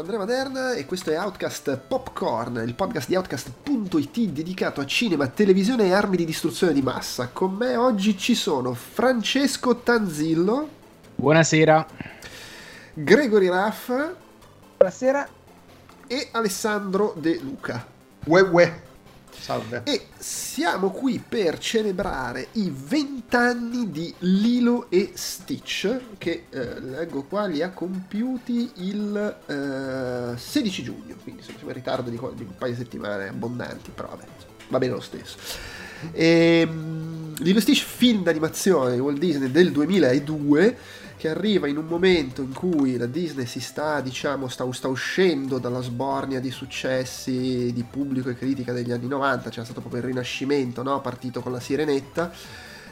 sono Andrea Maderna e questo è Outcast Popcorn, il podcast di Outcast.it dedicato a cinema, televisione e armi di distruzione di massa. Con me oggi ci sono Francesco Tanzillo. Buonasera. Gregory Raffa. Buonasera. E Alessandro De Luca. Ue ue. Salve. E siamo qui per celebrare i vent'anni di Lilo e Stitch, che eh, leggo qua li ha compiuti il eh, 16 giugno, quindi siamo in ritardo di, di, un paio di settimane abbondanti, però vabbè, va bene lo stesso. E, um, Lilo e Stitch, film d'animazione di Walt Disney del 2002 che arriva in un momento in cui la Disney si sta, diciamo, sta, sta, uscendo dalla sbornia di successi di pubblico e critica degli anni 90, c'era stato proprio il rinascimento, no? partito con la Sirenetta.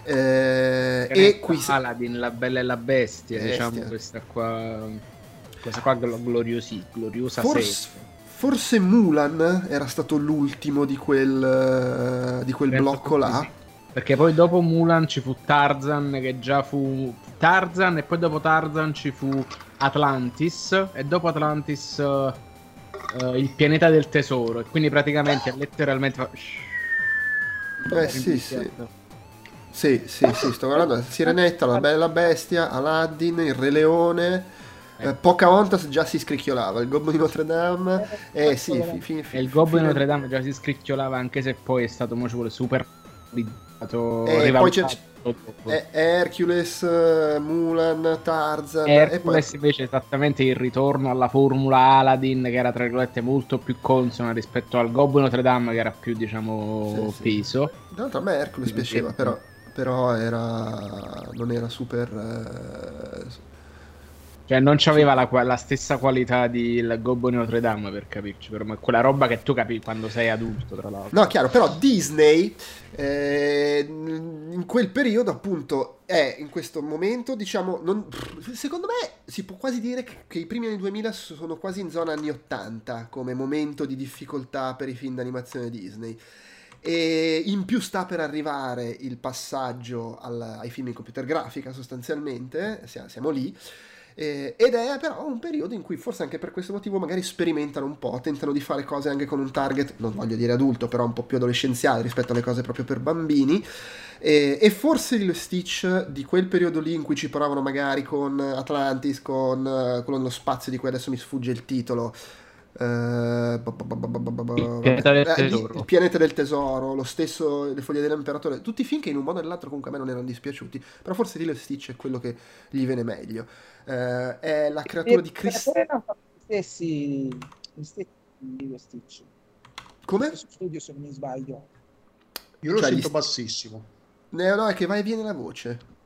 Eh, e qui Aladdin, la bella e la bestia, bestia. diciamo questa qua questa qua gloriosi, gloriosa forse, forse Mulan era stato l'ultimo di quel, di quel blocco là. Sì. Perché poi dopo Mulan ci fu Tarzan, che già fu Tarzan, e poi dopo Tarzan ci fu Atlantis, e dopo Atlantis uh, uh, il pianeta del tesoro. E quindi praticamente letteralmente fa. Eh sì, sì. Sì, sì, sì, sto guardando Sirenetta, la bella bestia, Aladdin, il Re Leone. Eh, Pocahontas già si scricchiolava, il Gobbo di Notre Dame. Eh sì, fi, fi, fi, il Gobbo di Notre Dame già si scricchiolava, anche se poi è stato mo super e poi c'è, è Hercules, Mulan, Tarzan. Hercules poi... invece è esattamente il ritorno alla formula Aladdin che era tra virgolette molto più consona rispetto al Gobbo Notre Dame che era più diciamo sì, peso. Sì. L'altro a me Hercules piaceva però, però era, non era super... Eh, cioè, non aveva la, la, stessa qualità di il Gobbo Notre Dame per capirci, però, ma quella roba che tu capi quando sei adulto, tra l'altro. No, chiaro, però Disney eh, in quel periodo, appunto, è in questo momento, diciamo, non, secondo me si può quasi dire che, che, i primi anni 2000 sono quasi in zona anni 80 come momento di difficoltà per i film d'animazione Disney. E in più sta per arrivare il passaggio al, ai film in computer grafica, sostanzialmente, siamo, siamo lì. Eh, ed è però un periodo in cui forse anche per questo motivo magari sperimentano un po', tentano di fare cose anche con un target, non voglio dire adulto, però un po' più adolescenziale rispetto alle cose proprio per bambini. E, e forse il Stitch di quel periodo lì in cui ci provavano magari con Atlantis, con uh, quello nello spazio di cui adesso mi sfugge il titolo. Il, pianeta del eh, il pianeta del tesoro, lo stesso Le foglie dell'imperatore, tutti i film che in un modo o nell'altro comunque a me non erano dispiaciuti, però forse Lilo Stitch è quello che gli viene meglio. Uh, è la creatura di Chris. Stessi, gli stessi Lilo Stitch. Come? studio se non mi sbaglio. Io lo cioè, sento gli... bassissimo. No, no, è che va e viene la voce.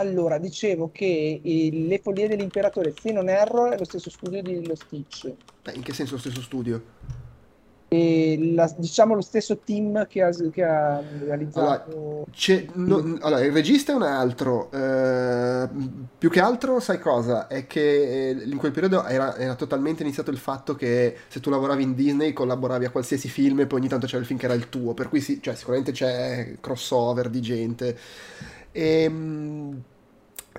Allora, dicevo che il, Le Follie dell'Imperatore, se non erro, è lo stesso studio di Lo Stitch. Beh, in che senso lo stesso studio? La, diciamo lo stesso team che ha, che ha realizzato. Allora, no, allora, il regista è un altro. Eh, più che altro, sai cosa? È che eh, in quel periodo era, era, totalmente iniziato il fatto che se tu lavoravi in Disney collaboravi a qualsiasi film e poi ogni tanto c'era il film che era il tuo. Per cui sì, cioè, sicuramente c'è crossover di gente. E, ehm,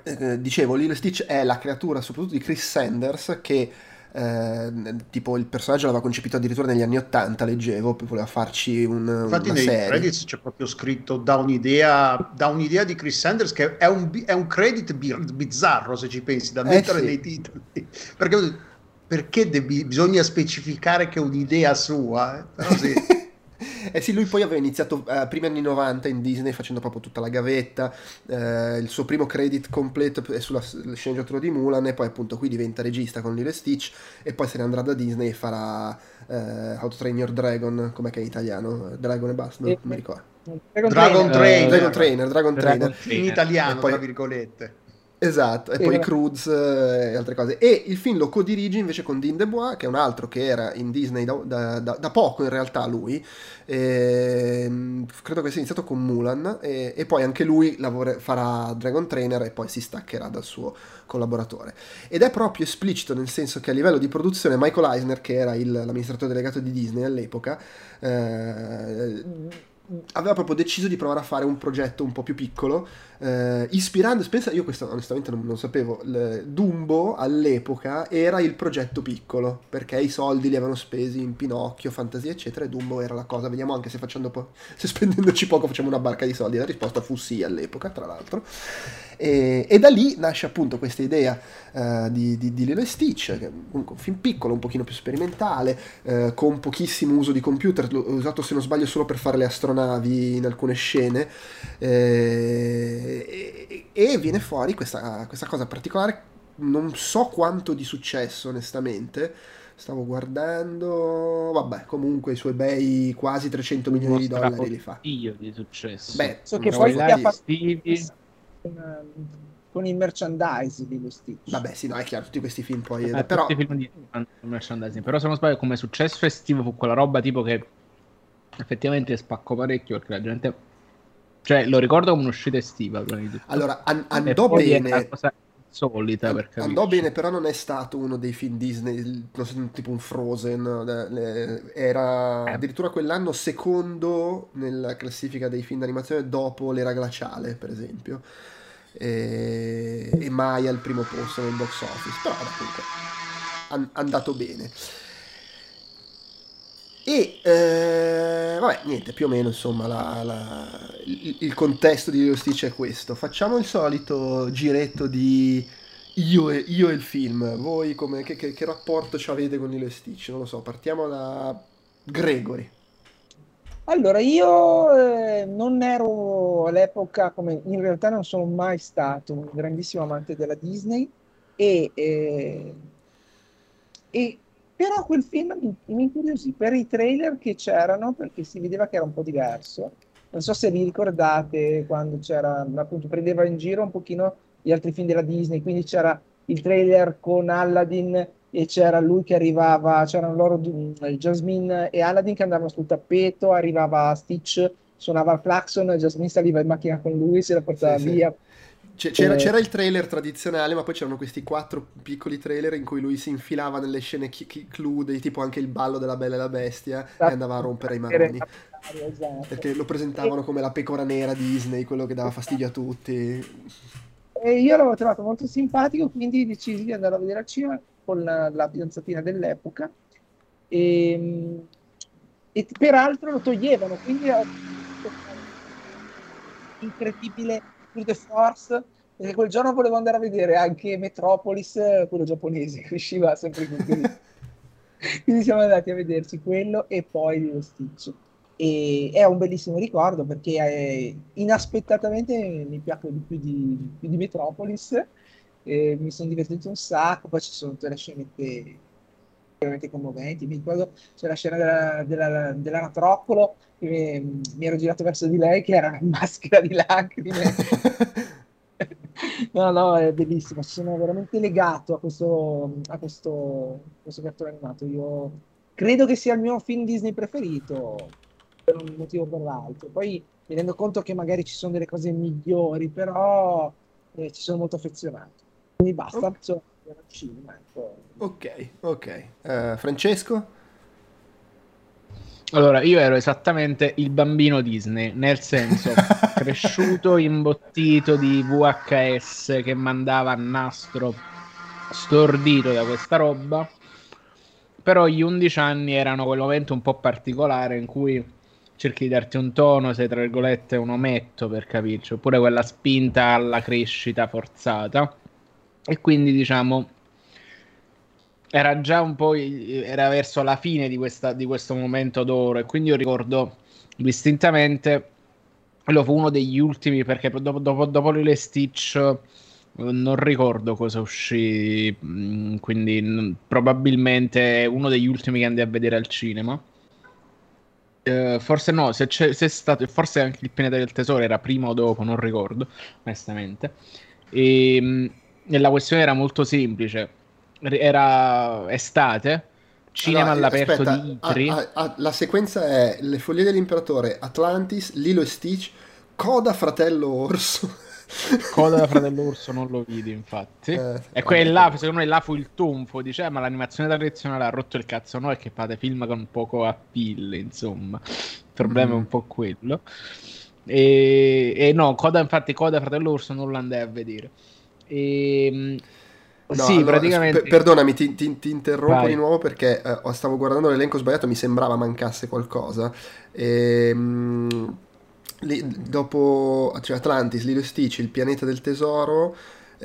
eh, dicevo, Lilo Stitch è la creatura soprattutto di Chris Sanders che eh, tipo il personaggio l'aveva concepito addirittura negli anni 80 leggevo voleva farci un, infatti una nei serie. credits c'è proprio scritto da un'idea, da un'idea di Chris Sanders che è un, è un credit bizzarro se ci pensi da eh mettere eh sì. nei titoli perché, perché devi, bisogna specificare che è un'idea sua eh? però sì Eh sì, lui poi aveva iniziato eh, primi anni 90 in Disney facendo proprio tutta la gavetta, eh, il suo primo credit completo è sulla sceneggiatura di Mulan e poi appunto qui diventa regista con Lilo Stitch e poi se ne andrà da Disney e farà eh, How to Train Your Dragon, com'è che è in italiano? Dragon e basta, non mi ricordo. Dragon, Dragon Trainer. Dragon Trainer, Dragon Trainer. In italiano, poi, tra virgolette. Esatto, e poi Cruz e altre cose. E il film lo codirige invece con Dean DeBois, che è un altro che era in Disney da, da, da, da poco in realtà lui. E, ehm, credo che sia iniziato con Mulan e, e poi anche lui lavora, farà Dragon Trainer e poi si staccherà dal suo collaboratore. Ed è proprio esplicito nel senso che a livello di produzione Michael Eisner, che era il, l'amministratore delegato di Disney all'epoca, eh, aveva proprio deciso di provare a fare un progetto un po' più piccolo, eh, ispirando, pensa, io questo onestamente non, non sapevo, il Dumbo all'epoca era il progetto piccolo, perché i soldi li avevano spesi in Pinocchio, Fantasia eccetera, e Dumbo era la cosa, vediamo anche se, po- se spendendoci poco facciamo una barca di soldi, la risposta fu sì all'epoca, tra l'altro, e, e da lì nasce appunto questa idea uh, di, di, di Lilo e Stitch, che è un film piccolo, un pochino più sperimentale, uh, con pochissimo uso di computer, usato se non sbaglio solo per fare le astronavi in alcune scene, eh, e, e, viene fuori questa, questa cosa particolare, non so quanto di successo onestamente, stavo guardando vabbè comunque i suoi bei quasi 300 milioni di dollari li fa. io di successo. Beh so che poi ha fatto con il merchandising di Stitch. Vabbè, sì, no, è chiaro, tutti questi film poi... Eh, però... Tutti i film di merchandising. Però se non sbaglio, come successo estivo fu quella roba tipo che effettivamente spacco parecchio perché la gente... Cioè, lo ricordo come un'uscita estiva. Allora, an- andò bene... solita And- per andò bene però non è stato uno dei film Disney tipo un Frozen era eh. addirittura quell'anno secondo nella classifica dei film d'animazione dopo l'era glaciale per esempio e, e mai al primo posto nel box office però comunque è andato bene e eh, vabbè, niente, più o meno insomma la, la, il, il, contesto di Stitch è questo. Facciamo il solito giretto di io e, io e il film. Voi come, che, che, che rapporto ci avete con Lilo Stitch? Non lo so, partiamo da Gregory. Allora, io eh, non ero all'epoca, come in realtà non sono mai stato un grandissimo amante della Disney e, eh, e però quel film mi, mi incuriosì per i trailer che c'erano, perché si vedeva che era un po' diverso. Non so se vi ricordate quando c'era, appunto, prendeva in giro un pochino gli altri film della Disney, quindi c'era il trailer con Aladdin e c'era lui che arrivava, c'erano loro, Jasmine e Aladdin che andavano sul tappeto, arrivava Stitch, suonava il clacson, Jasmine saliva in macchina con lui, se la portava sì, via. Sì c'era, c'era, il trailer tradizionale, ma poi c'erano questi quattro piccoli trailer in cui lui si infilava nelle scene clou, tipo anche il ballo della Bella e la Bestia, esatto. e andava a rompere i maroni. Esatto. Perché lo presentavano come la pecora nera Disney, quello che dava fastidio a tutti. E io l'avevo trovato molto simpatico, quindi decisi di andare a vedere al cinema con la, la fidanzatina dell'epoca. E, ehm, e peraltro lo toglievano, quindi era incredibile Tour de Force perché quel giorno volevo andare a vedere anche Metropolis, quello giapponese, che usciva sempre qui. Quindi siamo andati a vederci quello e poi lo Stitch. E è un bellissimo ricordo perché è, inaspettatamente mi piace di più di, di Metropolis. E mi sono divertito un sacco, poi ci sono tutte le scenette veramente commoventi. Mi ricordo c'è la scena della, della, dell'anatroccolo mi, mi, ero girato verso di lei che era una maschera di lacrime. no, no, è bellissimo. Sono veramente legato a questo, a questo, questo cartone animato. Io credo che sia il mio film Disney preferito per un motivo o per l'altro. Poi mi rendo conto che magari ci sono delle cose migliori, però eh, ci sono molto affezionato. Quindi basta, okay. sono cinema. Ok, ok. Uh, Francesco? Allora, io ero esattamente il bambino Disney, nel senso, cresciuto imbottito di VHS che mandava a nastro stordito da questa roba. Però gli 11 anni erano quel momento un po' particolare in cui cerchi di darti un tono, se tra virgolette un ometto per capirci, oppure quella spinta alla crescita forzata. E quindi diciamo era già un po' era verso la fine di, questa, di questo momento d'oro. E quindi io ricordo distintamente quello fu uno degli ultimi perché dopo, dopo, dopo le Stitch eh, non ricordo cosa uscì mm, quindi n- probabilmente è uno degli ultimi che andai a vedere al cinema. Uh, forse no se, c'è, se stato forse anche il pianeta del tesoro era prima o dopo non ricordo onestamente. E, mm, e la questione era molto semplice era estate, cinema allora, all'aperto aspetta, di Itri. A, a, a, la sequenza è Le follie dell'imperatore, Atlantis, Lilo e Stitch, Coda fratello orso. Coda da Fratello Urso non lo vidi, infatti. Eh, e quella, secondo me, là fu il tonfo. Dice, "Eh, ma l'animazione tradizionale ha rotto il cazzo. No, è che fate film con poco appeal, insomma. Il problema è Mm. un po' quello. E, e no, Coda, infatti, Coda Fratello Urso non lo andai a vedere. E, No, sì, allora, praticamente. per- perdonami, ti, ti- ti interrompo Vai. di nuovo perché eh, stavo guardando l'elenco sbagliato, mi sembrava mancasse qualcosa. Ehm, lì- dopo cioè Atlantis, Lilo e Stitch, il pianeta del tesoro,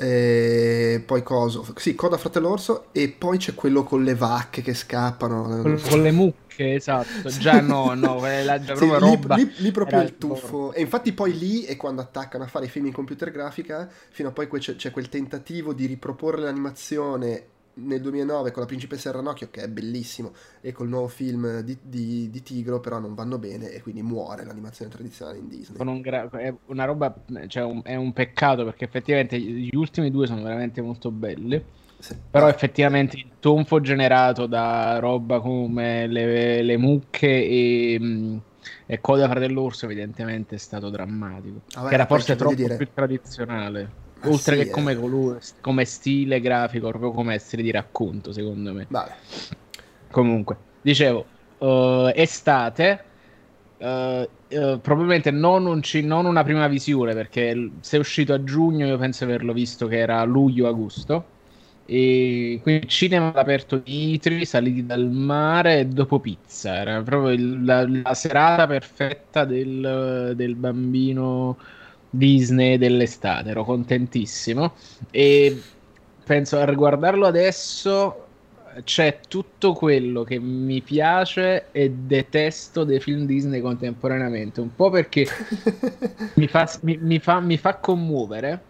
eh, poi coso? Sì, Coda Fratello Orso e poi c'è quello con le vacche che scappano. Con, con le mucche, esatto. Già no, no, quella già Sì, proprio lì, roba. lì- lì proprio il tuffo. E infatti poi lì è quando attaccano a fare i film in computer grafica, fino a poi c'è, c'è quel tentativo di riproporre l'animazione nel 2009 con la principessa ranocchio, che è bellissimo, e col nuovo film di, di- di Tigro, però non vanno bene e quindi muore l'animazione tradizionale in Disney. Un gra- è una roba, cioè un- è un peccato perché effettivamente gli ultimi due sono veramente molto belli. Sì. Però effettivamente il tonfo generato da roba come le, le mucche e, mh, e Coda Fratello Urso evidentemente è stato drammatico. Ah, beh, che era forse troppo dire- più tradizionale. Ma Oltre sì, che come, eh. colore, come stile grafico, proprio come essere di racconto, secondo me. Vabbè. Comunque, dicevo, eh, estate, eh, eh, probabilmente non, un ci- non una prima visione, perché se è uscito a giugno io penso di averlo visto che era luglio-agosto. E quindi cinema all'aperto di Itri, saliti dal mare e dopo pizza. Era proprio il- la, la serata perfetta del, del bambino Disney dell'estate. Ero contentissimo. E penso a riguardarlo adesso c'è tutto quello che mi piace e detesto dei film Disney contemporaneamente. Un po' perché mi fa, mi- mi fa- mi fa commuovere,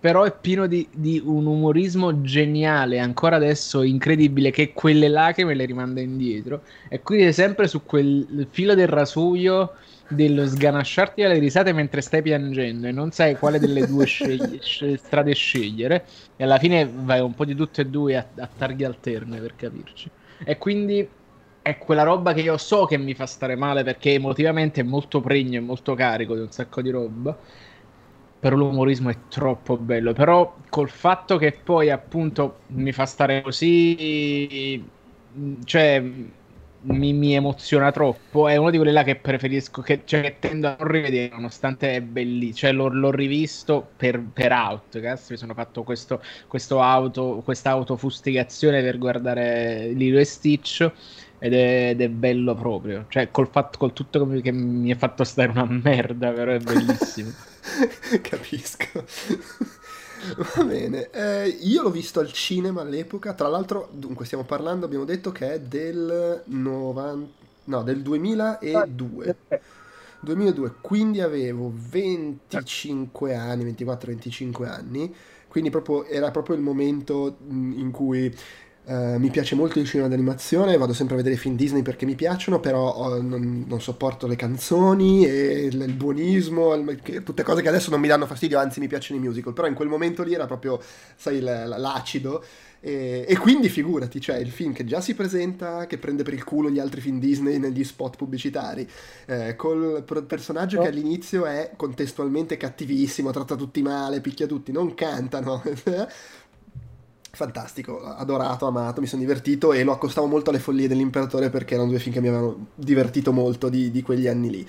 però è pieno di, di un umorismo geniale, ancora adesso incredibile, che quelle lacrime le rimanda indietro. E quindi è sempre su quel filo del rasoio dello sganasciarti dalle risate mentre stai piangendo e non sai quale delle due scegli- sce- strade scegliere. E alla fine vai un po' di tutte e due a, a targhe alterne per capirci. E quindi è quella roba che io so che mi fa stare male perché emotivamente è molto pregno e molto carico di un sacco di roba. Però l'umorismo è troppo bello. Però col fatto che poi appunto mi fa stare così, cioè mi, mi emoziona troppo. È uno di quelli là che preferisco, che, cioè, che tendo a non rivedere nonostante è bellissimo. Cioè l'ho, l'ho rivisto per, per Outcast. Mi sono fatto questo, questo auto, questa autofustigazione per guardare Lilo e Stitch. Ed è, ed è bello proprio, cioè col, fatto, col tutto che mi, che mi è fatto stare una merda, però è bellissimo. Capisco. Va bene, Eh, io l'ho visto al cinema all'epoca, tra l'altro, dunque stiamo parlando, abbiamo detto che è del 90, no, del 2002. 2002, quindi avevo 25 anni, 24-25 anni, quindi proprio, era proprio il momento mh, in cui eh, mi piace molto il cinema d'animazione, vado sempre a vedere film Disney perché mi piacciono, però oh, non, non sopporto le canzoni e il, il buonismo, il- che- tutte cose che adesso non mi danno fastidio, anzi mi piacciono i musical, però in quel momento lì era proprio, sai, l'acido. E, e quindi figurati, cioè il film che già si presenta, che prende per il culo gli altri film Disney negli spot pubblicitari, eh, col personaggio che all'inizio è contestualmente cattivissimo, tratta tutti male, picchia tutti, non cantano. Fantastico, adorato, amato, mi sono divertito e lo accostavo molto alle follie dell'imperatore perché erano due film che mi avevano divertito molto di, di quegli anni lì.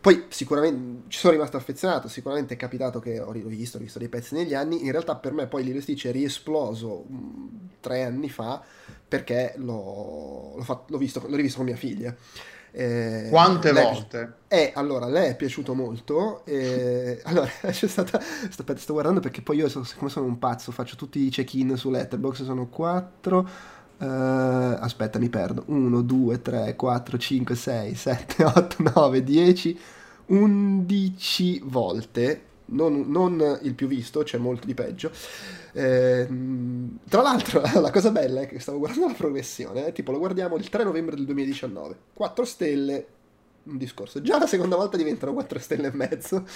Poi sicuramente ci sono rimasto affezionato, sicuramente è capitato che ho rivisto, ho visto dei pezzi negli anni, in realtà per me poi Lilo Stitch è riesploso mh, tre anni fa perché l'ho, l'ho fatto- l'ho visto, l'ho rivisto con mia figlia. Eh, Quante volte? eh, allora, lei è piaciuto molto. eh, allora, c'è stata. Sto, sto guardando perché poi io, so- siccome sono un pazzo, faccio tutti i check-in su Letterboxd, sono 4. aspetta, mi perdo. 1, 2, 3, 4, 5, 6, 7, 8, 9, 10, 11 volte. Non, non il più visto, c'è molto di peggio. Ehm, tra l'altro, la cosa bella è che stavo guardando la progressione, eh, tipo lo guardiamo il 3 novembre del 2019, 4 stelle, un discorso. Già la seconda volta diventano 4 stelle e mezzo.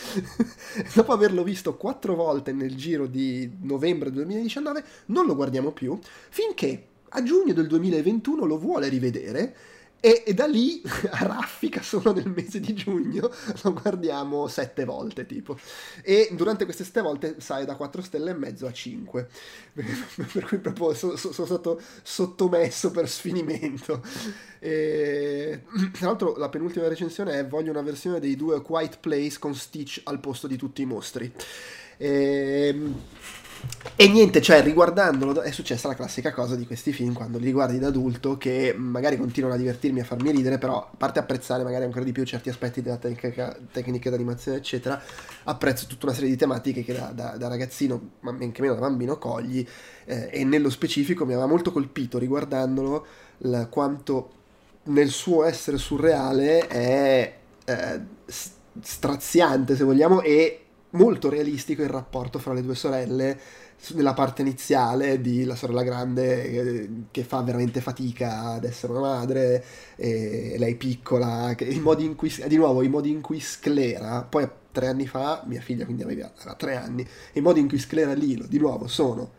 Dopo averlo visto 4 volte nel giro di novembre del 2019, non lo guardiamo più, finché a giugno del 2021 lo vuole rivedere E, e, da lì a raffica solo nel mese di giugno lo guardiamo sette volte tipo. E durante queste sette volte sale da 4 stelle e mezzo a 5 per cui proprio sono, sono stato sottomesso per sfinimento. E, tra l'altro la penultima recensione è voglio una versione dei due Quiet Place con Stitch al posto di tutti i mostri e, e niente, cioè riguardandolo è successa la classica cosa di questi film quando li guardi da adulto che magari continuano a divertirmi, a farmi ridere, però a parte apprezzare magari ancora di più certi aspetti della tecnica, tecnica d'animazione eccetera, apprezzo tutta una serie di tematiche che da, da, da ragazzino, ma men che meno da bambino cogli eh, e nello specifico mi aveva molto colpito riguardandolo la, quanto nel suo essere surreale è eh, straziante se vogliamo e molto realistico il rapporto fra le due sorelle nella parte iniziale di la sorella grande eh, che fa veramente fatica ad essere una madre e lei piccola che, i modi in cui di nuovo i modi in cui sclera. Poi tre anni fa mia figlia quindi aveva tre anni i modi in cui sclera Lilo di nuovo sono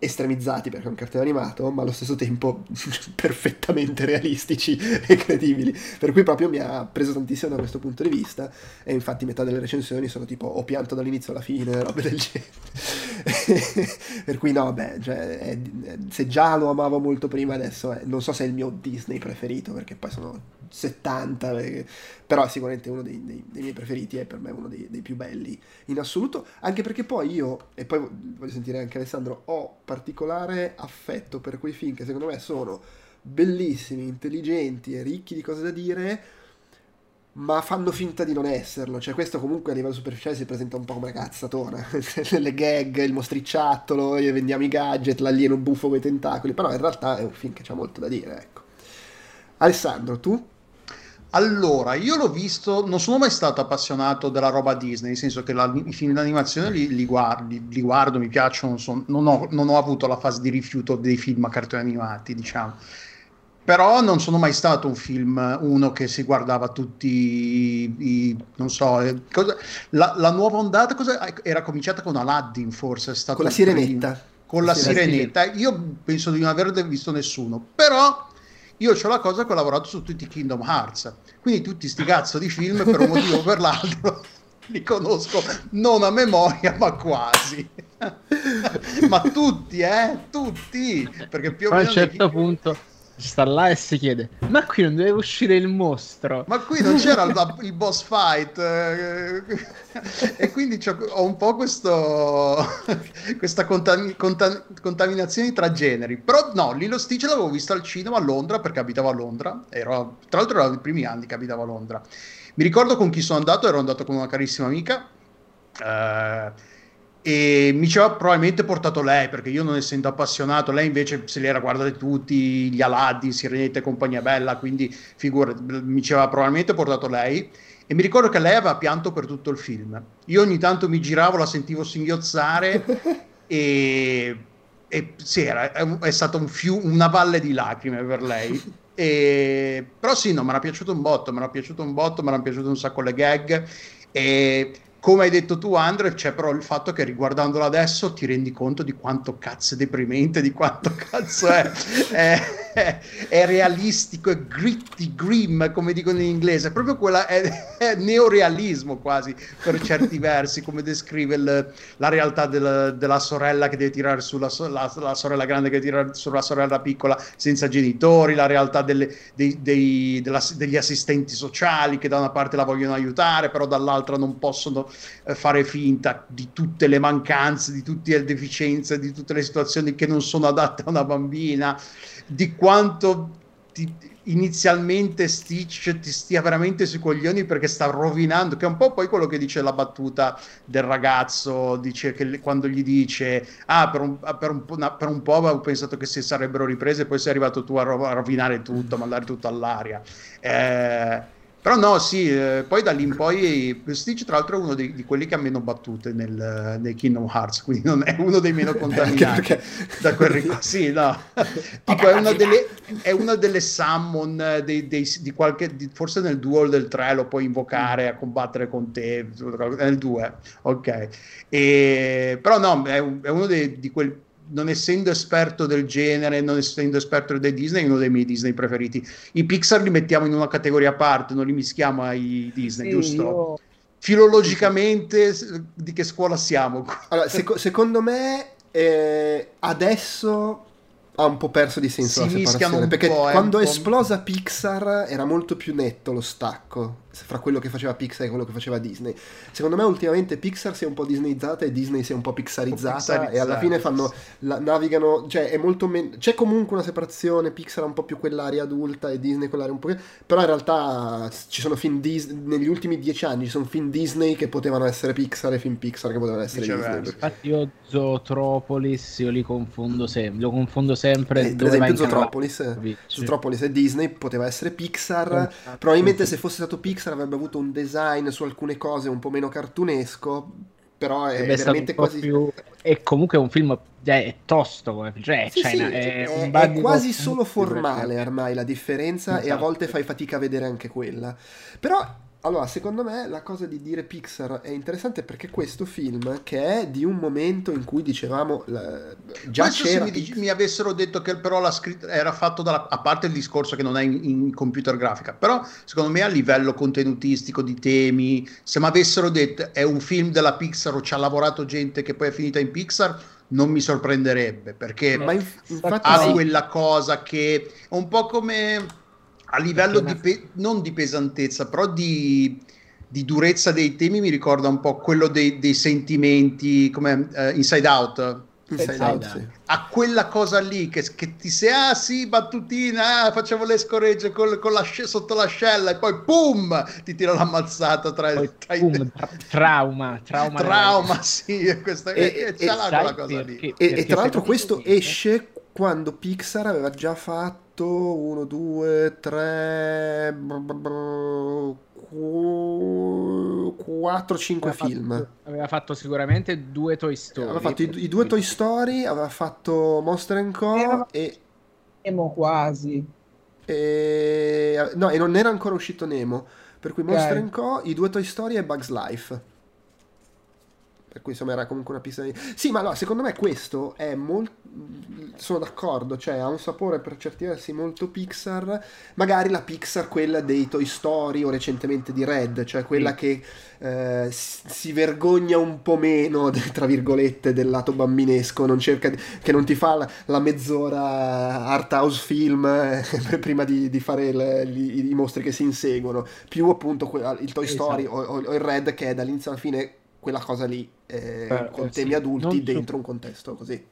estremizzati perché è un cartone animato, ma allo stesso tempo perfettamente realistici e credibili. Per cui proprio mi ha preso tantissimo da questo punto di vista. E infatti metà delle recensioni sono tipo ho pianto dall'inizio alla fine, robe del genere. per cui no, beh, cioè, è, se già lo amavo molto prima, adesso è, non so se è il mio Disney preferito, perché poi sono 70, perché, però è sicuramente uno dei, dei, dei, miei preferiti, è per me uno dei, dei, più belli in assoluto, anche perché poi io, e poi voglio sentire anche Alessandro, ho particolare affetto per quei film che secondo me sono bellissimi, intelligenti e ricchi di cose da dire, ma fanno finta di non esserlo. Cioè, questo comunque a livello superficiale si presenta un po' come una cazzatona. Le gag, il mostricciattolo, vendiamo i gadget, l'alieno buffo con i tentacoli. Però in realtà è un film che ha molto da dire, ecco. Alessandro, tu? Allora, io l'ho visto, non sono mai stato appassionato della roba Disney, nel senso che la, i film d'animazione li, li, guardi, li guardo, mi piacciono, son, non, ho, non, ho, avuto la fase di rifiuto dei film a cartoni animati, diciamo. Però non sono mai stato un film, uno che si guardava tutti i, i non so, eh, cosa, la, la, nuova ondata cosa, era cominciata con Aladdin forse, è stato con la sirenetta. Primo, con la sirenetta, io penso di non aver visto nessuno, però io ho la cosa che ho lavorato su tutti i Kingdom Hearts, quindi tutti sti cazzo di film per un motivo o per l'altro li conosco non a memoria ma quasi. ma tutti, eh, tutti, perché più o meno... A un certo punto sta là e si chiede ma qui non deve uscire il mostro? Ma qui non c'era il, il boss fight eh, e quindi ho un po' questo, questa contami, contam, contaminazione tra generi. Però no Lilo Stitch l'avevo visto al cinema a Londra perché abitavo a Londra. Ero, tra l'altro erano i primi anni che abitavo a Londra. Mi ricordo con chi sono andato ero andato con una carissima amica eh, e mi ci aveva probabilmente portato lei perché io non essendo appassionato lei invece se li era guardati tutti gli Aladdin, Sirenetta e compagnia bella quindi figura, mi ci aveva probabilmente portato lei. E mi ricordo che lei aveva pianto per tutto il film. Io ogni tanto mi giravo, la sentivo singhiozzare e, e sì, era, è stata un fiu, una valle di lacrime per lei. E, però sì, no, mi era piaciuto un botto mi era piaciuto un botto, mi erano piaciute un sacco le gag. E come hai detto tu, Andre, c'è però il fatto che riguardandolo adesso ti rendi conto di quanto cazzo è deprimente, di quanto cazzo è, è, è, è realistico, è gritty, grim, come dicono in inglese. Proprio quella è, è neorealismo quasi per certi versi, come descrive il, la realtà del, della sorella che deve tirare sulla la, la sorella grande che tira sulla sorella piccola senza genitori, la realtà delle, dei, dei, della, degli assistenti sociali che da una parte la vogliono aiutare, però dall'altra non possono eh, fare finta di tutte le mancanze, di tutte le deficienze, di tutte le situazioni che non sono adatte a una bambina, di quanto ti, inizialmente Stitch ti stia veramente sui coglioni perché sta rovinando, che è un po' poi quello che dice la battuta del ragazzo, dice che quando gli dice ah per un, per un, per un po' avevo pensato che si sarebbero riprese, poi sei arrivato tu a rovinare tutto, a mandare tutto all'aria. Eh, però no, sì, eh, poi da lì in poi Stitch tra l'altro è uno dei, di quelli che ha meno battute nel, nel, Kingdom Hearts, quindi non è uno dei meno contaminati perché... da quel ricordo. Sì, no. tipo, è una delle, è una delle summon dei, dei, di qualche, di, forse nel duel del 3 lo puoi invocare a combattere con te, nel 2, ok. E, però no, è, è uno dei, di quel non essendo esperto del genere, non essendo esperto dei Disney, è uno dei miei Disney preferiti. I Pixar li mettiamo in una categoria a parte, non li mischiamo ai Disney, Sì, giusto? io- Filologicamente, di che scuola siamo? Allora, seco- secondo me eh, adesso ha un po' perso di senso Si la separazione. Perché po', eh, quando è esplosa Pixar era molto più netto lo stacco fra quello che faceva Pixar e quello che faceva Disney. Secondo me ultimamente Pixar si è un po' disneyizzata e Disney si è un po' pixarizzata, pixarizzata, e alla fine fanno la- navigano, cioè è molto men- c'è comunque una separazione, Pixar ha un po' più quell'area adulta e Disney quell'area un po' più però in realtà ci sono film Disney negli ultimi dieci anni ci sono film Disney che potevano essere Pixar e film Pixar che potevano essere. Disney. Infatti io Zootropolis io li confondo sempre, lo confondo sempre Eh, per esempio Zootropolis. Zootropolis e Disney poteva essere Pixar probabilmente se fosse stato Pixar avrebbe avuto un design su alcune cose un po' meno cartunesco però è stato veramente quasi più... E comunque è un film eh, è tosto, come... cioè, Sì, c'è sì, è, è, è quasi solo formale ormai la differenza e a Esatto. volte fai fatica a vedere anche quella. Però, allora, secondo me la cosa di dire Pixar è interessante perché questo film, che è di un momento in cui dicevamo, la- già Questo se c'era mi, dici- Pixar. mi avessero detto che però la scritta era fatto dalla, a parte il discorso che non è in, in computer grafica, però secondo me a livello contenutistico di temi, se mi avessero detto è un film della Pixar o ci ha lavorato gente che poi è finita in Pixar, non mi sorprenderebbe perché Ma inf- ha sì. quella cosa che è un po' come a livello di pe- non di pesantezza, però di, di durezza dei temi mi ricorda un po' quello dei, dei sentimenti come eh, Inside Out. Inside Inside Out, Out. sì. A quella cosa lì che, che ti sei, ah sì, battutina, ah, facevo le scoregge col- con l'asce- sotto l'ascella e poi boom, ti tira l'ammazzata tra, Poi, il tra i- boom, tra- trauma, trauma, trauma, sì, e questa, E- e, e-? E, e tra l'altro questo esce quando Pixar aveva già fatto 1, 2, 3, 4, 5 Aveva film. fatto- aveva fatto sicuramente due Toy Story. Aveva fatto i, i due Toy Story, aveva fatto Monster Co. E, Nemo quasi. e- no, e non era ancora uscito Nemo. Per cui. Monster Co., i due Toy Story e Bugs Life. Per cui insomma era comunque una pista di... Sì, ma no, secondo me questo è molto... Sono d'accordo, cioè ha un sapore per certi versi molto Pixar. Magari la Pixar quella dei Toy Story o recentemente di Red, cioè quella Sì. che eh, si vergogna un po' meno, tra virgolette, del lato bambinesco, non cerca di- che non ti fa la, la mezz'ora art house film eh, prima di, di fare il- gli- i mostri che si inseguono, più appunto il Toy Story Esatto. o, o- o il Red che è dall'inizio alla fine quella cosa lì, eh, Eh, con eh, temi sì. adulti Non su- dentro un contesto così.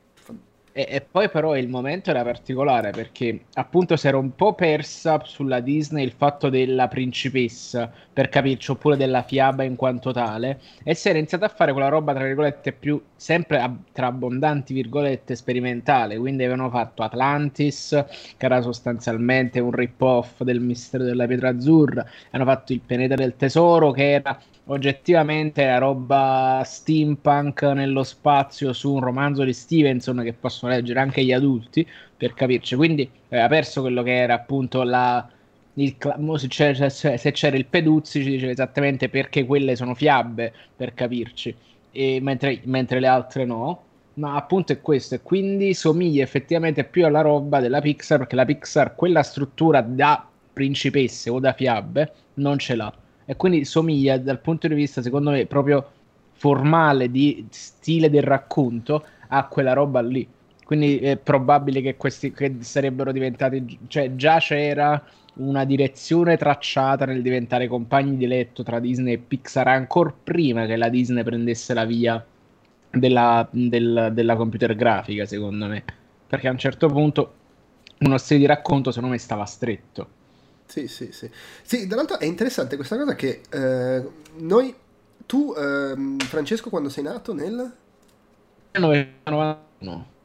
E, e poi però il momento era particolare perché appunto si era un po' persa sulla Disney il fatto della principessa, per capirci, oppure della fiaba in quanto tale, e si era iniziato a fare quella roba, tra virgolette, più sempre ab- tra abbondanti virgolette sperimentale. Quindi avevano fatto Atlantis, che era sostanzialmente un rip-off del Mistero della Pietra Azzurra, hanno fatto il pianeta del tesoro, che era oggettivamente la roba steampunk nello spazio su un romanzo di Stevenson che possono leggere anche gli adulti per capirci. Quindi aveva perso quello che era appunto la. Il, se, c'era, se c'era il Peduzzi ci diceva esattamente perché quelle sono fiabe per capirci, mentre, mentre le altre no. Ma appunto è questo, e quindi somiglia effettivamente più alla roba della Pixar, perché la Pixar quella struttura da principesse o da fiabe non ce l'ha. E quindi somiglia dal punto di vista secondo me proprio formale di stile del racconto a quella roba lì. Quindi è probabile che questi che sarebbero diventati cioè già c'era una direzione tracciata nel diventare compagni di letto tra Disney e Pixar ancora prima che la Disney prendesse la via della, del- della computer grafica secondo me. Perché a un certo punto uno stile di racconto secondo me stava stretto. Sì, sì, sì. Sì, dall'altro è interessante questa cosa che eh, noi, tu, ehm, Francesco, quando sei nato nel... 1991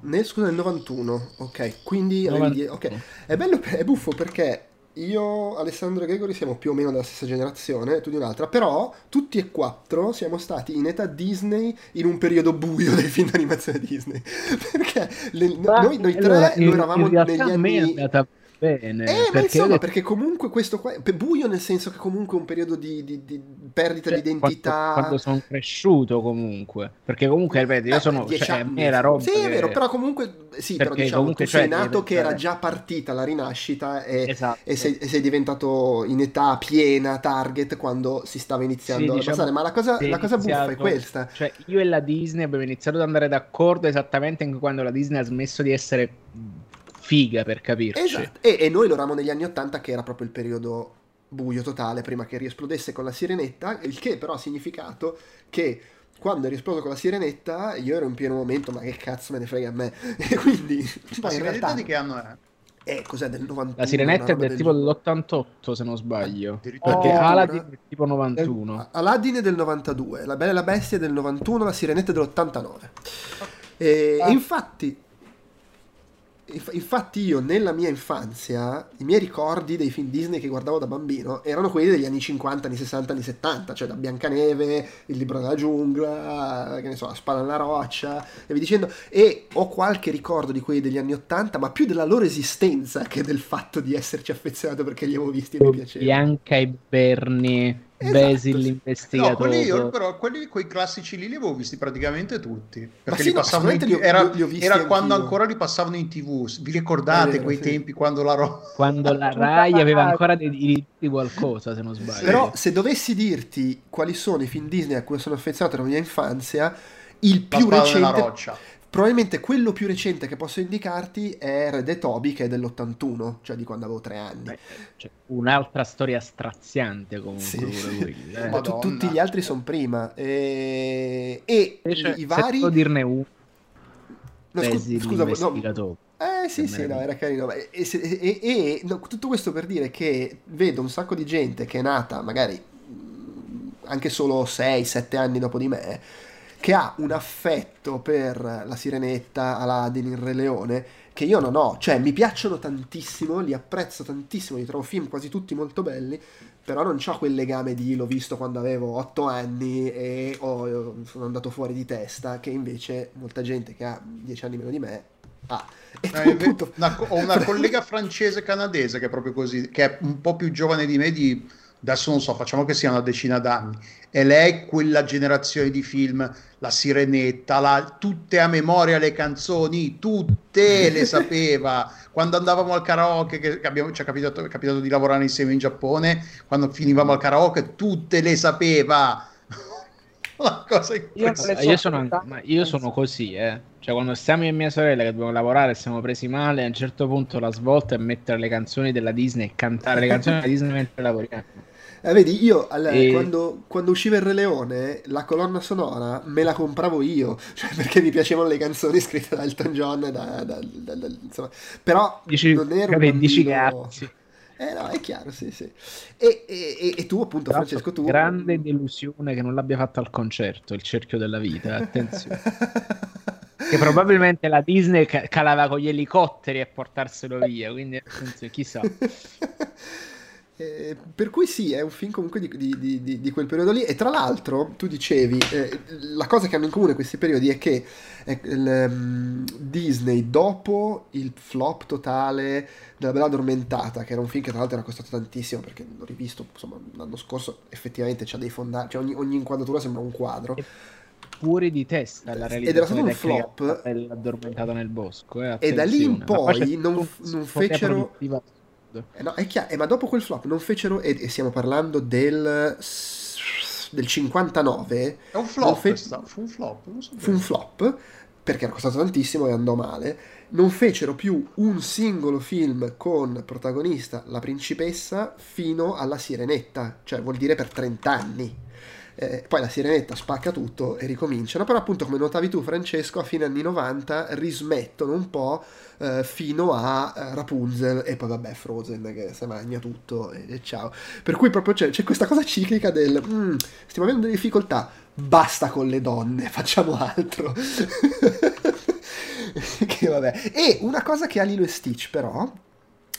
Nel, scusa, nel 91, ok, quindi avevi 91. die- ok. È bello, è buffo perché io, Alessandro e Gregori siamo più o meno della stessa generazione, tu di un'altra, però tutti e quattro siamo stati in età Disney in un periodo buio dei film d'animazione Disney. Perché le- Ma, noi, noi tre allora, lo in- eravamo in negli è anni... andata bene. Eh, ma perché insomma, perché comunque questo qua è buio nel senso che comunque è un periodo di, di- di perdita cioè, di identità. Quando, quando sono cresciuto comunque. Perché comunque, ripeto, io Eh, sono... Cioè, anni. era roba Sì, è che- vero, però comunque sì, però Perché diciamo comunque, tu sei cioè, nato che era diventare- già partita la rinascita e, Esatto. e sei, e sei diventato in età piena target quando si stava iniziando Sì, a diciamo, passare. Ma la cosa, è la cosa buffa è questa. Cioè, io e la Disney abbiamo iniziato ad andare d'accordo esattamente anche quando la Disney ha smesso di essere figa, per capirci. Esatto. E, e noi lo eravamo negli anni 80 che era proprio il periodo buio totale prima che riesplodesse con la sirenetta, il che però ha significato che quando è riesploso con la sirenetta io ero in pieno momento, ma che cazzo me ne frega a me? E quindi La poi in sirenetta realtà di che anno è? eh, cos'è del 91? La sirenetta è roba del tipo genere. dell'88, se non sbaglio. Perché Oh, Aladdin è tipo 91. Aladdin è del 92, La Bella e la Bestia è del 91, La Sirenetta è dell'89. E Ah. infatti, inf- infatti io nella mia infanzia, i miei ricordi dei film Disney che guardavo da bambino erano quelli degli anni 50, anni 60, anni 70, cioè da Biancaneve, Il libro della giungla, che ne so, La spalla nella roccia, e via dicendo. E ho qualche ricordo di quelli degli anni 80, ma più della loro esistenza che del fatto di esserci affezionato perché li avevo visti e mi piacevano. Bianca e Bernie, Esatto, Basil sì. No, l'investigatore. quelli io però quelli, quei classici lì li avevo visti praticamente tutti. Perché sì, li no, passavano in TV. li ho- Era, li ho visti era quando anch'io. ancora li passavano in TV. Vi ricordate vero, quei sì. tempi quando la roba. Quando la Rai aveva ancora dei diritti di qualcosa, se non sbaglio. Però se dovessi dirti quali sono i film Disney a cui sono affezionato nella mia infanzia, il più recente, roccia. Probabilmente quello più recente che posso indicarti è Red e Toby che è dell'81, cioè di quando avevo tre anni. Beh, cioè, un'altra storia straziante comunque Sì, pure sì. quella, eh. Ma tu- tutti gli altri sono prima. E, e Invece, i se vari... devo dirne uno, No, scu- scusa, no. Eh sì, sì, no, era carino. E, e- e- no, tutto questo per dire che vedo un sacco di gente che è nata magari mh, anche solo 6-7 anni dopo di me, che ha un affetto per la Sirenetta, Aladdin, il Re Leone, che io non ho. Cioè, mi piacciono tantissimo, li apprezzo tantissimo, li trovo film quasi tutti molto belli, però non ho quel legame di l'ho visto quando avevo 8 anni e ho- sono andato fuori di testa, che invece molta gente che ha 10 anni meno di me ha. Eh, appunto- una ho una collega francese canadese che è proprio così, che è un po' più giovane di me, di adesso non so, facciamo che sia una decina d'anni. E lei, quella generazione di film, La Sirenetta, la- tutte a memoria le canzoni, tutte le sapeva. Quando andavamo al karaoke, che abbiamo- ci è capitato, è capitato di lavorare insieme in Giappone, quando finivamo al karaoke, tutte le sapeva. Una cosa Io so Io sono, io sono così, eh. Cioè, quando stiamo io e mia sorella che dobbiamo lavorare e siamo presi male, a un certo punto la svolta è mettere le canzoni della Disney e cantare le canzoni della Disney mentre lavoriamo. Eh, vedi, io al- E- quando, quando usciva il Re Leone, la colonna sonora me la compravo io, cioè perché mi piacevano le canzoni scritte da Elton John, da, da- da- insomma. però Dici, non ero dici bambino- cazzi. Eh no, è chiaro, sì, sì. E, e- e- tu appunto, Tra Francesco, tu... Grande delusione che non l'abbia fatto al concerto, il cerchio della vita, attenzione. che probabilmente la Disney ca- calava con gli elicotteri a portarselo via, quindi attenzione, chissà. Eh, per cui sì, è un film comunque di, di- di- di- quel periodo lì. E tra l'altro, tu dicevi, eh, la cosa che hanno in comune questi periodi è che eh, il, ehm, Disney, dopo il flop totale della Bella Addormentata, che era un film che tra l'altro era costato tantissimo, perché l'ho rivisto insomma l'anno scorso, effettivamente c'ha dei fondati, cioè ogni, ogni inquadratura sembra un quadro. Fuori di testa la Ed era stato realizzazione un flop. addormentata nel bosco. eh, E da lì in poi non- non fecero- produttiva. Eh, no, è chiaro, eh, ma dopo quel flop non fecero, e, e stiamo parlando del, del 59, È un flop, fe- fu un flop. non so fu un flop perché era costato tantissimo e andò male. Non fecero più un singolo film con protagonista la principessa fino alla Sirenetta, cioè vuol dire per 30 anni. Eh, poi la Sirenetta spacca tutto e ricominciano, però appunto come notavi tu Francesco a fine anni 90 rismettono un po' eh, fino a eh, Rapunzel e poi vabbè Frozen che si magna tutto e, e ciao. Per cui proprio c'è, c'è questa cosa ciclica del "Mm, stiamo avendo delle difficoltà, basta con le donne, facciamo altro. che vabbè. E una cosa che ha Lilo e Stitch però,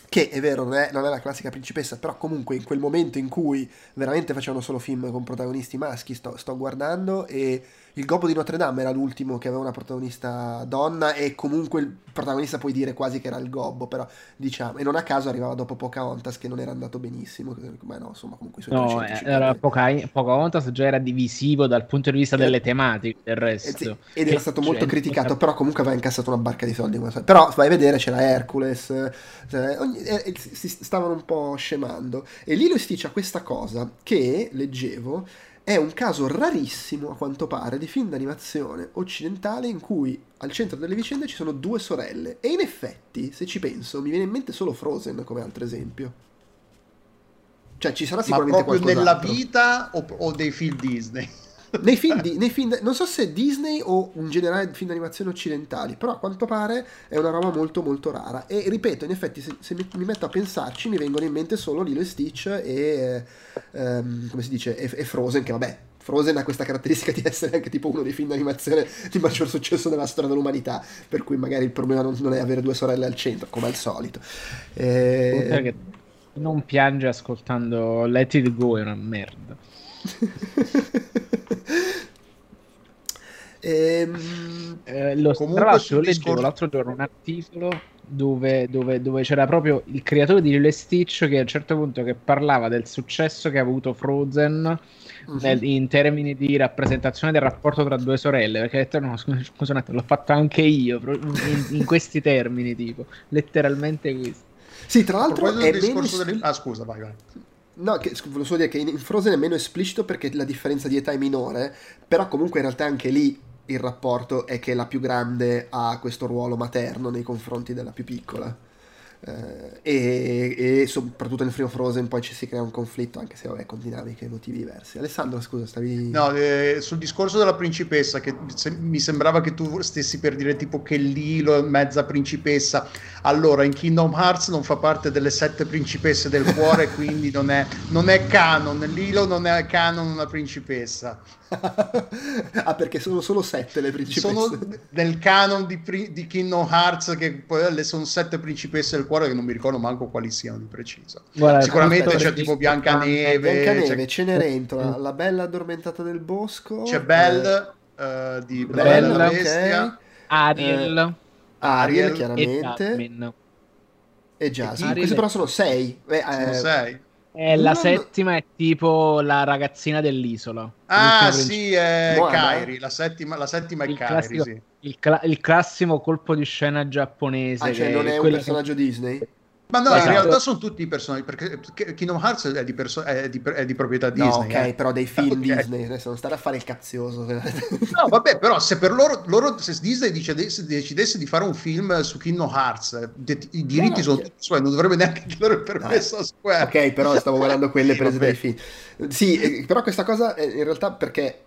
che è vero, non è, non è la classica principessa, però comunque in quel momento in cui veramente facevano solo film con protagonisti maschi, sto, sto guardando e Il Gobbo di Notre Dame era l'ultimo che aveva una protagonista donna e comunque il protagonista puoi dire quasi che era il Gobbo, però diciamo, e non a caso arrivava dopo Pocahontas che non era andato benissimo, ma no, insomma comunque i suoi No, eh, era Poca- Pocahontas già era divisivo dal punto di vista delle tematiche del resto. Ed era stato molto criticato, però comunque aveva incassato una barca di soldi. Però vai a vedere, c'era Hercules, cioè, ogni, eh, si stavano un po' scemando. E Lilo e Stitch ha questa cosa che, leggevo, è un caso rarissimo, a quanto pare, di film d'animazione occidentale in cui al centro delle vicende ci sono due sorelle. E in effetti, se ci penso, mi viene in mente solo Frozen come altro esempio. Cioè, ci sarà sicuramente Ma proprio qualcos'altro. nella vita o, o dei film Disney? Nei film, di, nei film, non so se Disney o in generale film d'animazione occidentali, però a quanto pare è una roba molto molto rara. E ripeto, in effetti, se, se mi, mi, metto a pensarci, mi vengono in mente solo Lilo e Stitch e, ehm, come si dice, e, e, Frozen, che vabbè, Frozen ha questa caratteristica di essere anche tipo uno dei film d'animazione di maggior successo nella storia dell'umanità, per cui magari il problema non, non è avere due sorelle al centro, come al solito. E... Non piange ascoltando Let It Go, è una merda. ehm, eh, lo, tra l'altro leggevo l'altro giorno un articolo dove, dove, dove, c'era proprio il creatore di Lilo e Stitch che a un certo punto che parlava del successo che ha avuto Frozen uh-huh. nel, in termini di rappresentazione del rapporto tra due sorelle perché ha detto no scusa, un attimo l'ho fatto anche io in, in questi termini tipo letteralmente questo sì tra l'altro è meno... delle... ah scusa vai vai No, che, volevo solo dire che in Frozen è meno esplicito perché la differenza di età è minore, però comunque in realtà anche lì il rapporto è che la più grande ha questo ruolo materno nei confronti della più piccola. Eh, e, e, soprattutto nel primo Frozen poi ci si crea un conflitto anche se vabbè con dinamiche e motivi diversi. Alessandro scusa stavi no eh, sul discorso della principessa che se, mi sembrava che tu stessi per dire tipo che Lilo è mezza principessa. Allora in Kingdom Hearts non fa parte delle sette principesse del cuore quindi non è, non è canon. Lilo non è canon una principessa ah, perché sono solo sette le principesse. Sono nel canon di, di Kingdom Hearts, che poi sono sette principesse del cuore, che non mi ricordo manco quali siano di preciso. Guarda, Sicuramente c'è tipo Biancaneve, Biancaneve c'è... Cenerentola, la bella addormentata del bosco. C'è Belle eh... uh, di Bella, Bella la Bestia. Okay. Ariel. Eh, Ariel, chiaramente. E, e Jasmine. Queste però sono sei. Eh, sono sei. Eh, la settima è tipo la ragazzina dell'isola. Ah, sì, è Kairi. La settima, la settima è il Kairi. Classico, sì. il, cla- il, classico colpo di scena giapponese. Ah, cioè non è un personaggio che... Disney? Ma no, esatto. in realtà sono tutti i personaggi, perché Kingdom Hearts è di, perso- è di, è di proprietà Disney. No, ok, eh. però dei film okay. Disney, adesso non stare a fare il cazioso. no, vabbè, però se per loro, loro se Disney decidesse, decidesse, di fare un film su Kingdom Hearts, de- i diritti no, sono tutti suoi, non dovrebbe neanche chiedere il permesso no. a Square. Ok, però stavo guardando quelle prese dai film. Sì, però questa cosa in realtà perché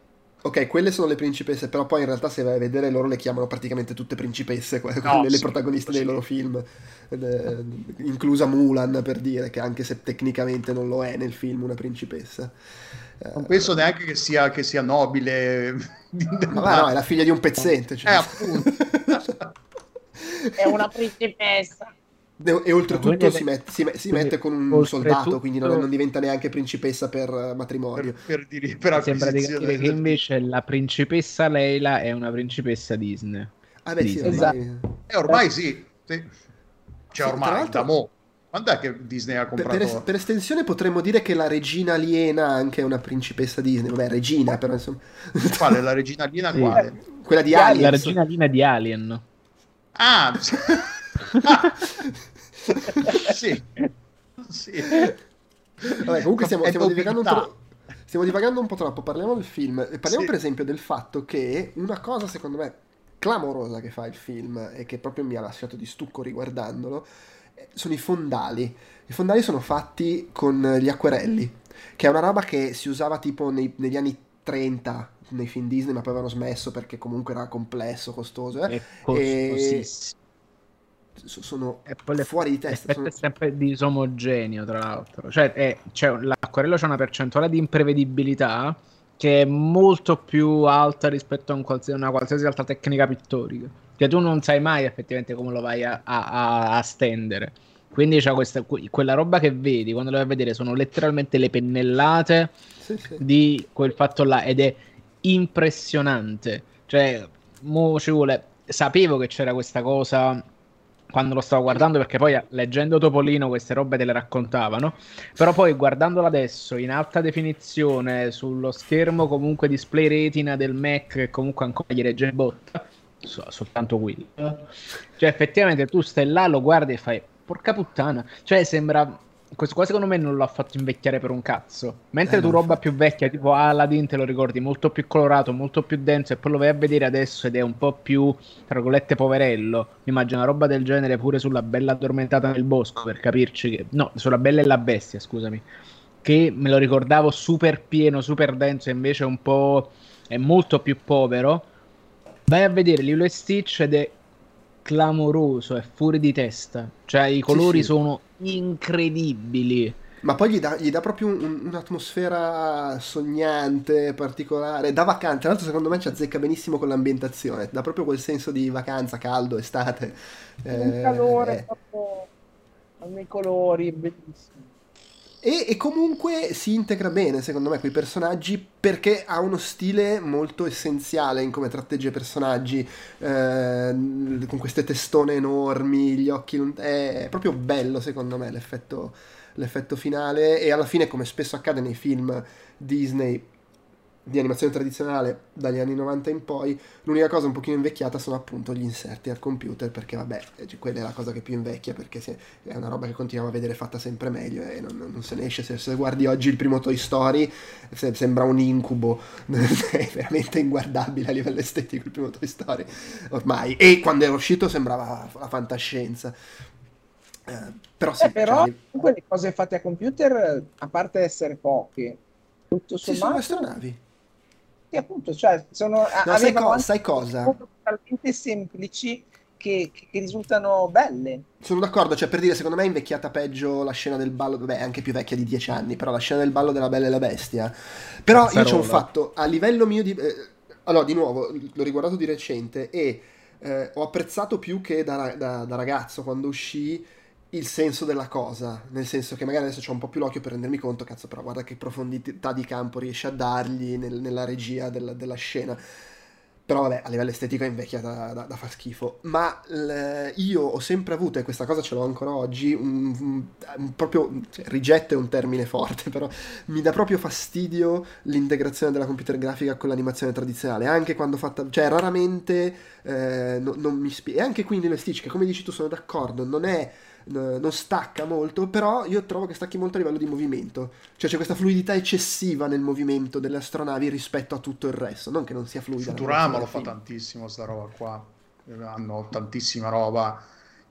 Ok, quelle sono le principesse, però poi in realtà se vai a vedere loro le chiamano praticamente tutte principesse, quelle no, le sì, protagoniste sì. dei loro film, eh, inclusa Mulan per dire che anche se tecnicamente non lo è nel film una principessa. Non penso neanche che sia, che sia nobile. Ma no, è la figlia di un pezzente. Cioè. Eh, appunto. è una principessa. E oltretutto si mette, si, si mette, con un soldato, quindi non, non, diventa neanche principessa per matrimonio. Per, per, per sembra di capire che invece la principessa Leila è una principessa Disney. Ah beh, Disney. sì, ormai, esatto. eh, ormai sì. sì. Cioè ormai, da mo'. Quando è che Disney ha comprato? Per, per, per, estensione potremmo dire che la regina aliena anche è una principessa Disney. Vabbè, regina, però insomma. Quale? La regina aliena sì. quale? Quella di Alien. La regina aliena di Alien. Ah, sì. sì. Vabbè, comunque stiamo, stiamo divagando un po'. Stiamo divagando un po' troppo, parliamo del film. Parliamo sì. per esempio del fatto che una cosa secondo me clamorosa che fa il film e che proprio mi ha lasciato di stucco riguardandolo eh, sono i fondali. I fondali sono fatti con gli acquerelli, che è una roba che si usava tipo nei, negli anni 30 nei film Disney, ma poi avevano smesso perché comunque era complesso, costoso. Eh? E sono fuori di testa. Sono... È sempre disomogeneo, tra l'altro. Cioè, è, cioè, l'acquarello c'è una percentuale di imprevedibilità che è molto più alta rispetto a un qualsiasi, una qualsiasi altra tecnica pittorica. Che tu non sai mai effettivamente come lo vai a, a, a stendere. Quindi c'è questa, quella roba che vedi quando lo vai a vedere sono letteralmente le pennellate sì, sì. di quel fatto là ed è impressionante. Cioè, mo ci vuole. Sapevo che c'era questa cosa quando lo stavo guardando perché poi leggendo Topolino queste robe te le raccontavano però poi guardandolo adesso in alta definizione sullo schermo comunque display retina del Mac che comunque ancora gli regge il botta so, soltanto quello. Cioè effettivamente tu stai là lo guardi e fai porca puttana. Cioè sembra questo qua secondo me non l'ha fatto invecchiare per un cazzo. Mentre Eh, tu roba infatti. più vecchia, tipo Aladdin, te lo ricordi molto più colorato, molto più denso, e poi lo vai a vedere adesso ed è un po' più, tra virgolette, poverello. Mi immagino una roba del genere pure sulla Bella addormentata nel bosco, per capirci che... No, sulla Bella e la Bestia, scusami. Che me lo ricordavo super pieno, super denso, e invece un po'... è molto più povero. Vai a vedere Lilo e Stitch ed è clamoroso, è fuori di testa. Cioè, i colori sì. sono incredibili. Ma poi gli dà, gli dà proprio un- un'atmosfera sognante, particolare, da vacanza. Tra l'altro, secondo me ci azzecca benissimo con l'ambientazione, dà proprio quel senso di vacanza, caldo, estate. un Eh, calore eh. proprio nei colori, bellissimo. E, e comunque si integra bene, secondo me, con i personaggi perché ha uno stile molto essenziale in come tratteggia i personaggi, eh, con queste testone enormi, gli occhi. è proprio bello, secondo me, l'effetto, l'effetto finale. E alla fine, come spesso accade nei film Disney di animazione tradizionale dagli anni 90 in poi, l'unica cosa un pochino invecchiata sono appunto gli inserti al computer, perché vabbè, eh, quella è la cosa che più invecchia, perché è una roba che continuiamo a vedere fatta sempre meglio e non, non se ne esce. Se, se guardi oggi il primo Toy Story, se- sembra un incubo, è veramente inguardabile a livello estetico il primo Toy Story, ormai. E quando è uscito sembrava la fantascienza. Eh, però sì, Eh, però cioè, comunque le cose fatte a computer, a parte essere poche, tutto sì, sono sommato, astronavi. Sì, appunto, cioè, sono, No, sai, co- sai cosa? cose talmente semplici che, che- risultano belle. Sono d'accordo, cioè per dire, secondo me è invecchiata peggio la scena del ballo, vabbè, è anche più vecchia di dieci anni, però la scena del ballo della Bella e la Bestia. Però io c'ho un Cazzarola. fatto, a livello mio di... eh, allora, di nuovo, l'ho riguardato di recente e eh, ho apprezzato più che da, da- da ragazzo, quando uscì, il senso della cosa, nel senso che magari adesso c'ho un po' più l'occhio per rendermi conto, cazzo, però guarda che profondità di campo riesce a dargli nel- nella regia della, della scena. Però vabbè, a livello estetico è invecchiata da, da far schifo. Ma l- io ho sempre avuto, e questa cosa ce l'ho ancora oggi, un, un- un proprio, cioè, rigetto è un termine forte, però mi dà proprio fastidio l'integrazione della computer grafica con l'animazione tradizionale, anche quando fatta, cioè raramente eh, no- non mi spiega. E anche qui nello Stitch, che come dici tu sono d'accordo, non è non stacca molto, però io trovo che stacchi molto a livello di movimento. Cioè c'è questa fluidità eccessiva nel movimento delle astronavi rispetto a tutto il resto. Non che non sia fluida. Futurama lo fa tantissimo sta roba qua. Hanno tantissima roba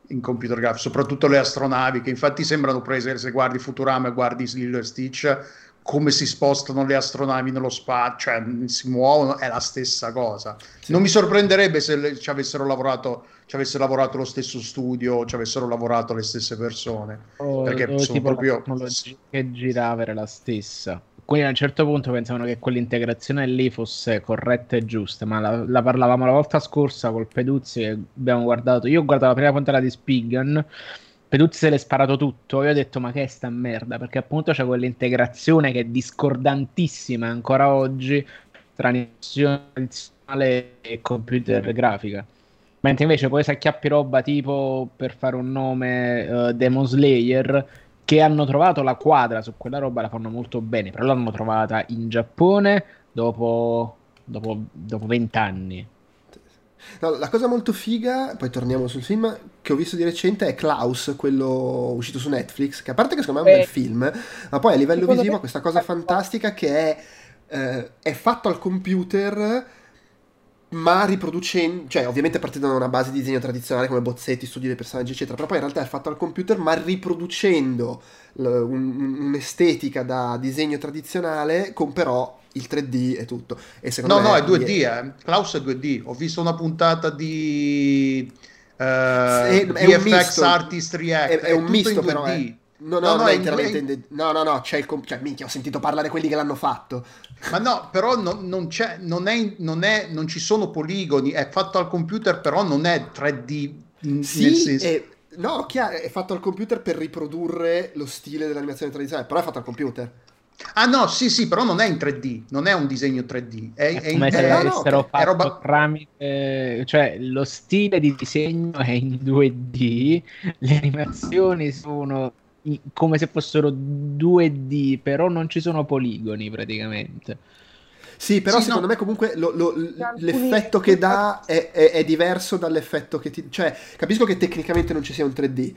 in computer graphics, soprattutto le astronavi che infatti sembrano prese se guardi Futurama e guardi Lilo e Stitch come si spostano le astronavi nello spazio, cioè si muovono, è la stessa cosa. Sì. Non mi sorprenderebbe se le- ci avessero lavorato, ci avesse lavorato lo stesso studio, ci avessero lavorato le stesse persone. O, Perché o sono proprio- la che girava era la stessa. Quindi a un certo punto pensavano che quell'integrazione lì fosse corretta e giusta, ma la, la parlavamo la volta scorsa col Peduzzi abbiamo guardato, io ho guardato la prima puntata di Spigan, Peduzzi se l'è sparato tutto, io ho detto ma che è sta merda, perché appunto c'è quell'integrazione che è discordantissima ancora oggi tra animazione tradizionale e computer grafica. Mentre invece poi se acchiappi roba tipo, per fare un nome, eh, Demon Slayer, che hanno trovato la quadra su quella roba, la fanno molto bene, però l'hanno trovata in Giappone dopo, dopo, dopo 20 anni. No, la cosa molto figa, poi torniamo sul film, che ho visto di recente è Klaus, quello uscito su Netflix, che a parte che secondo me è un bel film, ma poi a livello Secondo visivo me- questa cosa fantastica che è, eh, è fatto al computer, ma riproducendo, cioè ovviamente partendo da una base di disegno tradizionale come bozzetti, studi dei personaggi, eccetera, però poi in realtà è fatto al computer, ma riproducendo l- un- un'estetica da disegno tradizionale con però il 3D e tutto. E secondo No, me no, è 2D, eh. Klaus è 2D. Ho visto una puntata di eh, è un VFX. Artist React. È, è un misto in però, 2D. eh. No, no, No, no, è è in- interamente è in de- No, no, no, c'è il... com- Cioè, minchia, ho sentito parlare quelli che l'hanno fatto. Ma no, però non, non c'è, non, è, non, è, non ci sono poligoni, è fatto al computer, però non è 3D. n- nel Sì, senso- è... No, chiaro, è fatto al computer per riprodurre lo stile dell'animazione tradizionale, però è fatto al computer. Ah no, sì, sì, però non è in 3D, non è un disegno 3D, è, è, È come in, se è- l'avessero è fatto roba... tramite, cioè lo stile di disegno è in 2D, le animazioni sono i- come se fossero 2D, però non ci sono poligoni praticamente. Sì, però Sì, secondo no. me comunque lo- lo- l'effetto che dà è, è- è diverso dall'effetto che ti... Cioè, capisco che tecnicamente non ci sia un 3D,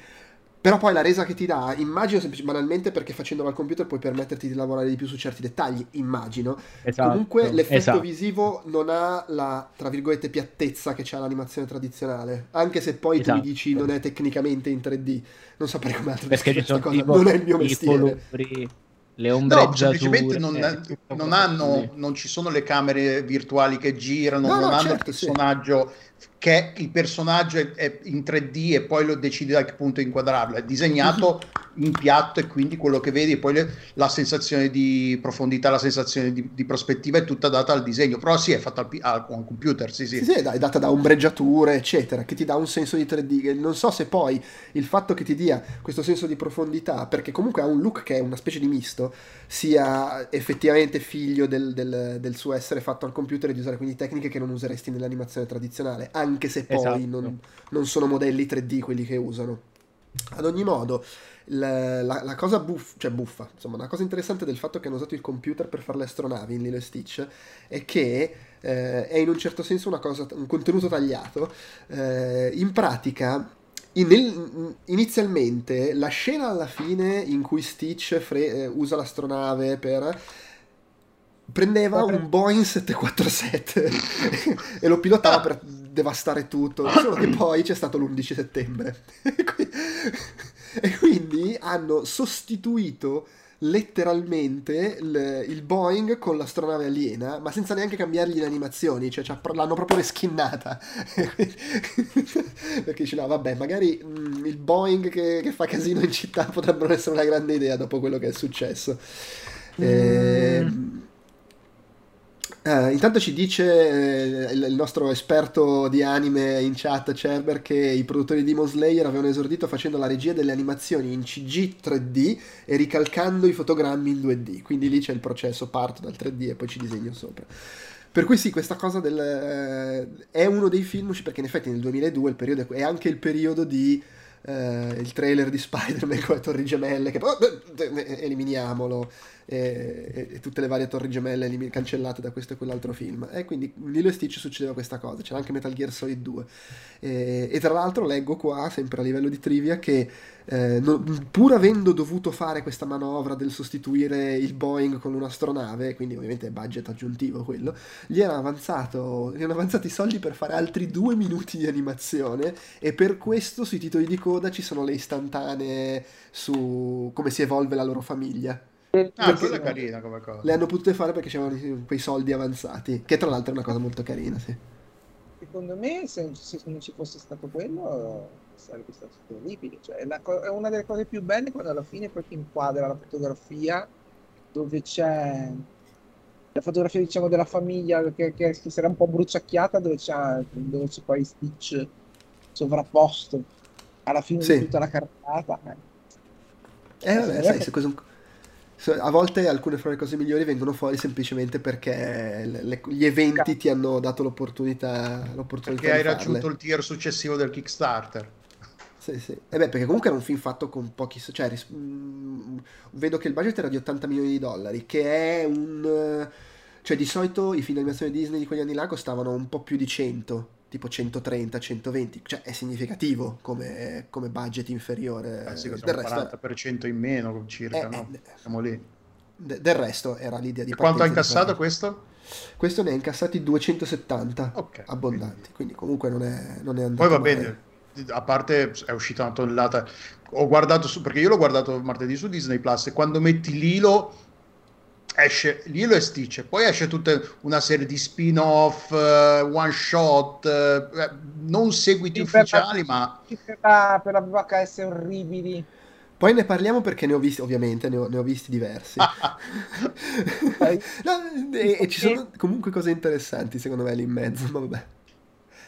però poi la resa che ti dà, immagino semplicemente banalmente perché facendolo al computer puoi permetterti di lavorare di più su certi dettagli, immagino. Esatto, Comunque l'effetto esatto. visivo non ha la, tra virgolette, piattezza che c'ha l'animazione tradizionale, anche se poi tu mi Esatto. dici non è tecnicamente in 3D. Non saprei come altro Perché ci sono questa cosa, tipo non è il mio mestiere. colori, le No, ombreggiature. semplicemente non, eh, non hanno, non ci sono le camere virtuali che girano, No, non no, hanno certo, il sì. Che il personaggio è, è in 3D e poi lo decidi da che punto inquadrarlo. È disegnato in piatto e quindi quello che vedi e poi le- la sensazione di profondità, la sensazione di, di prospettiva è tutta data al disegno. Però sì, è fatto al, al- con computer, sì, sì. Sì, sì, è da- è data da ombreggiature, eccetera, che ti dà un senso di 3D. che Non so se poi il fatto che ti dia questo senso di profondità, perché comunque ha un look che è una specie di misto, sia effettivamente figlio del, del- del suo essere fatto al computer e di usare quindi tecniche che non useresti nell'animazione tradizionale, anche se poi Esatto. non, non sono modelli 3D quelli che usano. Ad ogni modo, la, la- la cosa buffa, cioè buffa, insomma, una cosa interessante del fatto che hanno usato il computer per fare le astronavi in Lilo e Stitch è che eh, è in un certo senso una cosa, un contenuto tagliato. Eh, in pratica, in- inizialmente, la scena alla fine in cui Stitch fre- eh, usa l'astronave per prendeva un Boeing 747 e lo pilotava per devastare tutto. Solo che poi c'è stato l'11 settembre. E quindi hanno sostituito letteralmente il, il Boeing con l'astronave aliena ma senza neanche cambiargli le animazioni cioè c'ha- l'hanno proprio reskinnata. Perché dice no vabbè magari mm, il Boeing che, che fa casino in città potrebbe essere una grande idea dopo quello che è successo. Ehm, eh, intanto ci dice eh, il, nostro esperto di anime in chat, Cerber, che i produttori di Demon Slayer avevano esordito facendo la regia delle animazioni in CG 3D e ricalcando i fotogrammi in 2D. Quindi lì c'è il processo, parto dal 3D e poi ci disegno sopra. Per cui sì, questa cosa del, eh, è uno dei film, perché in effetti nel 2002 il periodo è anche il periodo di eh, il trailer di Spider-Man con le torri gemelle, che poi eh, eliminiamolo, e, e- tutte le varie torri gemelle cancellate da questo e quell'altro film. E quindi in Lilo e Stitch succedeva questa cosa, c'era anche Metal Gear Solid 2. E, e tra l'altro leggo qua, sempre a livello di trivia, che eh, non- pur avendo dovuto fare questa manovra del sostituire il Boeing con un'astronave, quindi ovviamente budget aggiuntivo quello, gli erano, avanzato, gli erano avanzati i soldi per fare altri due minuti di animazione e per questo sui titoli di coda ci sono le istantanee su come si evolve la loro famiglia. Ah, Perché- quella è carina come cosa. Le hanno potute fare perché c'erano quei soldi avanzati, che tra l'altro è una cosa molto carina, sì. Secondo me, se, se non ci fosse stato quello, sarebbe stato terribile. Cioè, è, la co- è una delle cose più belle quando alla fine poi ti inquadra la fotografia dove c'è la fotografia, diciamo, della famiglia che, che, che sarà un po' bruciacchiata, dove c'è, dove c'è poi Stitch sovrapposto alla fine Sì. di tutta la cartata. eh. Eh, vabbè, sai, se cosa- se- a volte alcune fra le cose migliori vengono fuori semplicemente perché le- le- gli eventi ti hanno dato l'opportunità, l'opportunità Perché hai di farle. raggiunto il tier successivo del Kickstarter. Sì, sì. E beh, perché comunque era un film fatto con pochi... Cioè, ris- mm, vedo che il budget era di 80 milioni di dollari, che è un... eh, Cioè, di solito i film d'animazione Disney di quegli anni là costavano un po' più di 100, tipo 130, 120. Cioè, è significativo come, come budget inferiore. Eh sì, del resto... 40% in meno circa, eh, no? eh, Siamo lì. de- del resto era l'idea di E quanto ha incassato questo? Questo ne ha incassati 270 Ok, abbondanti, quindi comunque non è, non è Poi andato va male. bene, a parte è uscita una tonnellata. Ho guardato su, perché io l'ho guardato martedì su Disney Plus e quando metti Lilo esce Lilo e Stitch, poi esce tutta una serie di spin-off, eh, one shot, eh, non seguiti Sì, per- ufficiali, ma Per la, per la VHS orribili. Poi ne parliamo perché ne ho visti, ovviamente, ne ho, ne ho visti diversi. No, e, e ci sono comunque cose interessanti secondo me lì in mezzo, ma vabbè.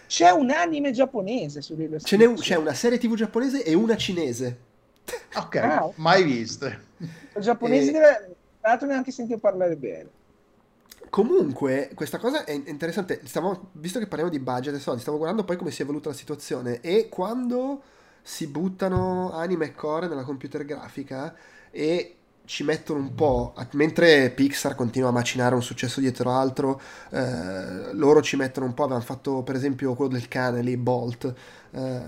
C'è un anime giapponese su Lilo e n'è un- Stitch. c'è una serie tv giapponese e una cinese. ok, Ah, mai viste. Il giapponese E- deve- L'altro neanche sentito parlare bene. Comunque, questa cosa è interessante. Stavo, visto che parliamo di budget e soldi, stavo guardando poi come si è evoluta la situazione. E quando si buttano anime e core nella computer grafica e ci mettono un po', mentre Pixar continua a macinare un successo dietro l'altro, eh, loro ci mettono un po', avevano fatto per esempio quello del cane lì, Bolt, eh,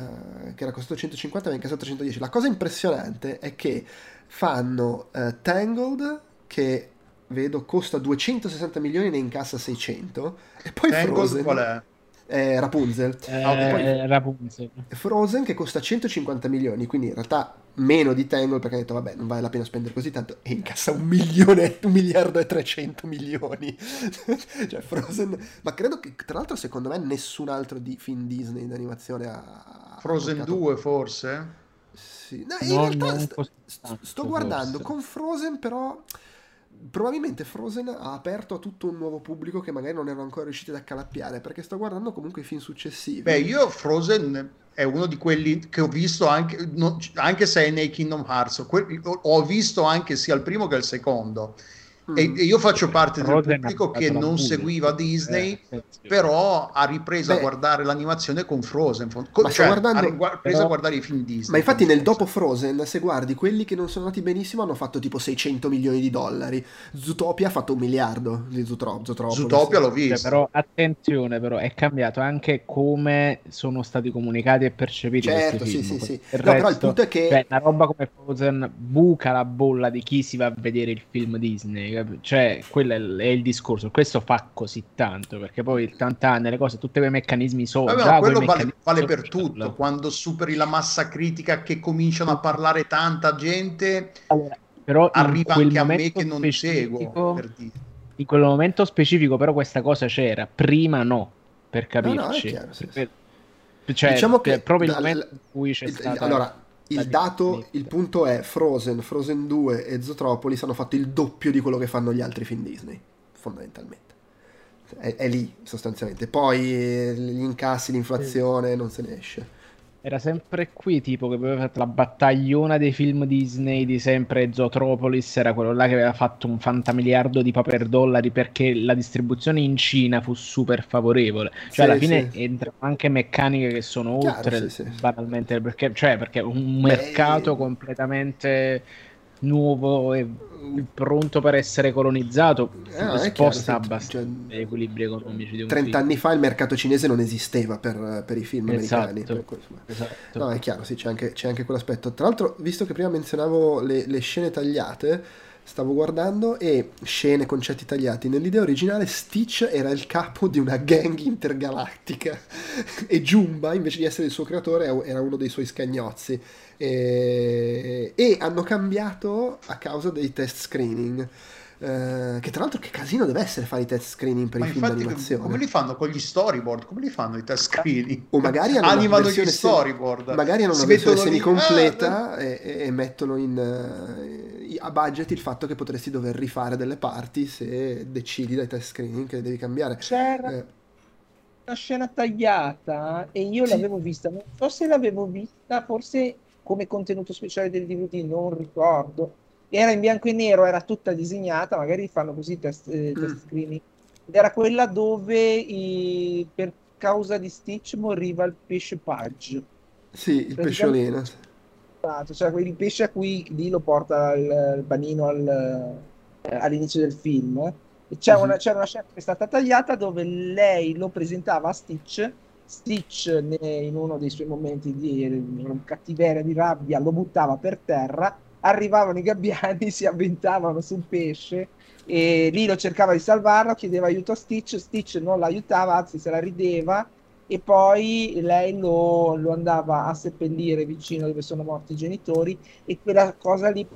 che era costato 150 e incassato 110. La cosa impressionante è che fanno eh, Tangled, che vedo costa 260 milioni e ne incassa 600, e poi Tangled Frozen. qual è? Eh, Rapunzel. Eh, Ah, poi- Rapunzel. Frozen che costa 150 milioni, quindi in realtà meno di Tangle perché ha detto vabbè non vale la pena spendere così tanto e incassa un milione, un miliardo e 300 milioni. cioè Frozen, ma credo che tra l'altro secondo me nessun altro di film Disney d'animazione ha... ha Frozen toccato- 2 forse? Sì. No, in No, realtà st- sto guardando forse. con Frozen però... Probabilmente Frozen ha aperto a tutto un nuovo pubblico che magari non erano ancora riusciti ad accalappiare perché sto guardando comunque i film successivi. Beh, io Frozen è uno di quelli che ho visto anche, non- anche se è nei Kingdom Hearts, ho visto anche sia il primo che il secondo. E, Mm. e io faccio parte del pubblico che non pure. seguiva Disney, Eh, attenzione. però ha ripreso Beh. a guardare l'animazione con Frozen. Con- cioè, guardando- ha rigu- preso però- a guardare i film Disney. Ma infatti nel dopo Frozen, se guardi, quelli che non sono andati benissimo hanno fatto tipo 600 milioni di dollari. Zootopia ha fatto un miliardo di Zootro- Zootropolis. Zootopia l'ho Cioè, visto. però attenzione, però è cambiato anche come sono stati comunicati e percepiti Certo, questi sì, film. sì, sì. Il No, però il resto- punto è che... Cioè, una roba come Frozen buca la bolla di chi si va a vedere il film Disney. Capi- Cioè, quello è il, discorso. Questo fa così tanto perché poi il tantane, le cose, tutti quei meccanismi sono. Vabbè, già quello vale, meccanismi vale per tutto. Quando superi la massa critica che cominciano a parlare tanta gente, Allora, però arriva anche a me che non seguo. Per dire. In quel momento specifico, però, questa cosa c'era. Prima no, per No, no, capirci. chiaro, sì, Per- Cioè, Diciamo che che proprio il momento in cui c'è stata allora, il dato, il punto è Frozen, Frozen 2 e Zootropolis hanno fatto il doppio di quello che fanno gli altri film Disney, fondamentalmente. È, è lì, sostanzialmente. Poi eh, gli incassi, l'inflazione, non se ne esce. Era sempre qui, tipo che aveva fatto la battagliona dei film Disney di sempre. Zootropolis era quello là che aveva fatto un fantamiliardo di paper dollari perché la distribuzione in Cina fu super favorevole. Cioè, Sì, alla fine sì. entrano anche meccaniche che sono Chiaro, oltre sì, banalmente perché, cioè, perché un Beh, mercato completamente nuovo e pronto per essere colonizzato chiaro, sposta abbastanza cioè, equilibri economici di un 30 film. anni fa il mercato cinese non esisteva per, per i film Esatto. americani. cui, Esatto. No, è chiaro, sì, c'è anche, c'è anche quell'aspetto. Tra l'altro, visto che prima menzionavo le, le scene tagliate, stavo guardando e scene, concetti tagliati. Nell'idea originale Stitch era il capo di una gang intergalattica e Jumba, invece di essere il suo creatore, era uno dei suoi scagnozzi. E, e hanno cambiato a causa dei test screening. Eh, che tra l'altro che casino deve essere fare i test screening per Ma i film d'animazione. come li fanno con gli storyboard? Come li fanno i test screening? O magari hanno una animano gli storyboard. Magari hanno una Si versione mettono lì, semicompleta ah, e, e mettono in, eh, a budget il fatto che potresti dover rifare delle parti se decidi dai test screening che le devi cambiare. C'era Eh, una scena tagliata e io Sì. l'avevo vista, non so se l'avevo vista, forse come contenuto speciale del DVD, non ricordo. Era in bianco e nero, era tutta disegnata, magari fanno così test, eh, test Mm. screening. Ed era quella dove i- per causa di Stitch moriva il pesce Pudge. sì, il pesciolino. Esatto, cioè quel pesce a cui lì lo porta il, il panino al- eh, all'inizio del film. C'è Mhm. una, c'era una scena che è stata tagliata dove lei lo presentava a Stitch. Stitch, in uno dei suoi momenti di eh, cattiveria, di rabbia, lo buttava per terra. Arrivavano i gabbiani, si avventavano sul pesce e lì lo cercava di salvarlo, chiedeva aiuto a Stitch. Stitch non l'aiutava, anzi se la rideva e poi lei lo, lo andava a seppellire vicino dove sono morti i genitori e quella cosa lì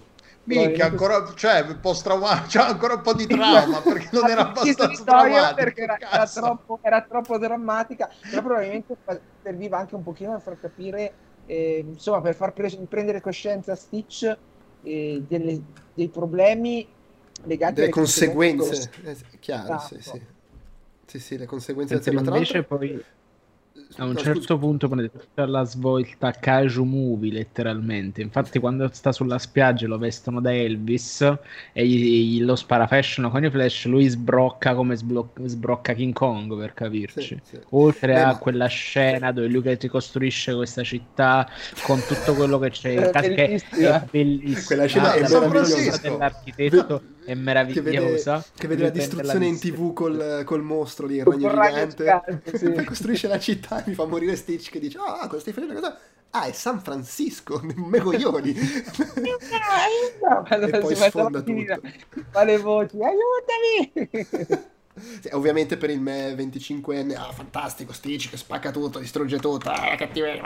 Minchia, ancora, cioè, post trauma, c'ha ancora un po' di trauma perché non era abbastanza traumatico. perché era, era troppo, era troppo drammatica però probabilmente serviva anche un pochino per far capire eh, insomma per far pre- prendere coscienza a Stitch eh, delle- dei problemi legati Delle alle conseguenze. Eh, chiaro, sì, Esatto. sì. Sì, sì, le conseguenze del tema. Tra invece l'altro, poi A un certo punto prende la svolta kaiju movie, letteralmente. Infatti, quando sta sulla spiaggia lo vestono da Elvis e gli, gli- lo sparafashion con i flash, lui sbrocca come sblo- sbrocca King Kong, per capirci. Sì, sì. Oltre Beh, a ma- quella scena dove lui che ti costruisce questa città con tutto quello che c'è, È che è bellissima. bellissima. Quella scena è la meravigliosa. dell'architetto è meravigliosa. Che vede la Lui prende distruzione in tv col, col mostro lì, il ragno gigante. sì. Costruisce la città mi fa morire Stitch che dice: Ah, cosa stai facendo? Cosa? Ah, è San Francisco, megoglioni. No, allora E poi sfonda tutto. fa le voci, aiutami! Sì, ovviamente per il me 25enne, ah, fantastico, Stitch che spacca tutto, distrugge tutto, ah, cattiveria.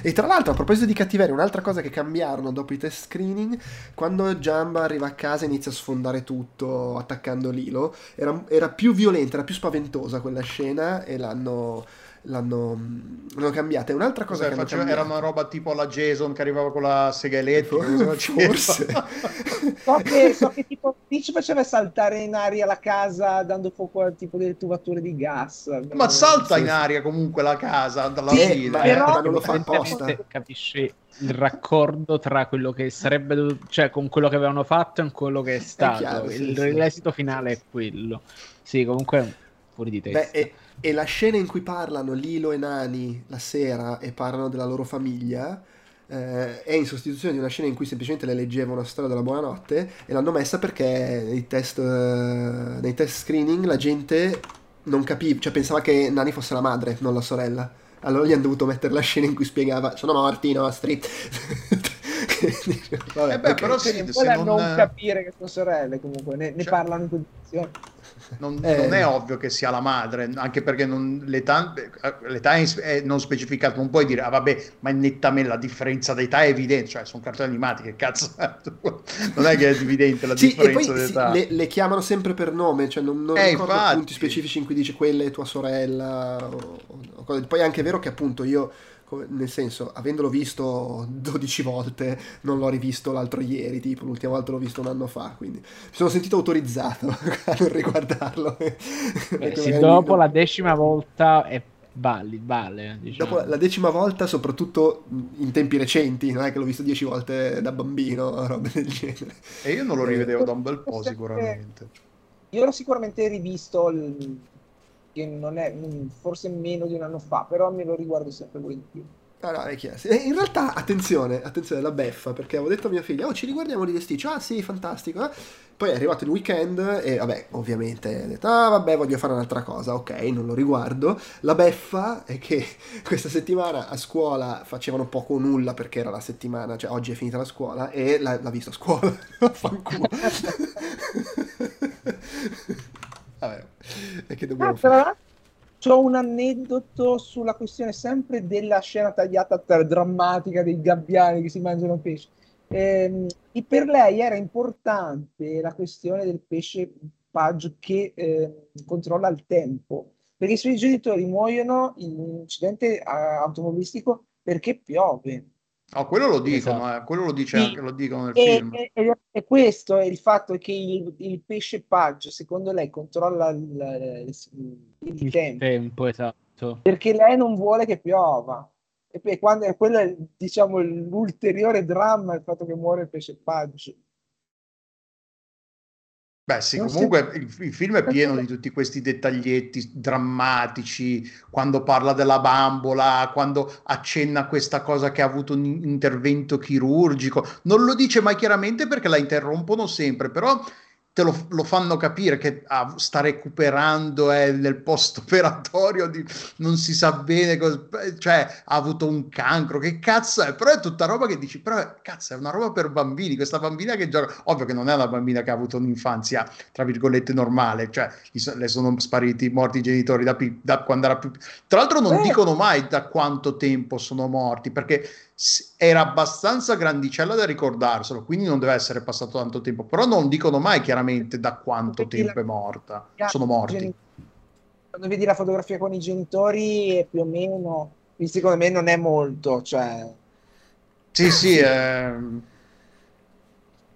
E tra l'altro, a proposito di cattiveria, un'altra cosa che cambiarono dopo i test screening, quando Jamba arriva a casa e inizia a sfondare tutto attaccando Lilo, era, era più violenta, era più spaventosa quella scena e l'hanno, l'hanno, l'hanno cambiata. E un'altra cosa Cos'è, che faceva- era una roba tipo la Jason che arrivava con la sega elettrica. Forse. So che, so che tipo Peach faceva saltare in aria la casa dando fuoco al tipo delle tubature di gas. Ma salta Sì, in sì. aria comunque la casa dalla Sì, fine. ma- Però- ma non lo fa apposta. Capisce il raccordo tra quello che sarebbe dovuto, cioè con quello che avevano fatto e quello che è stato. chiaro, sì, il, sì. l'esito finale è quello. Sì, comunque fuori di testa. Beh, e, e la scena in cui parlano Lilo e Nani la sera e parlano della loro famiglia eh, è in sostituzione di una scena in cui semplicemente le leggeva una storia della buonanotte e l'hanno messa perché nei test, eh, nei test screening la gente non capiva, cioè pensava che Nani fosse la madre, non la sorella. Allora gli hanno dovuto mettere la scena in cui spiegava sono morti i nostri. Vabbè, Eh beh, ok. però sì, se non, non- non capire che sono sorelle comunque, ne, ne Cioè- parlano in condizioni. Non, Eh. non è ovvio che sia la madre, anche perché non- l'età, eh, l'età è, non specificata, non puoi dire, ah vabbè, ma è nettamente la differenza d'età è evidente, cioè sono cartoni animati, che cazzo, non è che è evidente la Sì, e poi differenza sì, d'età. le, le chiamano sempre per nome, cioè non, non Eh, ricordo infatti. punti specifici in cui dice quella è tua sorella. o- o cose- Poi è anche vero che appunto io, nel senso, avendolo visto 12 volte, non l'ho rivisto l'altro ieri, tipo l'ultima volta l'ho visto un anno fa, quindi mi sono sentito autorizzato a non riguardarlo. Beh, sì, dopo non- la decima volta è vale, vale diciamo. Dopo la decima volta, soprattutto in tempi recenti, non è che l'ho visto 10 volte da bambino, robe del genere. E io non lo rivedevo da un bel po' sicuramente. Io l'ho sicuramente rivisto, il- che non è mm, forse meno di un anno fa, però me lo riguardo sempre volentieri. Ah, no, è chiaro. Sì. E in realtà, attenzione, attenzione, la beffa, perché avevo detto a mia figlia, oh, ci riguardiamo di Stitch, ah sì, fantastico. eh. Poi è arrivato il weekend e, vabbè, ovviamente, ha detto, ah, vabbè, voglio fare un'altra cosa, ok, non lo riguardo. La beffa è che questa settimana a scuola facevano poco o nulla perché era la settimana, cioè oggi è finita la scuola e l'ha, l'ha visto a scuola. Fanculo. vabbè, e che dobbiamo Ah, fare? c'ho un aneddoto sulla questione sempre della scena tagliata tra- drammatica dei gabbiani che si mangiano pesce. Ehm, e per lei era importante la questione del pesce Pudge che eh, controlla il tempo, perché i suoi genitori muoiono in un incidente eh, automobilistico perché piove. No, quello lo dicono, Esatto. eh, quello lo, dice Sì. anche, lo dicono nel E, film. e- e- e questo è il fatto che il, il pesce Pudge, secondo lei, controlla il, il- il tempo tempo, esatto. perché lei non vuole che piova. E poi quando quello è diciamo l'ulteriore dramma il fatto che muore il pesce Pudge. Beh, sì, Non si- comunque il, il film è pieno di tutti questi dettaglietti drammatici, quando parla della bambola, quando accenna a questa cosa che ha avuto un intervento chirurgico. Non lo dice mai chiaramente perché la interrompono sempre, però te lo, lo fanno capire che ah, sta recuperando è nel post operatorio, non si sa bene, cos- cioè ha avuto un cancro, che cazzo è? Però è tutta roba che dici, però cazzo è una roba per bambini, questa bambina che gioca, ovvio che non è una bambina che ha avuto un'infanzia, tra virgolette, normale, cioè le sono spariti, morti i genitori da, da quando era più... Tra l'altro non Beh. dicono mai da quanto tempo sono morti, perché era abbastanza grandicella da ricordarselo, quindi non deve essere passato tanto tempo, però non dicono mai chiaramente da quanto Perché la- tempo è morta, sono morti. Quando vedi la fotografia con i genitori è più o meno, secondo me non è molto, cioè Sì, sì, ehm,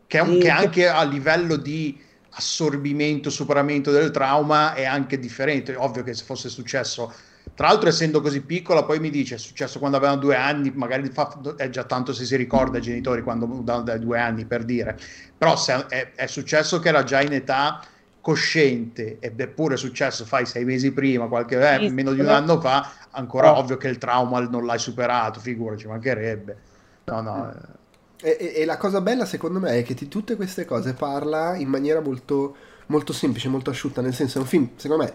che, un- Sì, che- anche a livello di assorbimento, superamento del trauma è anche differente. Ovvio che se fosse successo Tra l'altro, essendo così piccola, poi mi dice: è successo quando avevano due anni, magari fa, è già tanto se si ricorda ai genitori quando da, dai due anni per dire. Però se è, è successo che era già in età cosciente ed è pure successo fai sei mesi prima, qualche eh, meno di un anno fa, ancora oh. ovvio che il trauma non l'hai superato, figuraci, mancherebbe. No, no. E, e, e, la cosa bella secondo me è che di tutte queste cose parla in maniera molto, molto semplice, molto asciutta, nel senso è un film, secondo me,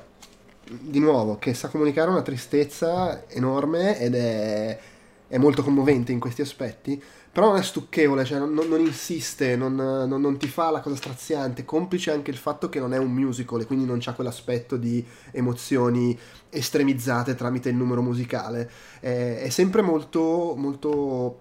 di nuovo, che sa comunicare una tristezza enorme ed è, è molto commovente in questi aspetti, però non è stucchevole, cioè non, non insiste, non, non, non, ti fa la cosa straziante, complice anche il fatto che non è un musical e quindi non c'ha quell'aspetto di emozioni estremizzate tramite il numero musicale, è, è sempre molto, molto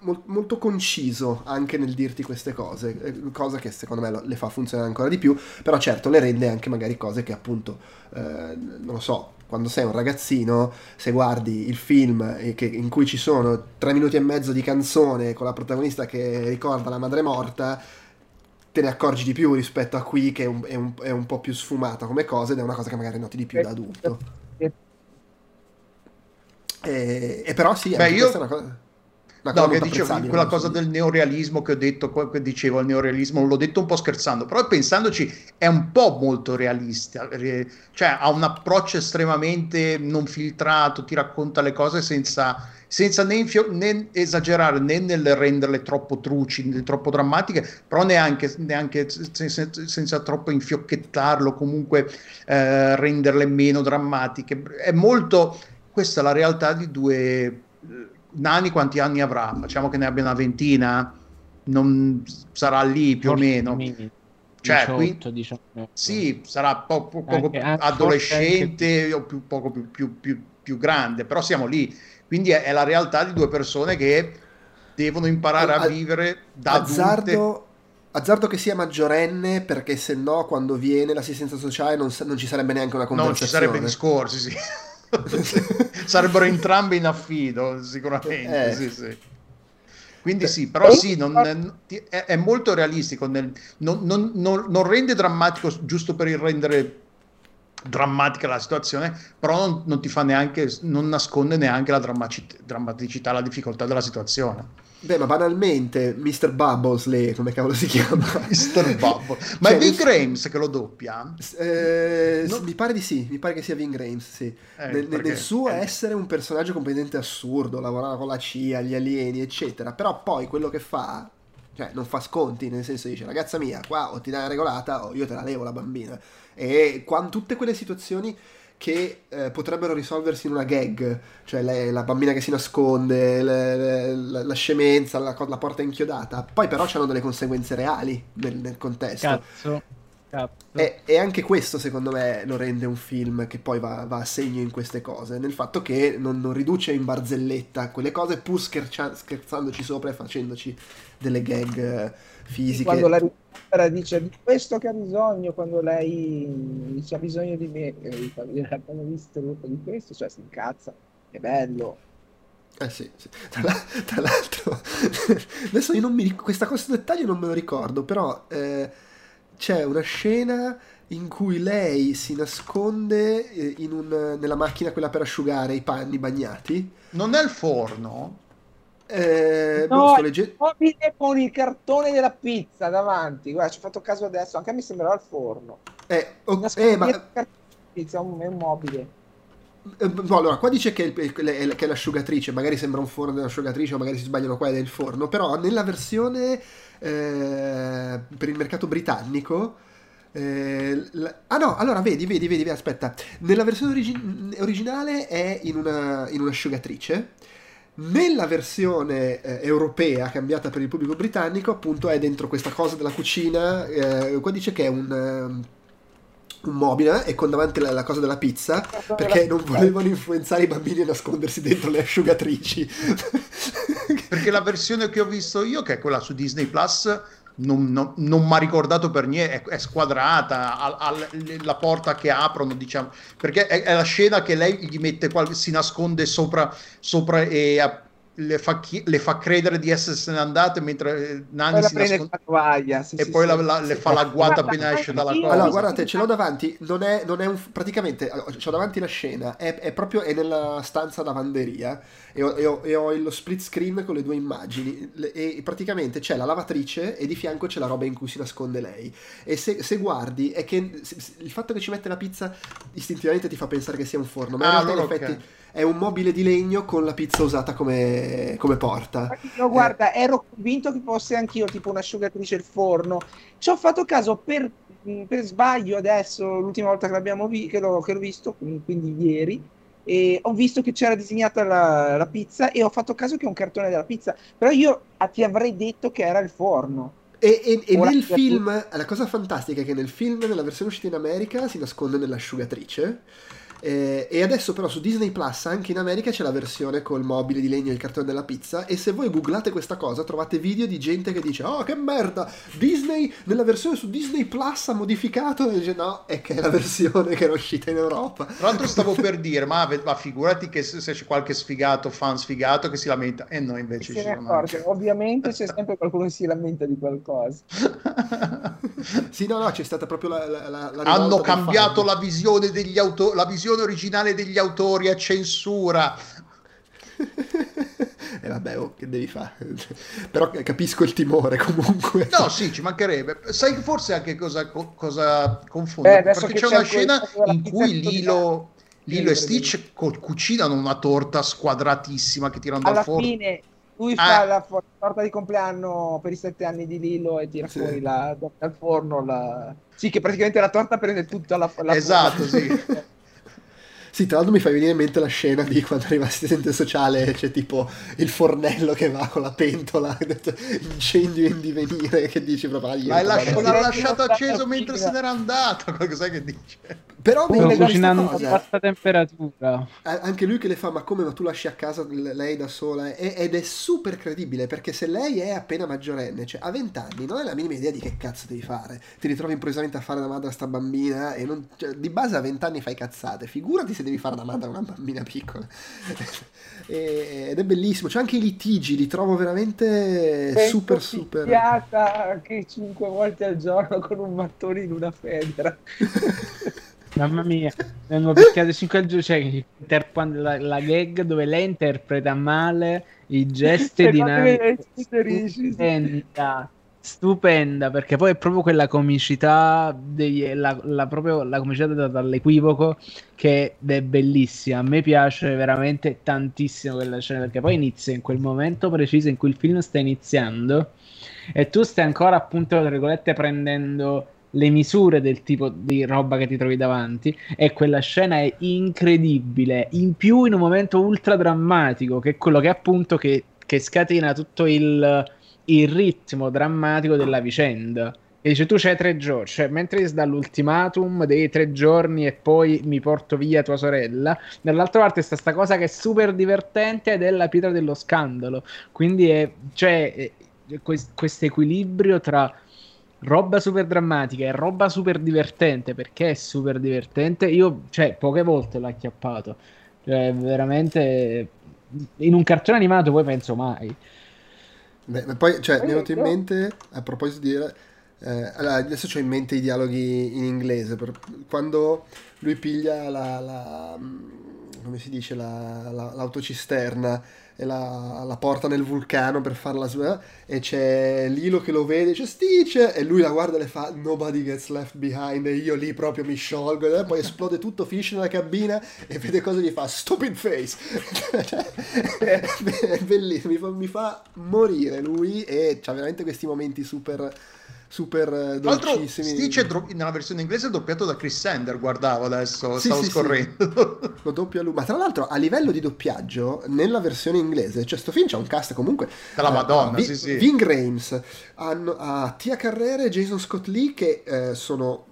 molto conciso anche nel dirti queste cose, eh, cosa che secondo me le fa funzionare ancora di più, però certo le rende anche magari cose che appunto, eh, non lo so, quando sei un ragazzino, se guardi il film che, in cui ci sono tre minuti e mezzo di canzone con la protagonista che ricorda la madre morta, te ne accorgi di più rispetto a qui che è un, è un, è un po' più sfumata come cosa ed è una cosa che magari noti di più da adulto. E, e però sì, Beh, io... questa è una cosa No, che dicevo, quella cosa del neorealismo che ho detto, che dicevo il neorealismo, l'ho detto un po' scherzando, però pensandoci è un po' molto realista, cioè ha un approccio estremamente non filtrato, ti racconta le cose senza, senza né, infio- né, esagerare né nel renderle troppo truci, né troppo drammatiche, però neanche, neanche senza, senza, troppo infiocchettarlo, comunque eh, renderle meno drammatiche. È molto, questa è la realtà di due Nani quanti anni avrà? Facciamo che ne abbia una ventina, non sarà lì più forse o meno. Mini. Cioè, 18, qui, 19. Sì, sarà poco, poco anche, adolescente anche... o più, poco più, più, più, più, grande, però siamo lì. Quindi è, è, la realtà di due persone che devono imparare a, a vivere da azzardo, adulte. Azzardo che sia maggiorenne perché se no quando viene l'assistenza sociale non, non ci sarebbe neanche una conversazione. Non ci sarebbe discorsi, sì. sarebbero entrambi in affido sicuramente eh. sì, sì. quindi sì però sì non, è, è, molto realistico nel, non, non, non, rende drammatico giusto per il rendere drammatica la situazione però non, ti fa neanche non nasconde neanche la drammaticità la difficoltà della situazione Beh, ma banalmente, Mr. Bubbles, lei, come cavolo si chiama? Mr. Bubbles. Ma cioè, è Vin Grames che lo doppia? Eh, no. Mi pare di sì, mi pare che sia Vin Grames, sì. Eh, nel, nel, suo eh. essere un personaggio completamente assurdo, lavorava con la CIA, gli alieni, eccetera. Però poi quello che fa, cioè non fa sconti, nel senso dice, ragazza mia, qua o ti dai una regolata o io te la levo la bambina. E quando tutte quelle situazioni che eh, potrebbero risolversi in una gag, cioè lei, la bambina che si nasconde, le, le, la, la, scemenza, la, la, porta inchiodata, poi però hanno delle conseguenze reali nel, nel contesto. Cazzo. E, e, anche questo secondo me lo rende un film che poi va, va a segno in queste cose, nel fatto che non, non riduce in barzelletta quelle cose pur schercia, scherzandoci sopra e facendoci delle gag eh, fisiche. Quando la riportera dice di questo che ha bisogno, quando lei dice ha bisogno di me, e abbiamo visto di questo, cioè si incazza, è bello. Eh sì, sì. Tra, tra, l'altro, adesso io non mi ricordo, questa cosa dettaglio non me lo ricordo, però... Eh, c'è una scena in cui lei si nasconde eh, un, nella macchina quella per asciugare i panni bagnati. Non è il forno? Eh, no, boh, legge... mobile con il cartone della pizza davanti. Guarda, ci ho fatto caso adesso, anche a me sembrava il forno. Eh, oh, eh ma... Pizza, è un mobile. Eh, no, allora, qua dice che, che è l'asciugatrice, magari sembra un forno dell'asciugatrice o magari si sbagliano qua ed è il forno, però nella versione eh, per il mercato britannico. Eh, la... ah no, allora vedi, vedi, vedi, aspetta. Nella versione origi- originale è in, una, in un'asciugatrice. Nella versione eh, europea, cambiata per il pubblico britannico, appunto è dentro questa cosa della cucina. Eh, qua dice che è un, um, un mobile e con davanti la, la, cosa della pizza perché non volevano influenzare i bambini a nascondersi dentro le asciugatrici. perché la versione che ho visto io, che è quella su Disney Plus, non, non, non mi ha ricordato per niente, è, è squadrata, ha, la porta che aprono, diciamo, perché è, è, la scena che lei gli mette, qual- si nasconde sopra, sopra e, le fa, chi- le fa credere di essersene andate mentre eh, Nani la si nasconde con la tovaglia, sì, e sì, poi sì. la- la- le fa l'agguata Guarda, appena esce dalla cosa. Allora, guardate, ce l'ho davanti, non è, non è un... praticamente, allora, ho davanti la scena, è, è proprio è nella stanza lavanderia e ho, e ho- e ho lo split screen con le due immagini e praticamente c'è la lavatrice e di fianco c'è la roba in cui si nasconde lei. E se, se guardi, è che se- se- il fatto che ci mette la pizza istintivamente ti fa pensare che sia un forno, ma in Ah, realtà allora in effetti ok. È un mobile di legno con la pizza usata come, come porta. Io guarda, ero convinto che fosse anch'io tipo un'asciugatrice il forno. Ci ho fatto caso per, per sbaglio adesso, l'ultima volta che l'abbiamo vi- che l'ho, che l'ho visto, quindi ieri, e ho visto che c'era disegnata la, la pizza e ho fatto caso che è un cartone della pizza. Però io ti avrei detto che era il forno. E, e- e nel film, la cosa fantastica è che nel film, nella versione uscita in America, si nasconde nell'asciugatrice. Eh, e adesso però su Disney Plus anche in America c'è la versione col mobile di legno e il cartone della pizza. E se voi googlate questa cosa trovate video di gente che dice oh che merda Disney nella versione su Disney Plus ha modificato e dice no è che è la versione che era uscita in Europa. Tra l'altro stavo per dire, ma, ma figurati che se, se c'è qualche sfigato, fan sfigato che si lamenta, e noi invece ci accorge. Ovviamente c'è sempre qualcuno che si lamenta di qualcosa. sì no no c'è stata proprio la, la, la- la Hanno cambiato la visione degli autori, la visione originale degli autori a censura. e vabbè oh, che devi fare però capisco il timore comunque No, sì, ci mancherebbe. Sai forse anche cosa, co- cosa confondo? Eh, Perché c'è c'è una scena in cui Lilo, Lilo e Stitch co- cucinano una torta squadratissima che tirano dal Alla forno. fine lui Ah. fa la fo- torta di compleanno per i sette anni di Lilo e tira Sì. fuori la dal forno. La... Sì, che praticamente la torta prende tutta la, la Esatto, sì. Sì, tra l'altro mi fai venire in mente la scena di quando arriva l'assistente sociale, c'è tipo il fornello che va con la pentola, incendio in divenire, che dici proprio... "Ah, vado lasci- avanti". l'ha lasciato acceso mentre se n'era andato. Cos'è che dice? Però vedi cucinando a bassa temperatura. anche lui che le fa, ma come, ma tu lasci a casa lei da sola? E- ed è super credibile, perché se lei è appena maggiorenne, cioè a 20 anni, non hai la minima idea di che cazzo devi fare. Ti ritrovi improvvisamente a fare da madre a sta bambina e non, cioè, di base a 20 anni fai cazzate, figurati se devi fare da madre a una bambina piccola. E- ed è bellissimo, c'è anche i litigi, li trovo veramente Sento super super... anche cinque volte al giorno con un mattone in una federa. Mamma mia, mi hanno picchiato 5 al giorno. Cioè, inter- quando la, la gag dove lei interpreta male i gesti E di Nani. Stupenda, perché poi è proprio quella comicità, dei- la, la- proprio la comicità data dall'equivoco che è bellissima. A me piace veramente tantissimo quella scena perché poi inizia in quel momento preciso in cui il film sta iniziando e tu stai ancora appunto tra virgolette prendendo le misure del tipo di roba che ti trovi davanti e quella scena è incredibile in più in un momento ultra drammatico che è quello che appunto che, che scatena tutto il, il ritmo drammatico della vicenda. E dice tu c'hai tre giorni cioè mentre ti dà l'ultimatum dei tre giorni e poi mi porto via tua sorella dall'altra parte sta sta cosa che è super divertente ed è la pietra dello scandalo. Quindi è cioè questo equilibrio tra roba super drammatica e roba super divertente. Perché è super divertente? Io cioè poche volte l'ho acchiappato. Cioè veramente in un cartone animato poi penso mai Beh, ma poi, cioè, mi è venuto in mente, a proposito di... eh, allora, adesso ho in mente i dialoghi in inglese, per- quando lui piglia la, la- mm, come si dice, la- la- l'autocisterna la, la porta nel vulcano per farla su, e c'è Lilo che lo vede, c'è Stitch, e lui la guarda e le fa Nobody gets left behind, e io lì proprio mi sciolgo, e poi esplode tutto, finisce nella cabina e vede cosa gli fa, stupid face, è bellissimo, mi fa, mi fa morire lui e c'ha veramente questi momenti super, super eh, dolcissimi. Stitch dro- nella versione inglese è doppiato da Chris Sander. Guardavo adesso, Sì, stavo sì, sì. scorrendo. Lo doppia lui. Ma tra l'altro, a livello di doppiaggio, nella versione inglese, cioè sto film c'ha un cast comunque. Della eh, Madonna, Vi- sì, sì. Ving Rhames, hanno- ha Tia Carrere e Jason Scott Lee, che eh, sono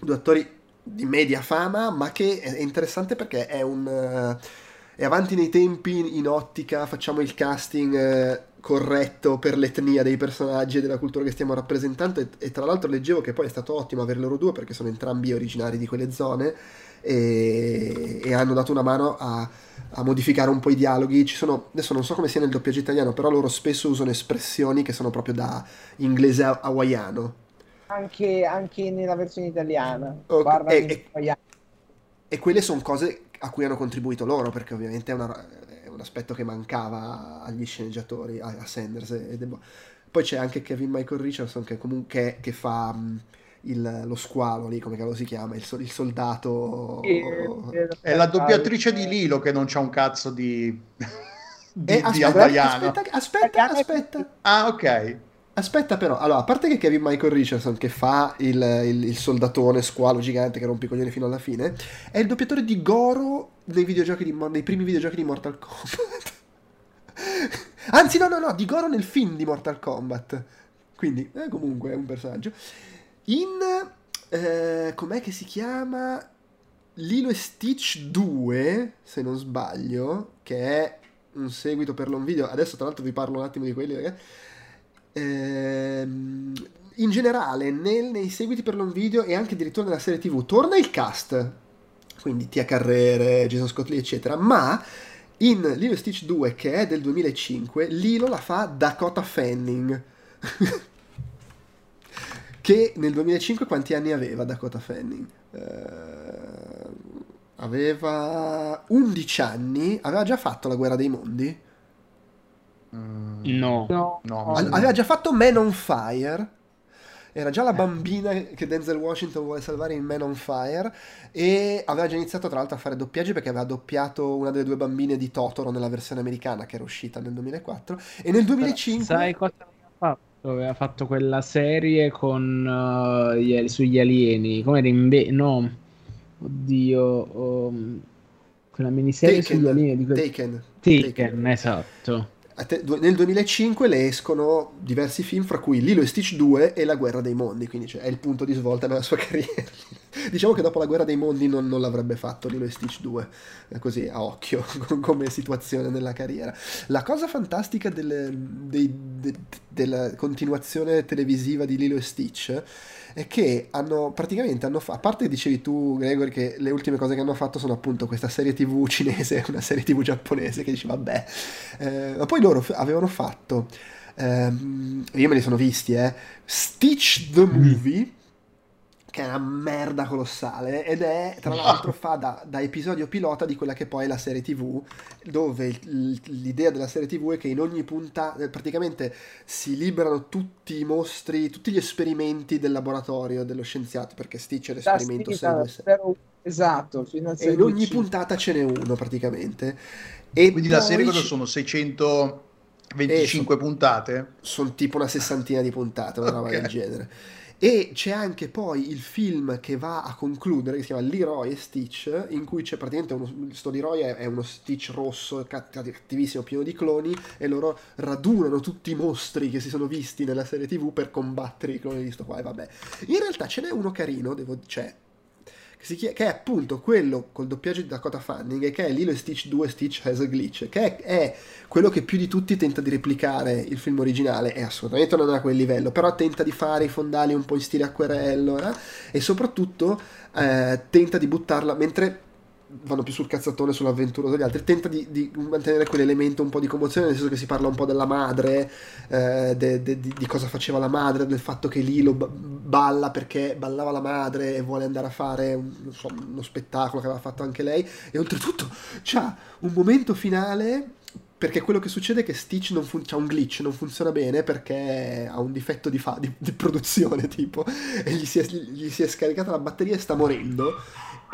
due attori di media fama, ma che è interessante perché è un. eh, è avanti nei tempi in ottica, facciamo il casting corretto per l'etnia dei personaggi e della cultura che stiamo rappresentando e, e tra l'altro leggevo che poi è stato ottimo avere loro due perché sono entrambi originari di quelle zone e, e hanno dato una mano a, a modificare un po' i dialoghi. Ci sono, adesso non so come sia nel doppiaggio italiano, però loro spesso usano espressioni che sono proprio da inglese hawaiano. Anche, anche nella versione italiana. Ok, Parlano e- e-. E quelle sono cose a cui hanno contribuito loro, perché ovviamente è, una- un aspetto che mancava agli sceneggiatori, a, a Sanders e De Bo- Poi c'è anche Kevin Michael Richardson che comunque che fa mh, il- lo squalo lì, come cavolo si chiama, il, il soldato... E- È la doppiatrice di Lilo che non c'ha un cazzo di, di, Eh, di aspetta, hawaiano. aspetta, aspetta, aspetta. Ah, ok. Aspetta però, allora, a parte che Kevin Michael Richardson che fa il, il- il soldatone squalo gigante che rompe i coglioni fino alla fine, è il doppiatore di Goro nei, di, nei primi videogiochi di Mortal Kombat. Anzi, no, no, no, di Goro nel film di Mortal Kombat. Quindi, eh, comunque, è un personaggio. In... eh, com'è che si chiama? Lilo e Stitch 2, se non sbaglio, che è un seguito per l'on video. Adesso, tra l'altro, vi parlo un attimo di quelli, perché... Ehm, in generale, nel- nei seguiti per l'on video e anche addirittura nella serie TV, torna il cast, quindi Tia Carrere, Jason Scott Lee, eccetera, ma in Lilo Stitch 2, che è del 2005, Lilo la fa Dakota Fanning. che nel 2005 quanti anni aveva Dakota Fanning? Eh, aveva 11 anni, aveva già fatto la guerra dei mondi. Mm, No. No, No. Al- Aveva già fatto Man on Fire. Era già la bambina che Denzel Washington vuole salvare in Man on Fire. E aveva già iniziato, tra l'altro, a fare doppiaggi perché aveva doppiato una delle due bambine di Totoro nella versione americana che era uscita nel 2004. E nel 2005. Sai cosa aveva fatto? Aveva fatto quella serie con uh, gli- sugli alieni. Come era in be- No, oddio. um, quella miniserie Taken, sugli alieni di quel... Taken. Taken, esatto. Nel 2005 le escono diversi film, fra cui Lilo e Stitch 2 e La guerra dei mondi, quindi cioè, è il punto di svolta nella sua carriera. diciamo che dopo La guerra dei mondi non, non l'avrebbe fatto Lilo e Stitch 2, eh, così a occhio, come situazione nella carriera. La cosa fantastica delle- dei- de- della continuazione televisiva di Lilo e Stitch è che hanno praticamente hanno fa- a parte dicevi tu Gregory che le ultime cose che hanno fatto sono appunto questa serie tv cinese una serie tv giapponese che dici vabbè. Eh, ma poi loro f- avevano fatto ehm, io me li sono visti eh Stitch the Movie che è una merda colossale ed è tra l'altro fa da, da episodio pilota di quella che poi è la serie tv dove il- l'idea della serie tv è che in ogni puntata praticamente si liberano tutti i mostri tutti gli esperimenti del laboratorio dello scienziato perché Stitch è l'esperimento da 626 zero- esatto, fino e in ogni 16. puntata ce n'è uno praticamente e Quindi la serie cosa sono? 625 puntate? sono tipo una sessantina di puntate, una roba Ok. del genere. E c'è anche poi il film che va a concludere, che si chiama Leroy e Stitch, in cui c'è praticamente uno, sto Leroy è, uno Stitch rosso, cat- cattivissimo, pieno di cloni, e loro radunano tutti i mostri che si sono visti nella serie tv per combattere i cloni di sto qua, e vabbè. In realtà ce n'è uno carino, devo, cioè, che, si chia- che è appunto quello col doppiaggio di Dakota Fanning, e che è Lilo e Stitch 2 Stitch has a glitch, che è, è quello che più di tutti tenta di replicare il film originale, e assolutamente non è a quel livello, però tenta di fare i fondali un po' in stile acquerello, eh, e soprattutto eh, tenta di buttarla, mentre vanno più sul cazzatone, sull'avventura degli altri, tenta di, di mantenere quell'elemento un po' di commozione, nel senso che si parla un po' della madre, eh, de- de- di, cosa faceva la madre, del fatto che Lilo ba- balla perché ballava la madre e vuole andare a fare un- so, uno spettacolo che aveva fatto anche lei, e oltretutto c'ha un momento finale perché quello che succede è che Stitch non fun- c'ha un glitch, non funziona bene perché ha un difetto di, fa- di- di produzione tipo e gli si, è, gli si è scaricata la batteria e sta morendo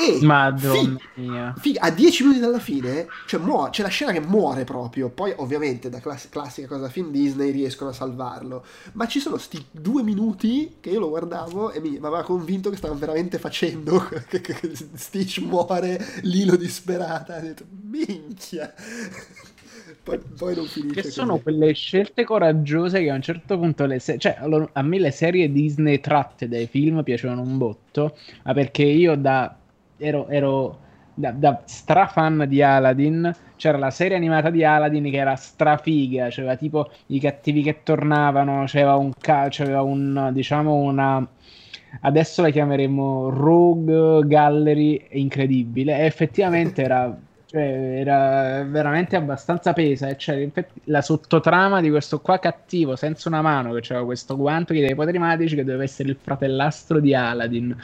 e Madonna fi- mia. Figa, a 10 minuti dalla fine cioè, muo- c'è la scena che muore proprio. Poi, ovviamente, da class- classica cosa film Disney riescono a salvarlo. Ma ci sono sti due minuti che io lo guardavo e mi, mi aveva convinto che stavano veramente facendo che, che- che Stitch muore, Lilo disperata. Ho detto, minchia. poi, poi non finisce. Che così. sono quelle scelte coraggiose che a un certo punto le se- cioè allora, a me le serie Disney tratte dai film piacevano un botto, ma perché io da ero, ero da, da strafan di Aladdin, c'era la serie animata di Aladdin che era strafiga, c'era tipo i cattivi che tornavano, c'era un ca- c'era un diciamo una adesso la chiameremo Rogue Gallery incredibile. E effettivamente era, cioè, era veramente abbastanza pesa. E cioè, la sottotrama di questo qua cattivo, senza una mano, che aveva questo guanto che dei poteri magici, che doveva essere il fratellastro di Aladdin.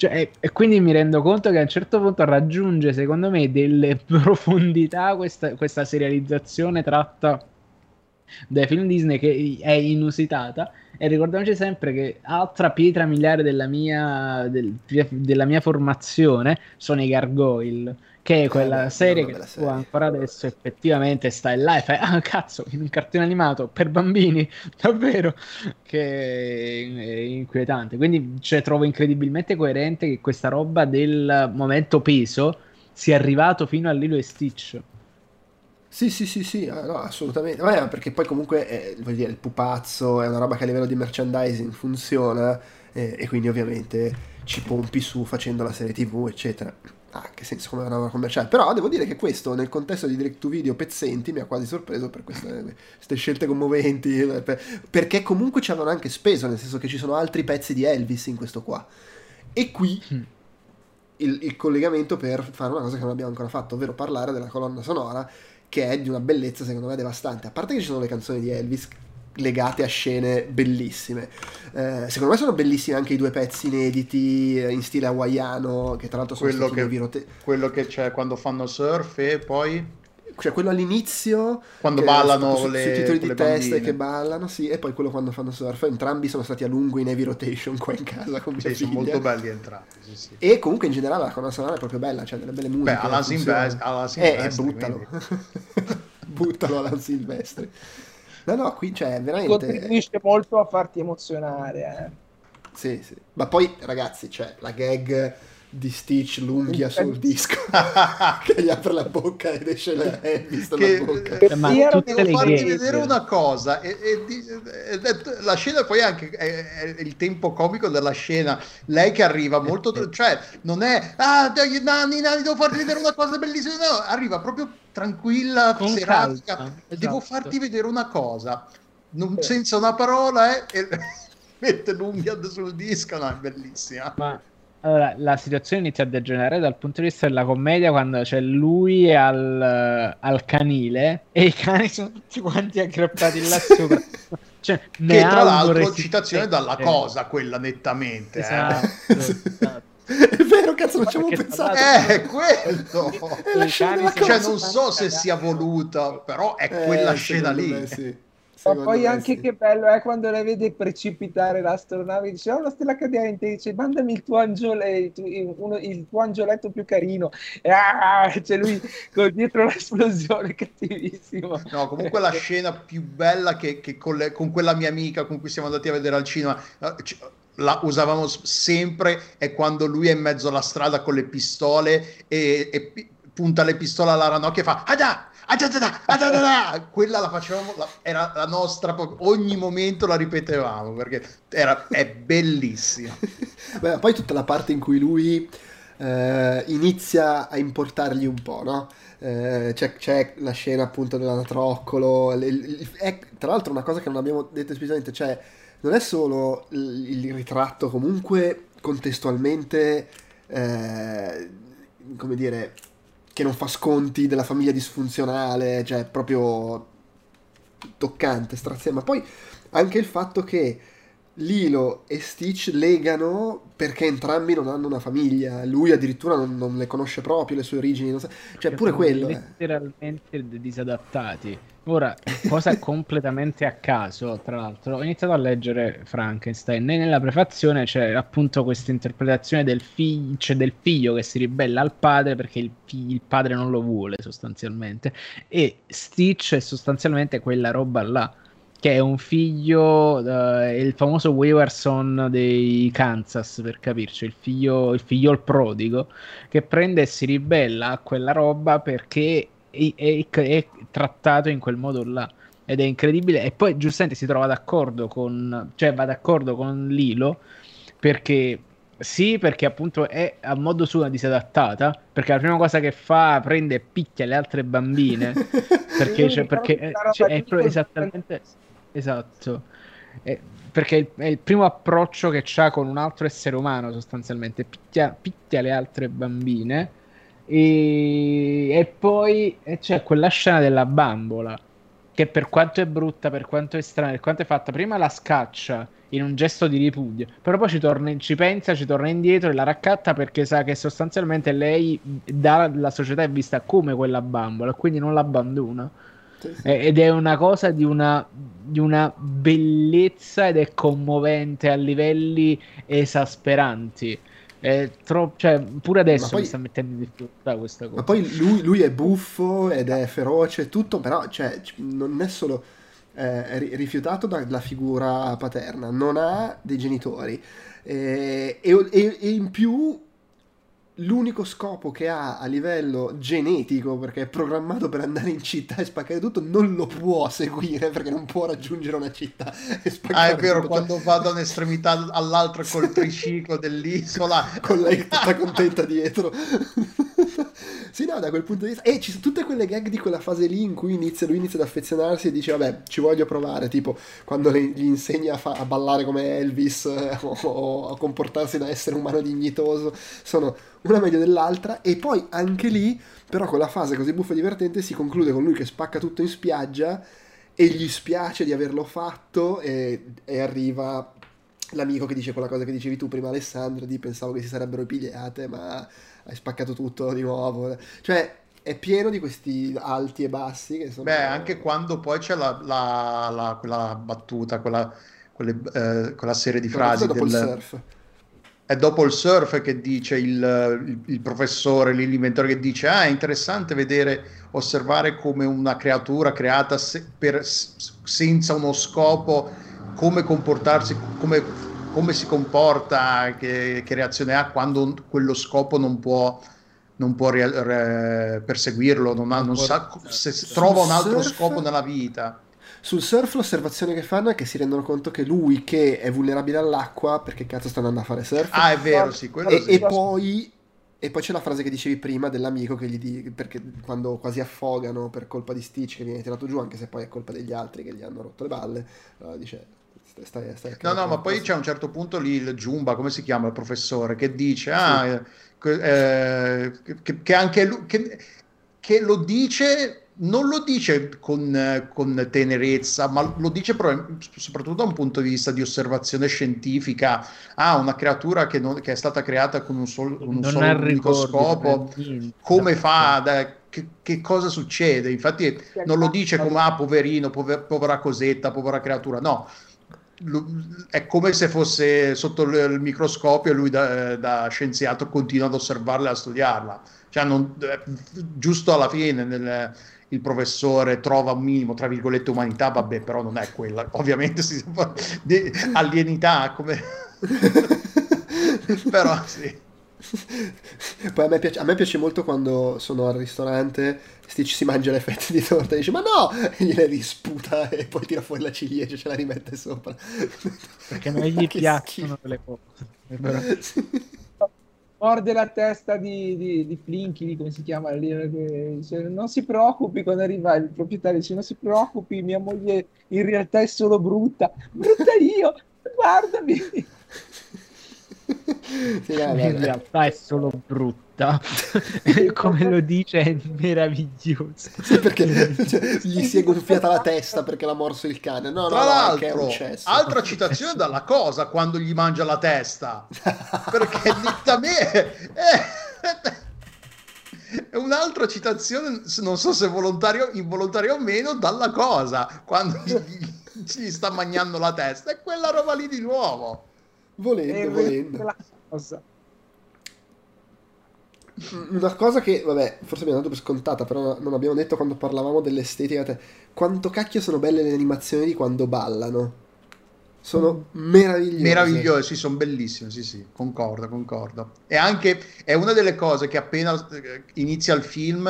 Cioè, e, quindi mi rendo conto che a un certo punto raggiunge, secondo me, delle profondità questa, questa serializzazione tratta dai film Disney che è inusitata. E ricordiamoci sempre che altra pietra miliare della mia, del, della mia formazione sono i Gargoyle che è quella eh, serie che tu ancora adesso effettivamente stai là e fai ah cazzo in un cartone animato per bambini davvero che è inquietante quindi cioè, trovo incredibilmente coerente che questa roba del momento peso sia arrivato fino a Lilo e Stitch sì, sì, sì, sì, ah, no, assolutamente. Vabbè, perché poi comunque è, voglio dire, il pupazzo è una roba che a livello di merchandising funziona eh, e quindi ovviamente ci pompi su facendo la serie TV, eccetera. Ah, che senso come una roba commerciale. Però devo dire che questo nel contesto di direct to video pezzenti mi ha quasi sorpreso per queste, queste scelte commoventi, per, perché comunque ci avevano anche speso, nel senso che ci sono altri pezzi di Elvis in questo qua. E qui... Mm. Il, il collegamento per fare una cosa che non abbiamo ancora fatto, ovvero parlare della colonna sonora che è di una bellezza secondo me devastante. A parte che ci sono le canzoni di Elvis legate a scene bellissime. Eh, secondo me sono bellissimi anche i due pezzi inediti eh, in stile hawaiano, che tra l'altro sono quello stati che, virote- quello che c'è quando fanno surf e poi? Cioè quello all'inizio quando ballano su, le, sui titoli di testa che ballano sì e poi quello quando fanno surf. Entrambi sono stati a lungo in heavy rotation qua in casa con mia sì, sono molto belli entrambi sì, sì. e comunque in generale la colonna sonora è proprio bella cioè delle belle musiche beh Alan Silvestri eh, eh buttalo. buttalo Alan Silvestri no no qui cioè veramente contribuisce molto a farti emozionare eh. sì sì ma poi ragazzi cioè la gag di Stitch l'unghia sul disco che gli apre la bocca ed esce la Elvis dalla bocca. eh, ma devo farti gay. vedere una cosa e, e, e, la scena poi anche è, è, il tempo comico della scena lei che arriva molto cioè non è ah nani nani devo farti vedere una cosa bellissima no arriva proprio tranquilla Con ceramica calma, devo esatto. farti vedere una cosa non, senza una parola eh, e mette l'unghia sul disco no è bellissima. Ma allora, la situazione inizia a degenerare dal punto di vista della commedia quando c'è lui al, al canile e i cani sono tutti quanti aggrappati là sopra. Cioè, che tra l'altro citazione dalla cosa quella nettamente. Eh. Esatto, eh. esatto. È vero, cazzo, non ci avevo pensato. È quello. Cioè, non so se sia voluta, però è eh, quella scena lì. Me, sì. Ma poi anche sì. che bello è quando lei vede precipitare l'astronave e dice: Oh, una stella cadente. Dice: Mandami il tuo, angioletto, uno, il tuo angioletto più carino. E ah, c'è lui con dietro l'esplosione, cattivissimo. No, comunque la scena più bella che, che con, le, con, quella mia amica con cui siamo andati a vedere al cinema. Eh, la usavamo sempre è quando lui è in mezzo alla strada con le pistole e, e punta le pistole alla ranocchia e fa Ada! Quella la facevamo, la, era la nostra, ogni momento la ripetevamo perché era, è bellissima. Beh, poi tutta la parte in cui lui eh, inizia a importargli un po', no? Eh, c'è, c'è, la scena appunto dell'anatroccolo, è, tra l'altro una cosa che non abbiamo detto esplicitamente, cioè non è solo il, il ritratto, comunque contestualmente, eh, come dire, che non fa sconti della famiglia disfunzionale, cioè proprio toccante, straziante. Ma poi anche il fatto che Lilo e Stitch legano perché entrambi non hanno una famiglia. Lui addirittura non, non le conosce proprio le sue origini. Sa... Cioè, pure quello. Letteralmente eh. disadattati. Ora, cosa completamente a caso, tra l'altro, ho iniziato a leggere Frankenstein e nella prefazione c'è appunto questa interpretazione del, fig- cioè del figlio che si ribella al padre perché il, fig- il padre non lo vuole sostanzialmente. E Stitch è sostanzialmente quella roba là che è un figlio, uh, il famoso Waverson dei Kansas, per capirci, il figlio, il figlio il prodigo, che prende e si ribella a quella roba perché è, è, è, trattato in quel modo là. Ed è incredibile. E poi giustamente si trova d'accordo con, cioè va d'accordo con Lilo, perché sì, perché appunto è a modo suo disadattata. Perché la prima cosa che fa prende e picchia le altre bambine. perché, cioè, perché, cioè, è, è esattamente Esatto. è, perché è il primo approccio che ha con un altro essere umano sostanzialmente, picchia, picchia le altre bambine e, e poi c'è quella scena della bambola che per quanto è brutta, per quanto è strana, per quanto è fatta, prima la scaccia in un gesto di ripudio, però poi ci, torna, ci pensa, ci torna indietro e la raccatta perché sa che sostanzialmente lei dalla società è vista come quella bambola, quindi non l'abbandona. Sì, sì. Ed è una cosa di una, di una bellezza ed è commovente a livelli esasperanti. È troppo, cioè, pure adesso poi, mi sta mettendo in difficoltà questa cosa. Ma poi lui, lui, è buffo ed è feroce tutto, però cioè, non è solo eh, rifiutato dalla figura paterna, non ha dei genitori eh, e, e, e in più l'unico scopo che ha a livello genetico, perché è programmato per andare in città e spaccare tutto, non lo può seguire perché non può raggiungere una città e spaccare Ah, è vero, tutto. quando va da un'estremità all'altra col triciclo dell'isola, con lei tutta contenta dietro. sì, no, da quel punto di vista. E ci sono tutte quelle gag di quella fase lì in cui inizia, lui inizia ad affezionarsi e dice, vabbè, ci voglio provare. Tipo, quando le, gli insegna a, fa- a, ballare come Elvis eh, o, o a comportarsi da essere umano dignitoso. Sono una meglio dell'altra. E poi anche lì, però, quella fase così buffa e divertente si conclude con lui che spacca tutto in spiaggia e gli spiace di averlo fatto e, e arriva l'amico che dice quella cosa che dicevi tu prima Alessandro di pensavo che si sarebbero pigliate ma hai spaccato tutto di nuovo. Cioè, è pieno di questi alti e bassi. Che sono... Beh, anche quando poi c'è la, la, la quella battuta, quella, quelle, eh, quella serie di frasi. Dopo del... il surf. È dopo il surf che dice il, il, il professore, l'inventore che dice: Ah, è interessante vedere, osservare come una creatura creata se, per, senza uno scopo, come comportarsi, come come si comporta, che, che reazione ha quando quello scopo non può, non può re, re, perseguirlo, non, ha, non sa se trova un altro surf, scopo nella vita. Sul surf l'osservazione che fanno è che si rendono conto che lui che è vulnerabile all'acqua, perché cazzo sta andando a fare surf? Ah, è vero, sì, quello e, sì. E poi e poi c'è la frase che dicevi prima dell'amico che gli dice, perché quando quasi affogano per colpa di Stitch che viene tirato giù, anche se poi è colpa degli altri che gli hanno rotto le balle, uh, dice Stai, stai no, no, ma poi c'è a un certo punto lì il Jumba, come si chiama il professore, che dice ah, sì. eh, che, che, anche lui, che, che, lo dice, non lo dice con, con tenerezza, ma lo dice però, soprattutto da un punto di vista di osservazione scientifica. Ah, una creatura che, non, che è stata creata con un, sol, con un solo unico scopo, come fa? Da, che, che, cosa succede? Infatti non lo dice come ah, poverino, pover, povera cosetta, povera creatura, no è come se fosse sotto il microscopio e lui da, da scienziato continua ad osservarla e a studiarla. Cioè non, eh, giusto alla fine nel, il professore trova un minimo, tra virgolette, umanità, vabbè, però non è quella. Ovviamente si fa di alienità, come... però sì. Poi a me, piace, a me, piace, molto quando sono al ristorante, Stitch si mangia le fette di torta e dice ma no! E gliele risputa e poi tira fuori la ciliegia e ce la rimette sopra. Perché non gli piacciono le cose. Morde la testa di, di, di Flinky, come si chiama? Dice, non si preoccupi quando arriva il proprietario, dice non si preoccupi, mia moglie in realtà è solo brutta. Brutta io, guardami! sì, in realtà è solo brutta come lo dice è meraviglioso. Sì, perché cioè, gli si è gonfiata la testa perché l'ha morso il cane. No, tra no, l'altro altra citazione dalla cosa quando gli mangia la testa. Perché è, è un'altra citazione non so se volontario involontaria o meno dalla cosa quando gli, gli sta mangiando la testa. È quella roba lì di nuovo. Volendo, volendo. Cosa. Una cosa che, vabbè, forse abbiamo dato per scontata, però non abbiamo detto quando parlavamo dell'estetica. Quanto cacchio sono belle le animazioni di quando ballano. Sono meravigliose. Meravigliose, sì, sono bellissime, sì, sì, concordo, concordo. E anche, è una delle cose che appena eh, inizia il film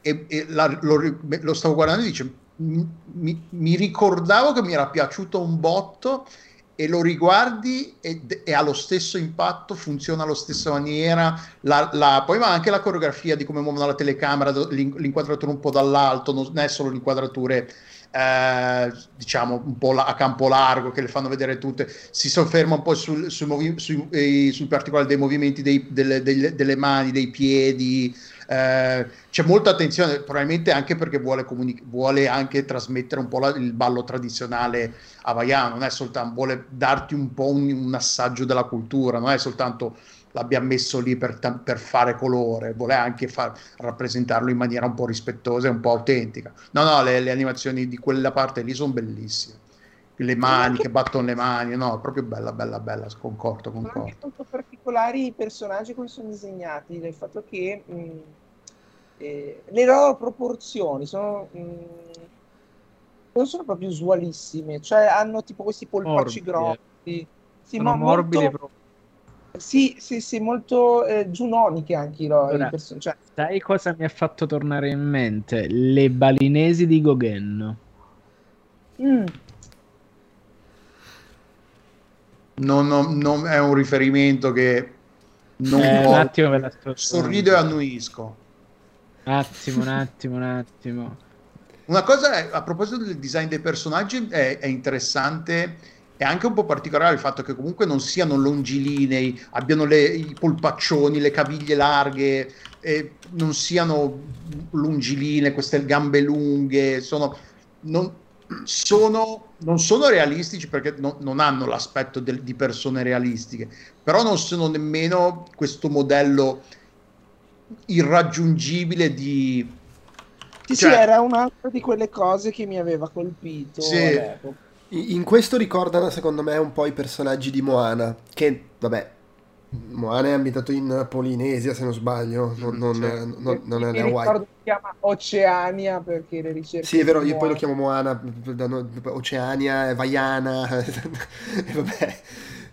e, e la, lo, lo, stavo guardando e dice, mi, mi ricordavo che mi era piaciuto un botto e lo riguardi e, e, ha lo stesso impatto, funziona alla stessa maniera, la, la, poi ma anche la coreografia di come muovono la telecamera, l'inquadratura un po' dall'alto, non è solo le inquadrature eh, diciamo un po' a campo largo che le fanno vedere tutte si sofferma un po' sul, sul, movi- sui, eh, sul particolare dei movimenti dei, delle, delle, delle, mani dei piedi eh, c'è molta attenzione probabilmente anche perché vuole, comunic- vuole anche trasmettere un po' la, il ballo tradizionale havaiano non è soltanto vuole darti un po' un, un assaggio della cultura non è soltanto l'abbiamo messo lì per, per, fare colore, vuole anche far, rappresentarlo in maniera un po' rispettosa e un po' autentica. No, no, le, le animazioni di quella parte lì sono bellissime. Le mani che battono le mani, no, proprio bella, bella, bella, concordo, concordo. Sono anche molto particolari i personaggi come sono disegnati, del fatto che mh, eh, le loro proporzioni sono... Mh, non sono proprio usualissime, cioè hanno tipo questi polpacci grossi. Sì, sono ma morbidi molto... sì, sì, sì, molto eh, giunoniche anche no, Ora, person- cioè... Sai cosa mi ha fatto tornare in mente? Le balinesi di Gauguin. Mm. Non, non, non, è un riferimento che non eh, un attimo ve la sto sorrido e annuisco. Un attimo, un attimo, un attimo. Una cosa è, a proposito del design dei personaggi è, è interessante è anche un po' particolare il fatto che comunque non siano longilinei, abbiano le, i polpaccioni, le caviglie larghe, eh, non siano lungilinee, queste gambe lunghe, sono, non, sono, non sono realistici perché no, non hanno l'aspetto del, di persone realistiche, però non sono nemmeno questo modello irraggiungibile di... Sì, cioè, sì, era un'altra di quelle cose che mi aveva colpito sì. in questo ricordano secondo me un po' i personaggi di Moana, che vabbè, Moana è ambientato in Polinesia se non sbaglio, non, non, certo. non, non è Hawaii. ricordo si chiama Oceania perché le ricerche... Sì è vero, io poi lo chiamo Moana, Oceania, Vaiana, e vabbè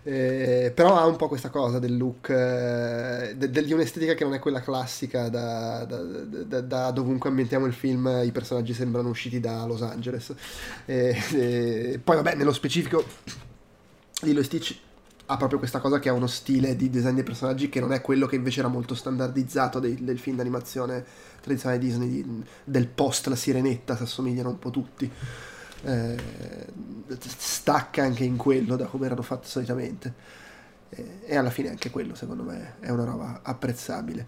eh, però ha un po' questa cosa del look, eh, de, de, di un'estetica che non è quella classica da, da, da, da, dovunque ambientiamo il film, i personaggi sembrano usciti da Los Angeles. Eh, poi vabbè, nello specifico, Lilo Stitch ha proprio questa cosa che ha uno stile di design dei personaggi che non è quello che invece era molto standardizzato dei, del film d'animazione tradizionale Disney, di, del post La Sirenetta, si assomigliano un po' tutti eh, stacca anche in quello da come erano fatte solitamente. Eh, e alla fine anche quello secondo me è una roba apprezzabile.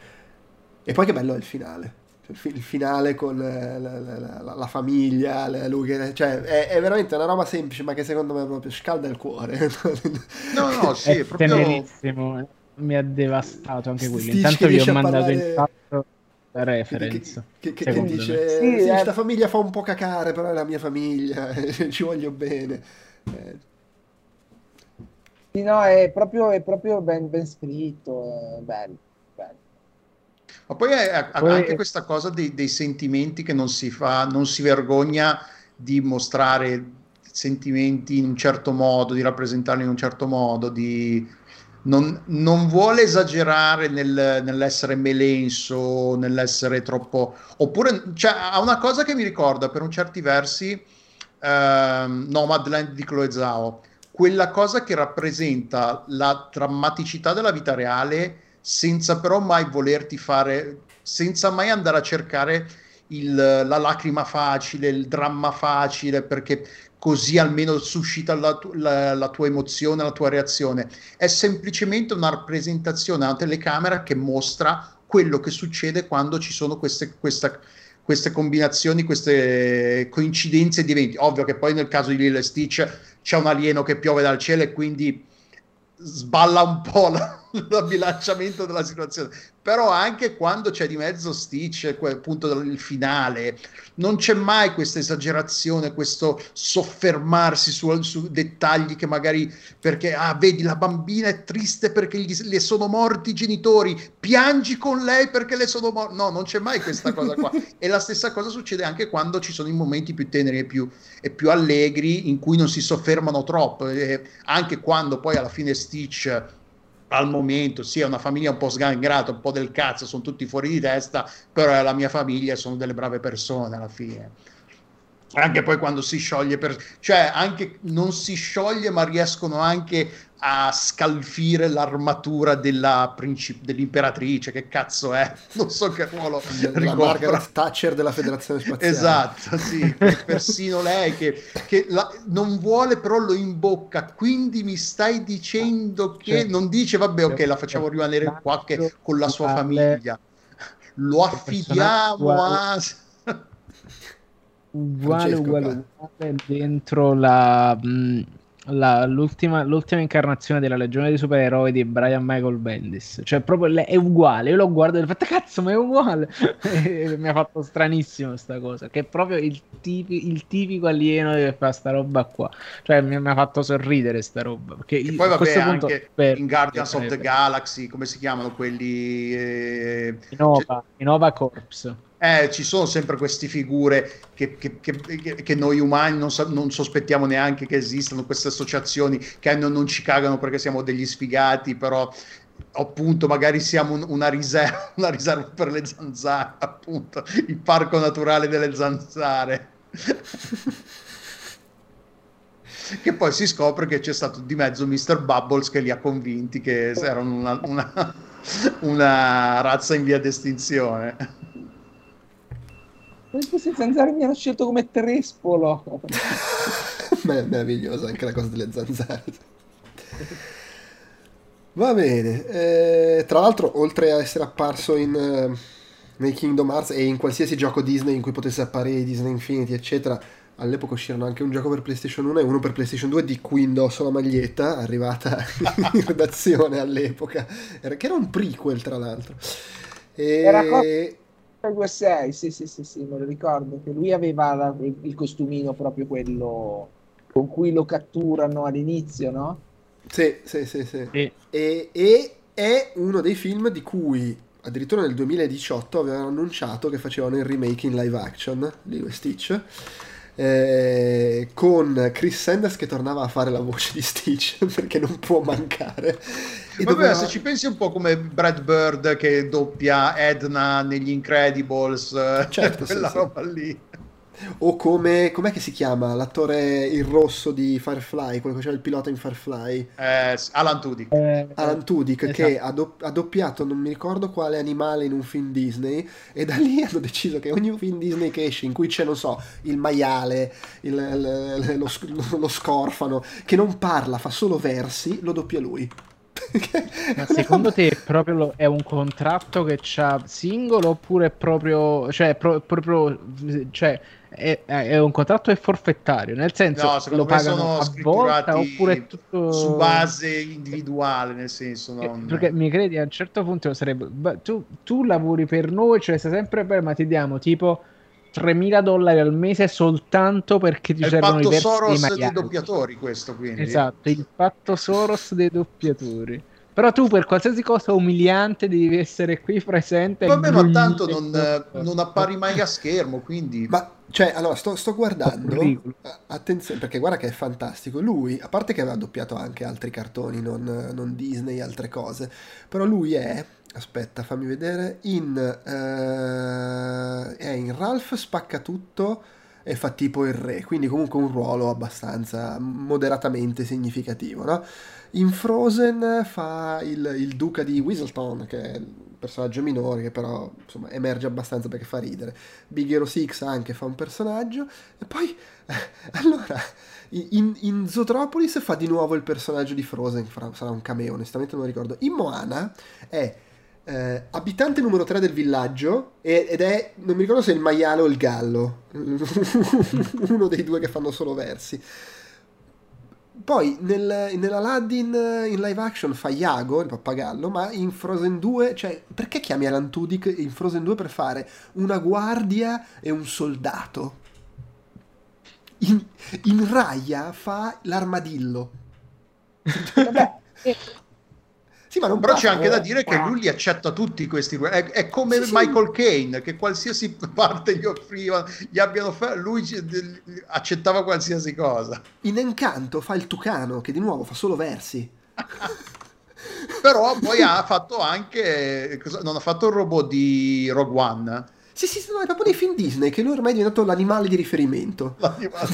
E poi che bello è il finale. Il, finale con la, la, la, la famiglia lui che, cioè è, è, veramente una roba semplice ma che secondo me proprio scalda il cuore. No no sì è proprio tenerissimo mi ha devastato anche quello. Intanto vi ho mandato parlare... il fatto reference. Che, che, che dice, sì, sì, questa famiglia fa un po' cacare, però è la mia famiglia, ci voglio bene. Eh. Sì, no, è proprio, è proprio ben, ben scritto, bello, bello. Ma poi è, poi anche questa cosa dei, dei, sentimenti che non si fa, non si vergogna di mostrare sentimenti in un certo modo, di rappresentarli in un certo modo, di non, non, vuole esagerare nel, nell'essere melenso, nell'essere troppo... Oppure cioè, ha una cosa che mi ricorda per un certi versi ehm, Nomadland di Chloe Zhao, quella cosa che rappresenta la drammaticità della vita reale senza però mai volerti fare, senza mai andare a cercare il, la lacrima facile, il dramma facile, perché così almeno suscita la, la, la, tua emozione, la tua reazione. È semplicemente una rappresentazione, una telecamera che mostra quello che succede quando ci sono queste, questa, queste combinazioni, queste coincidenze di eventi. Ovvio che poi nel caso di Lille Stitch c'è un alieno che piove dal cielo e quindi sballa un po' la, l'abbilanciamento della situazione però anche quando c'è di mezzo Stitch appunto il finale non c'è mai questa esagerazione questo soffermarsi su, su, dettagli che magari perché ah vedi la bambina è triste perché gli, le sono morti i genitori piangi con lei perché le sono morti no non c'è mai questa cosa qua. E la stessa cosa succede anche quando ci sono i momenti più teneri e più, e più allegri in cui non si soffermano troppo e anche quando poi alla fine Stitch al momento sia una famiglia un po' sgangrata, un po' del cazzo, sono tutti fuori di testa, però è la mia famiglia, sono delle brave persone alla fine. Anche poi quando si scioglie, per... cioè anche non si scioglie, ma riescono anche a scalfire l'armatura della princip- dell'imperatrice. Che cazzo è? Non so che ruolo la Margaret Thatcher della Federazione Spaziale. Esatto, sì, persino lei che, che la, non vuole, però lo imbocca. Quindi mi stai dicendo che cioè, non dice, vabbè, ok, la facciamo rimanere qua che, con la sua famiglia. Lo affidiamo a uguale, uguale, uguale dentro la, la, l'ultima, l'ultima, incarnazione della Legione dei Supereroi di Brian Michael Bendis. Cioè, proprio è uguale. Io l'ho guardato e ho fatto, cazzo, ma è uguale. mi ha fatto stranissimo questa cosa. Che è proprio il, tipi, il tipico alieno che fa sta roba qua. Cioè, mi, mi ha fatto sorridere sta roba. Perché e poi, vabbè, anche per, in Guardians of the Galaxy, come si chiamano quelli? Eh, Innova, Innova Corps eh, ci sono sempre queste figure che, che, che, che noi umani non, sa- non, sospettiamo neanche che esistano, queste associazioni che non, non ci cagano perché siamo degli sfigati, però appunto magari siamo un, una, riserva, una riserva per le zanzare, appunto, il parco naturale delle zanzare. che poi si scopre che c'è stato di mezzo Mr. Bubbles che li ha convinti che erano una, una, una razza in via d'estinzione. Queste zanzare mi hanno scelto come trespolo. meraviglioso anche la cosa delle zanzare. Va bene. Eh, tra l'altro, oltre a essere apparso in, uh, nei Kingdom Hearts e in qualsiasi gioco Disney in cui potesse apparire Disney Infinity, eccetera, all'epoca uscirono anche un gioco per PlayStation 1 e uno per PlayStation 2 di cui indosso la maglietta, arrivata in redazione all'epoca, che era un prequel tra l'altro. E... Era 326, sì, sì, sì, sì, me lo ricordo che lui aveva la, il costumino proprio quello con cui lo catturano all'inizio, no? Sì, sì, sì, sì. E, e, e è uno dei film di cui addirittura nel 2018 avevano annunciato che facevano il remake in live action di Stitch eh, con Chris Sanders che tornava a fare la voce di Stitch perché non può mancare. E Vabbè, doveva... se ci pensi un po' come Brad Bird che doppia Edna negli Incredibles, certo, quella sì, roba sì. lì o come com'è che si chiama? L'attore il rosso di Firefly quello che faceva il pilota in Firefly? Eh, Alan Tudyk. Eh, Alan Tudyk esatto. che ha, do- ha, doppiato non mi ricordo quale animale in un film Disney e da lì hanno deciso che ogni film Disney che esce in cui c'è non so il maiale il, il, lo, lo scorfano che non parla fa solo versi lo doppia lui ma secondo te proprio lo, è un contratto che c'ha singolo oppure è proprio cioè, pro, proprio cioè è, è, un contratto è forfettario, nel senso no, lo pagano a volta oppure tutto su base individuale, nel senso non... perché mi credi a un certo punto sarebbe tu, tu lavori per noi, cioè sei sempre per ma ti diamo tipo 3.000 dollari al mese soltanto perché ti servono i versi Soros dei doppiatori questo quindi esatto, il patto Soros dei doppiatori però tu per qualsiasi cosa umiliante devi essere qui presente. Vabbè, ma tanto non, non, appari mai a schermo, quindi... Ma, cioè, allora, sto, sto guardando... Attenzione, perché guarda che è fantastico. Lui, a parte che aveva doppiato anche altri cartoni, non, non Disney, altre cose, però lui è... Aspetta, fammi vedere. In, uh, è in Ralph spacca tutto e fa tipo il re, quindi comunque un ruolo abbastanza moderatamente significativo, no? In Frozen fa il, il duca di Whistleton, che è personaggio minore, che però insomma, emerge abbastanza perché fa ridere. Big Hero 6 anche fa un personaggio. E poi, eh, allora, in, in Zootropolis fa di nuovo il personaggio di Frozen, sarà un cameo, onestamente non ricordo. In Moana è... Eh, abitante numero 3 del villaggio ed è, non mi ricordo se è il maiale o il gallo, uno dei due che fanno solo versi. Poi nel, nell'Aladdin in live action fa Iago, il pappagallo, ma in Frozen 2, cioè, perché chiami Alan Tudyk in Frozen 2 per fare una guardia e un soldato? In, in Raya fa l'armadillo. Vabbè, Sì, ma non Però c'è anche da dire che lui li accetta tutti questi. È, è, come sì, Michael sì. Kane, che qualsiasi parte gli offriva, gli abbiano fatto, lui accettava qualsiasi cosa. In Encanto fa il Tucano, che di nuovo fa solo versi. Però poi ha fatto anche... Non ha fatto il robot di Rogue One? Sì, sì, no, è proprio nei film Disney che lui ormai è diventato l'animale di riferimento. L'animale.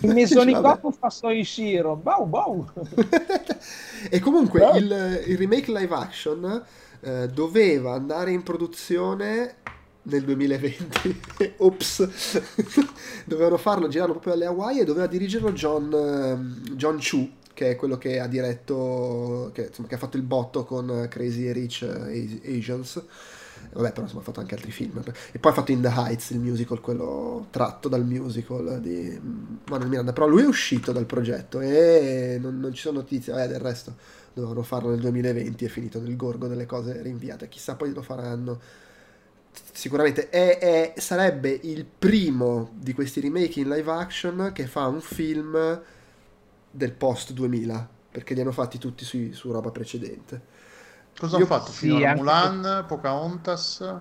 Il mio Sì, Sonicopo fa Soishiro. Bau bau. e comunque Però- il, il remake live action eh, doveva andare in produzione nel 2020. Ops. Dovevano farlo, girarlo proprio alle Hawaii e doveva dirigerlo John, ehm, John Chu, che è quello che ha diretto, che, insomma, che ha fatto il botto con Crazy Rich eh, Asians. Vabbè, però insomma ha fatto anche altri film. E poi ha fatto In the Heights, il musical, quello tratto dal musical di mm, Manuel Miranda. Però lui è uscito dal progetto e non, non ci sono notizie. Vabbè, del resto dovevano farlo nel 2020, è finito nel gorgo delle cose rinviate. Chissà poi lo faranno. Sicuramente è- è- sarebbe il primo di questi remake in live action che fa un film del post 2000 perché li hanno fatti tutti sui- su roba precedente. Cosa Io- hanno fatto? sì, Finora anche- Mulan, Pocahontas?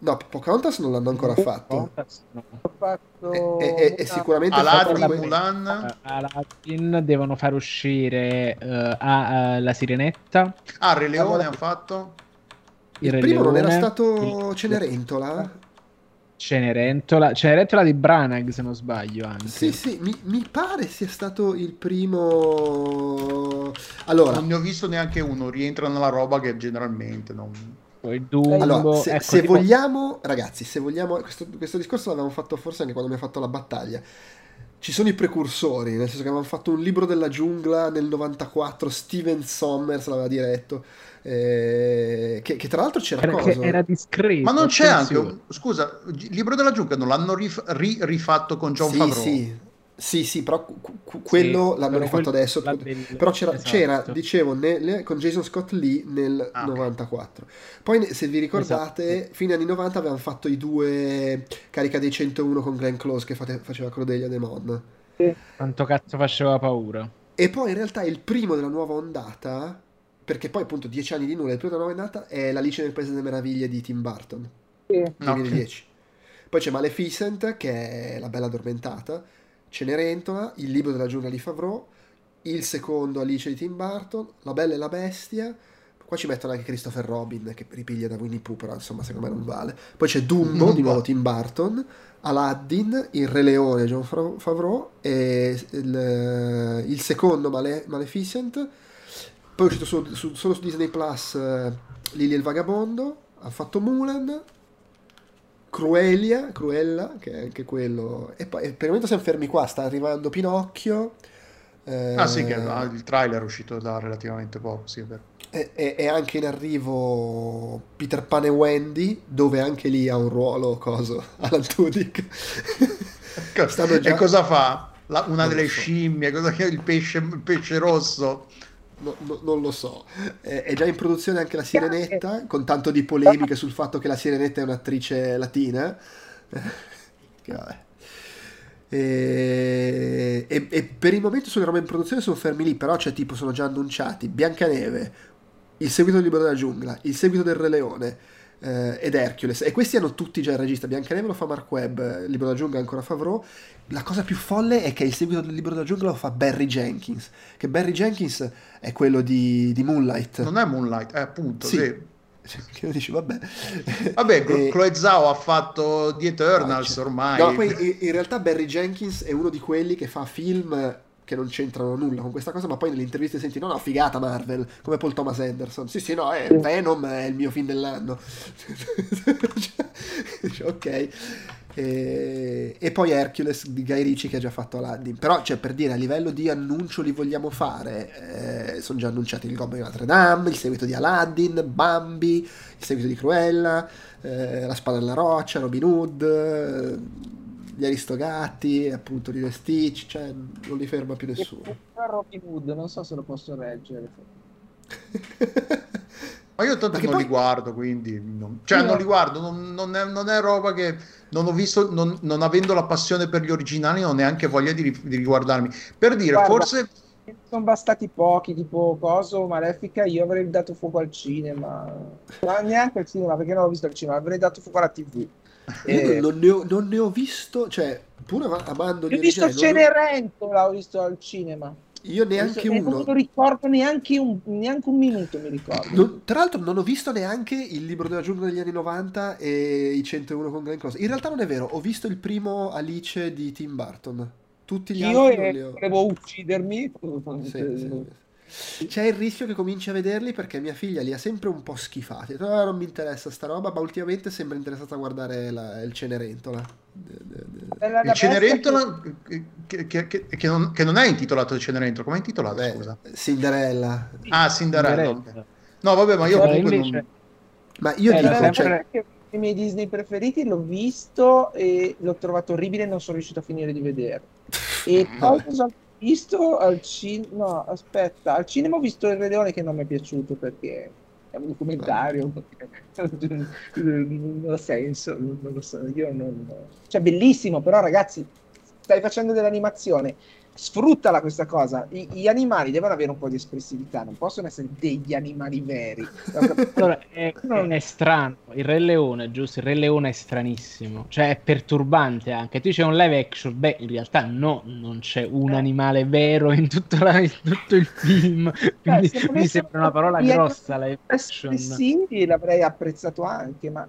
No, Pocahontas non l'hanno ancora fatto. No. Fatto E, e- e sicuramente Aladdin, fatto Mulan? Aladdin devono far uscire eh, a- a la Sirenetta. Ah, Re Leone Allora- hanno fatto? il Re primo non era Leone, stato il- Cenerentola? Cenerentola, Cenerentola di Branagh se non sbaglio anche. Sì, sì, mi, mi pare sia stato il primo. Allora, Non ne ho visto neanche uno, rientra nella roba che generalmente non... Poi Dumbo, allora se, ecco, se tipo- vogliamo, ragazzi, se vogliamo, questo, questo discorso l'avevamo fatto forse anche quando abbiamo fatto la battaglia. Ci sono i precursori, nel senso che avevamo fatto un libro della giungla nel 94, Steven Sommers l'aveva diretto, eh, che, che tra l'altro c'era era, cosa. che era discreto. Ma non c'è anche attenzione. un... Scusa, il libro della giungla non l'hanno rif- ri- rifatto con John sì, Favreau? sì, sì, sì, però quello Sì, l'hanno però rifatto adesso. la del- Però c'era, esatto. c'era, dicevo, nel- con Jason Scott Lee nel Ah, ok. 94. Poi, se vi ricordate, Esatto. fine anni 90 avevano fatto i due Carica dei 101 con Glenn Close che fate- faceva Cordelia Demon. Quanto cazzo faceva paura. E poi in realtà il primo della nuova ondata, perché poi appunto dieci anni di nulla, il primo della nuova ondata è L'Alice nel Paese delle Meraviglie di Tim Burton. Sì. No, 2010. Poi c'è Maleficent, che è La Bella Addormentata, Cenerentola, Il libro della giungla di Favreau, il secondo Alice di Tim Burton, La Bella e la Bestia. Qua ci mettono anche Christopher Robin, che ripiglia da Winnie Pooh, però insomma secondo me non vale. Poi c'è Dumbo, Non di nuovo va. Tim Burton, Aladdin, Il Re Leone, John Favreau, e il, il secondo Male- Maleficent. Poi è uscito su- su- solo su Disney Plus eh, Lily e il Vagabondo, ha fatto Mulan, Cruelia, Cruella, che è anche quello. E poi per il momento siamo fermi qua, sta arrivando Pinocchio. eh, Ah sì, che ah, il trailer è uscito da relativamente poco, sì, è vero. e, e- e anche in arrivo Peter Pan e Wendy, dove anche lì ha un ruolo coso, Alan Tudyk. Già- E cosa fa? La- una Non delle so. scimmie, cosa che il pesce, il pesce rosso? No- no- non lo so. Eh, è già in produzione anche la Sirenetta, con tanto di polemiche sul fatto che la Sirenetta è un'attrice latina. Che vabbè. E, e- e per il momento sulle robe in produzione sono fermi lì, però c'è tipo, sono già annunciati Biancaneve, il seguito del Libro della Giungla, il seguito del Re Leone eh, ed Hercules. E questi hanno tutti già il regista. Biancaneve lo fa Mark Webb, il Libro della Giungla ancora Favreau. La cosa più folle è che il seguito del Libro della Giungla lo fa Barry Jenkins, che Barry Jenkins è quello di, di Moonlight. Non è Moonlight, è appunto, Sì. sì. Che dici, vabbè. Vabbè, E- Chloe Zhao ha fatto The Eternals ormai. No, poi in realtà Barry Jenkins è uno di quelli che fa film che non c'entrano nulla con questa cosa, ma poi nelle interviste senti, no, no, figata Marvel, come Paul Thomas Anderson. Sì, sì, no, è Venom è il mio film dell'anno. Dici, ok. E, e poi Hercules di Guy Ritchie che ha già fatto Aladdin. Però, cioè, per dire, a livello di annuncio li vogliamo fare, eh, sono già annunciati il Goblin di Notre Dame, il seguito di Aladdin, Bambi, il seguito di Cruella, eh, La spada nella roccia, Robin Hood, eh, gli Aristogatti, appunto di Stitch, cioè non li ferma più nessuno. Robin Hood, non so se lo posso reggere. Ma io tanto non poi- li guardo, quindi... non- Cioè, Io- non li guardo, non, non è, non è roba che... Non ho visto, non, non avendo la passione per gli originali, non ho neanche voglia di, di riguardarmi. Per dire, Guarda. forse... Sono bastati pochi, tipo Coso, Malefica, io avrei dato fuoco al cinema. Ma neanche al cinema, perché non l'ho visto al cinema, avrei dato fuoco alla TV. Eh, non, ne ho, non ne ho visto, cioè, pur ama- amando gli Io ho visto ne ho- Cenerentola, ho visto al cinema. Io neanche uno. Non lo ricordo neanche un, neanche un minuto, mi ricordo. Non- tra l'altro non ho visto neanche il libro della giungla degli anni 90 e i 101 con Glenn Close. In realtà non è vero, ho visto il primo Alice di Tim Burton. Tutti gli Io altri non li ho. volevo uccidermi. Sì, sì, sì. C'è il rischio che cominci a vederli perché mia figlia li ha sempre un po' schifati. No, non mi interessa sta roba, ma ultimamente sembra interessata a guardare la- il Cenerentola. La- Il Cenerentola, che, che- che- che non, che non è intitolato Cenerentola, come è intitolato? Vabbè, Scusa. Cinderella. Ah, Cinderella. Cinderella. No, vabbè, ma io comunque invece- non... Ma io Era dico, sempre- cioè, che i miei Disney preferiti l'ho visto e l'ho trovato orribile e non sono riuscito a finire di vederlo. E poi cosa visto al cinema? No, aspetta, al cinema ho visto Il Re Leone che non mi è piaciuto perché è un documentario, non ha senso, non lo so, io non... Cioè, bellissimo, però ragazzi, stai facendo dell'animazione, sfruttala questa cosa. I- gli animali devono avere un po' di espressività, non possono essere degli animali veri. Allora, è, è strano. Il Re Leone, giusto? Il Re Leone è stranissimo. Cioè, è perturbante anche. Tu c'è un live action. Beh, in realtà no, non c'è un animale vero in tutto, la- in tutto il film. Quindi se mi sembra una parola grossa live action. espressivi l'avrei apprezzato anche, ma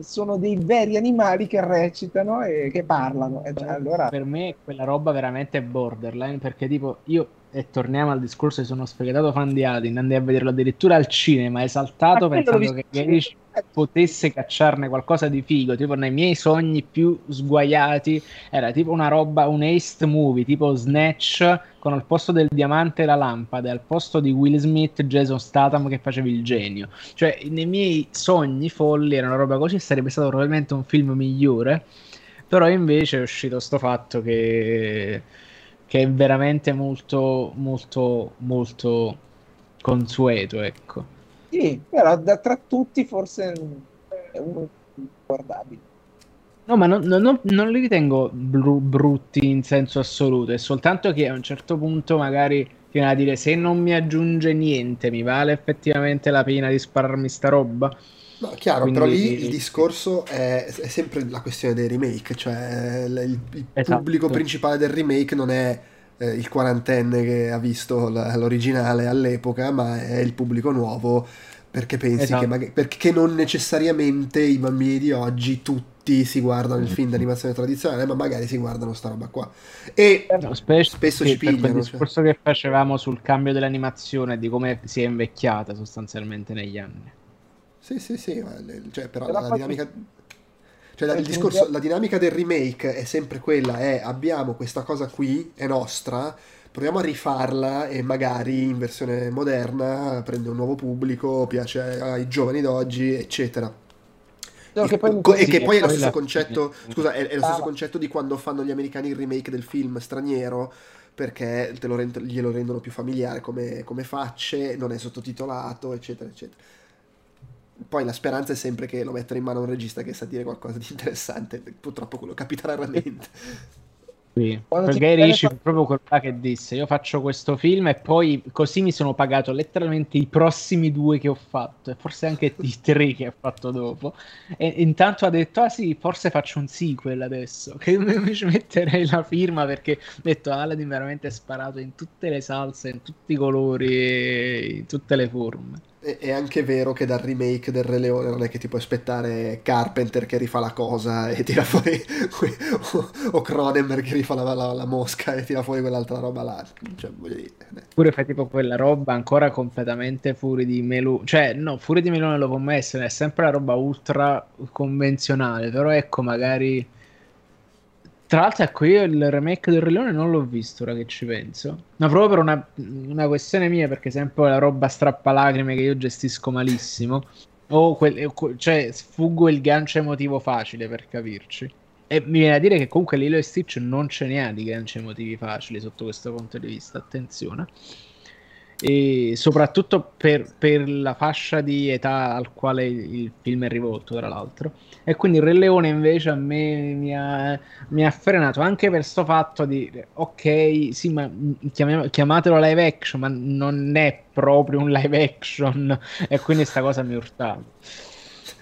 sono dei veri animali che recitano e che parlano. E già, allora, Per me quella roba veramente è borderline perché tipo io e torniamo al discorso sono sfegatato fan di Aladdin andai a vederlo addirittura al cinema esaltato pensando che cinema. Potesse cacciarne qualcosa di figo tipo nei miei sogni più sguaiati era tipo una roba un haste movie tipo Snatch con al posto del diamante la lampada al posto di Will Smith Jason Statham che facevi il genio cioè nei miei sogni folli era una roba così sarebbe stato probabilmente un film migliore però invece è uscito sto fatto che, che è veramente molto, molto, molto consueto, ecco. Sì, però da, tra tutti forse è uno guardabile. No, ma non, non- non- non li ritengo bru- brutti in senso assoluto, è soltanto che a un certo punto magari ti viene a dire se non mi aggiunge niente, mi vale effettivamente la pena di spararmi sta roba? No, chiaro, Quindi- però lì il discorso è, è sempre la questione dei remake, cioè il, il- il Esatto. pubblico principale del remake non è eh, il quarantenne che ha visto la- l'originale all'epoca, ma è il pubblico nuovo perché pensi Esatto. che, mag- perché non necessariamente i bambini di oggi tutti si guardano il film d'animazione tradizionale, ma magari si guardano sta roba qua. E No, specie Spesso sì, ci pigliano, cioè. discorso che facevamo sul cambio dell'animazione di come si è invecchiata sostanzialmente negli anni. Sì, sì, sì, ma cioè, però Però la, poi- dinamica... Cioè, la- il Aggiunge- discorso, la dinamica del remake è sempre quella, è abbiamo questa cosa qui, è nostra, proviamo a rifarla e magari in versione moderna prende un nuovo pubblico, piace ai giovani d'oggi, eccetera. Solo che poi Co- e che poi è lo stesso la- concetto, scusa, è, è lo stesso Ah. concetto di quando fanno gli americani il remake del film straniero, perché te lo rend- glielo rendono più familiare come, come facce, non è sottotitolato, eccetera, eccetera. Poi la speranza è sempre che lo mettano in mano un regista che sa dire qualcosa di interessante, purtroppo quello capita raramente. Sì, Quando perché Ricci fa- proprio quello là che disse: Io faccio questo film e poi così mi sono pagato letteralmente i prossimi due che ho fatto, e forse anche i tre che ho fatto dopo. E intanto ha detto: Ah sì, forse faccio un sequel adesso. Che mi ci metterei la firma perché ho detto: Aladdin veramente è sparato in tutte le salse, in tutti i colori e in tutte le forme. È anche vero che dal remake del Re Leone non è che ti puoi aspettare Carpenter che rifà la cosa e tira fuori o, Cronenberg che rifà la, la- la mosca e tira fuori quell'altra roba là. Cioè, eh. Pure fai tipo quella roba ancora completamente fuori di melone. Cioè, no, fuori di melone lo può essere, è sempre la roba ultra convenzionale. Però ecco, magari. Tra l'altro, ecco, io il remake del Re Leone non l'ho visto, ora che ci penso. Ma proprio per una, una questione mia, perché sempre la roba strappalacrime che io gestisco malissimo. O quel- cioè, sfuggo il gancio emotivo facile, per capirci. E mi viene a dire che comunque Lilo e Stitch non ce ne ha di ganci emotivi facili sotto questo punto di vista, attenzione. E soprattutto per, per la fascia di età al quale il film è rivolto, tra l'altro. E quindi il Re Leone invece a me mi ha, mi ha frenato anche per sto fatto di, ok, sì, ma chiamatelo live action, ma non è proprio un live action. E quindi sta cosa mi urtava.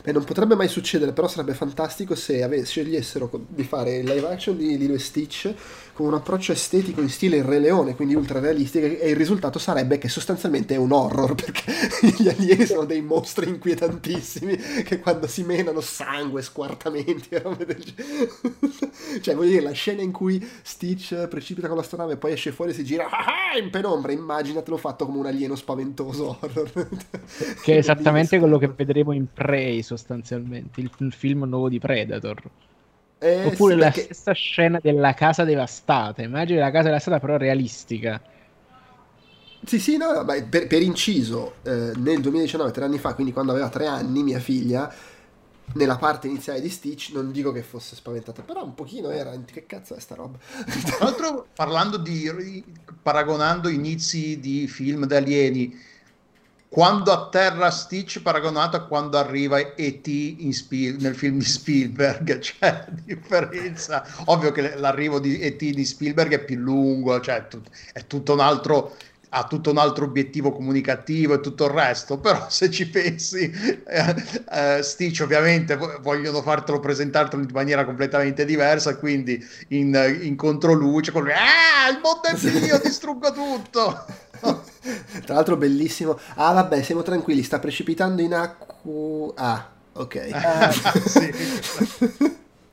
e non potrebbe mai succedere, però sarebbe fantastico se ave- scegliessero di fare il live action di Lilo e Stitch con un approccio estetico in stile Il Re Leone, quindi ultra realistico, e il risultato sarebbe che sostanzialmente è un horror, perché gli alieni sono dei mostri inquietantissimi che quando si menano sangue, squartamenti e robe del genere. cioè, voglio dire, la scena in cui Stitch precipita con l'astronave e poi esce fuori e si gira "Ah, ah", in penombra, immaginatelo fatto come un alieno spaventoso horror. Che è esattamente quello che vedremo in Prey sostanzialmente, il film nuovo di Predator. Eh, Oppure sì, la perché- stessa scena della casa devastata. Immagini la casa devastata però realistica. Sì, sì, no, ma per, per inciso, eh, nel 2019, tre anni fa, quindi quando aveva tre anni, mia figlia, nella parte iniziale di Stitch, non dico che fosse spaventata, però un pochino era, che cazzo è sta roba? Tra l'altro, parlando di paragonando inizi di film da alieni, quando atterra Stitch paragonato a quando arriva E.T. Spiel- nel film di Spielberg, c'è differenza. Ovvio che l'arrivo di E.T. di Spielberg è più lungo, cioè tut- è tutto un altro ha tutto un altro obiettivo comunicativo e tutto il resto, però se ci pensi, eh, eh, Stitch ovviamente vo- vogliono fartelo presentartelo in maniera completamente diversa, quindi in, in controluce, con ah, il mondo è mio, distruggo tutto. Tra l'altro bellissimo. Ah, vabbè, siamo tranquilli, sta precipitando in acqua. Ah, ok. Eh, Sì.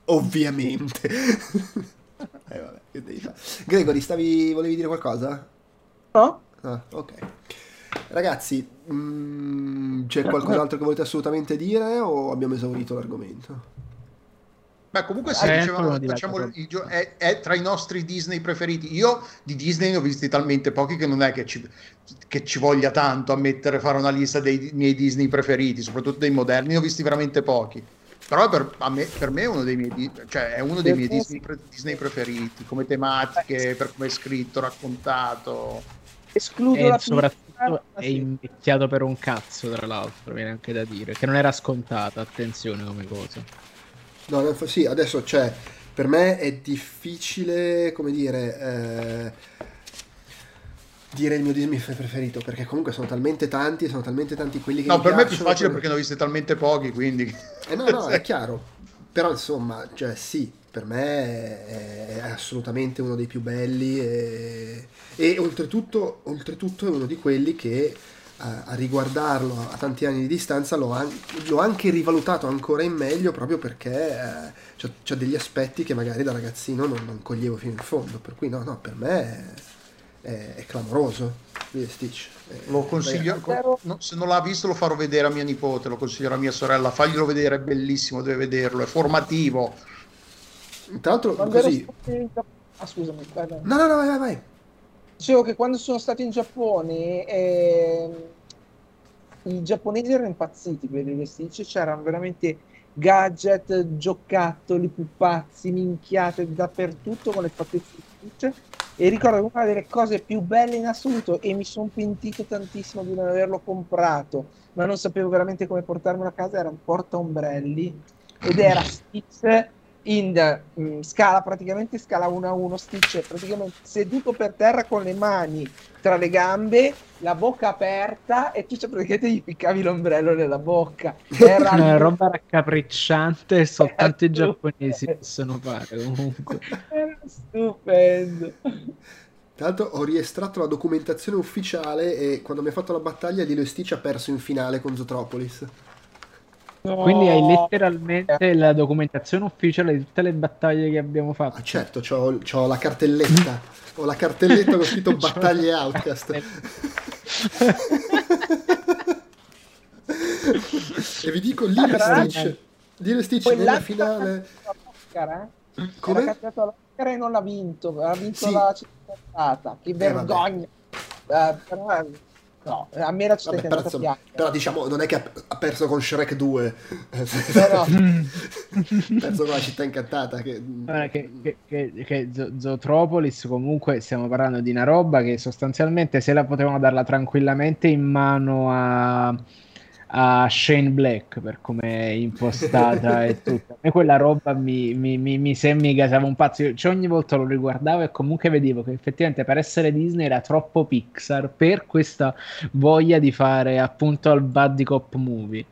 Ovviamente. eh, vabbè, che devi fare? Gregory, stavi... volevi dire qualcosa? no? Ah, ok. Ragazzi, mm, c'è qualcos'altro che volete assolutamente dire o abbiamo esaurito l'argomento? Beh, comunque Eh, sì, dicevamo, facciamo il gio- è, è tra i nostri Disney preferiti. Io di Disney ne ho visti talmente pochi che non è che ci, che ci voglia tanto a mettere, fare una lista dei miei Disney preferiti, soprattutto dei moderni, ne ho visti veramente pochi. Però per, a me, per me è uno dei miei, cioè è uno dei miei Disney, pre- Disney preferiti, come tematiche, per come è scritto, raccontato. Escludo E la soprattutto ma è invecchiato per un cazzo, tra l'altro, viene anche da dire. Che non era scontata, attenzione come cosa. No, no, sì, adesso c'è. Per me è difficile, come dire, eh, dire il mio Disney preferito, perché comunque sono talmente tanti, sono talmente tanti quelli che No, per me è più facile perché ne ho visti talmente pochi, quindi... Eh no, no, è chiaro. Però insomma, cioè sì, per me è, è assolutamente uno dei più belli e, e oltretutto, oltretutto è uno di quelli che a, a riguardarlo a tanti anni di distanza l'ho, an- l'ho anche rivalutato ancora in meglio proprio perché eh, c'ha, c'ha degli aspetti che magari da ragazzino non, non coglievo fino in fondo. Per cui no, no, per me è, è, è clamoroso. Stitch. Eh, Lo consiglio, no, se non l'ha visto lo farò vedere a mia nipote, lo consiglio a mia sorella, faglielo vedere, è bellissimo, deve vederlo, è formativo. Tra l'altro così... Ah, scusami, vai, vai. No, no, no, vai, vai. Dicevo che quando sono stato in Giappone ehm, i giapponesi erano impazziti per i vestiti, c'erano veramente gadget, giocattoli, pupazzi, minchiate dappertutto con le fattezze di. E ricordo che una delle cose più belle in assoluto e mi sono pentito tantissimo di non averlo comprato, ma non sapevo veramente come portarmelo a casa, era un portaombrelli ed era Stitch in mm, scala praticamente scala 1 a 1 Stitch è praticamente seduto per terra con le mani tra le gambe la bocca aperta e tu cioè, praticamente gli ficcavi l'ombrello nella bocca era Una roba raccapricciante soltanto i giapponesi possono fare comunque. era stupendo Tra l'altro ho riestratto la documentazione ufficiale e quando mi ha fatto la battaglia Lilo e Stitch ha perso in finale con Zotropolis. No. Quindi hai letteralmente la documentazione ufficiale di tutte le battaglie che abbiamo Ah fatto. certo, c'ho, c'ho la cartelletta. Ho la cartelletta con scritto battaglie Outcast. e vi dico Lilo Ah, Stitch. Lilo Stitch nella finale. l'Oscar, eh? Come? Era candidato all'Oscar e non l'ha vinto, ha vinto Sì. la città. Che vergogna! Eh, però, no, a me la città Vabbè, è però, diciamo non è che ha, perso con Shrek 2. No, perso con la città incantata. Che... Guarda che, che, che, che Zo- Zootropolis comunque stiamo parlando di una roba che sostanzialmente se la potevano darla tranquillamente in mano a, a Shane Black per come è impostata e tutto. A me quella roba mi, mi, mi, mi, mi un pazzo. Io, cioè, ogni volta lo riguardavo e comunque vedevo che effettivamente per essere Disney era troppo Pixar per questa voglia di fare appunto il buddy cop movie.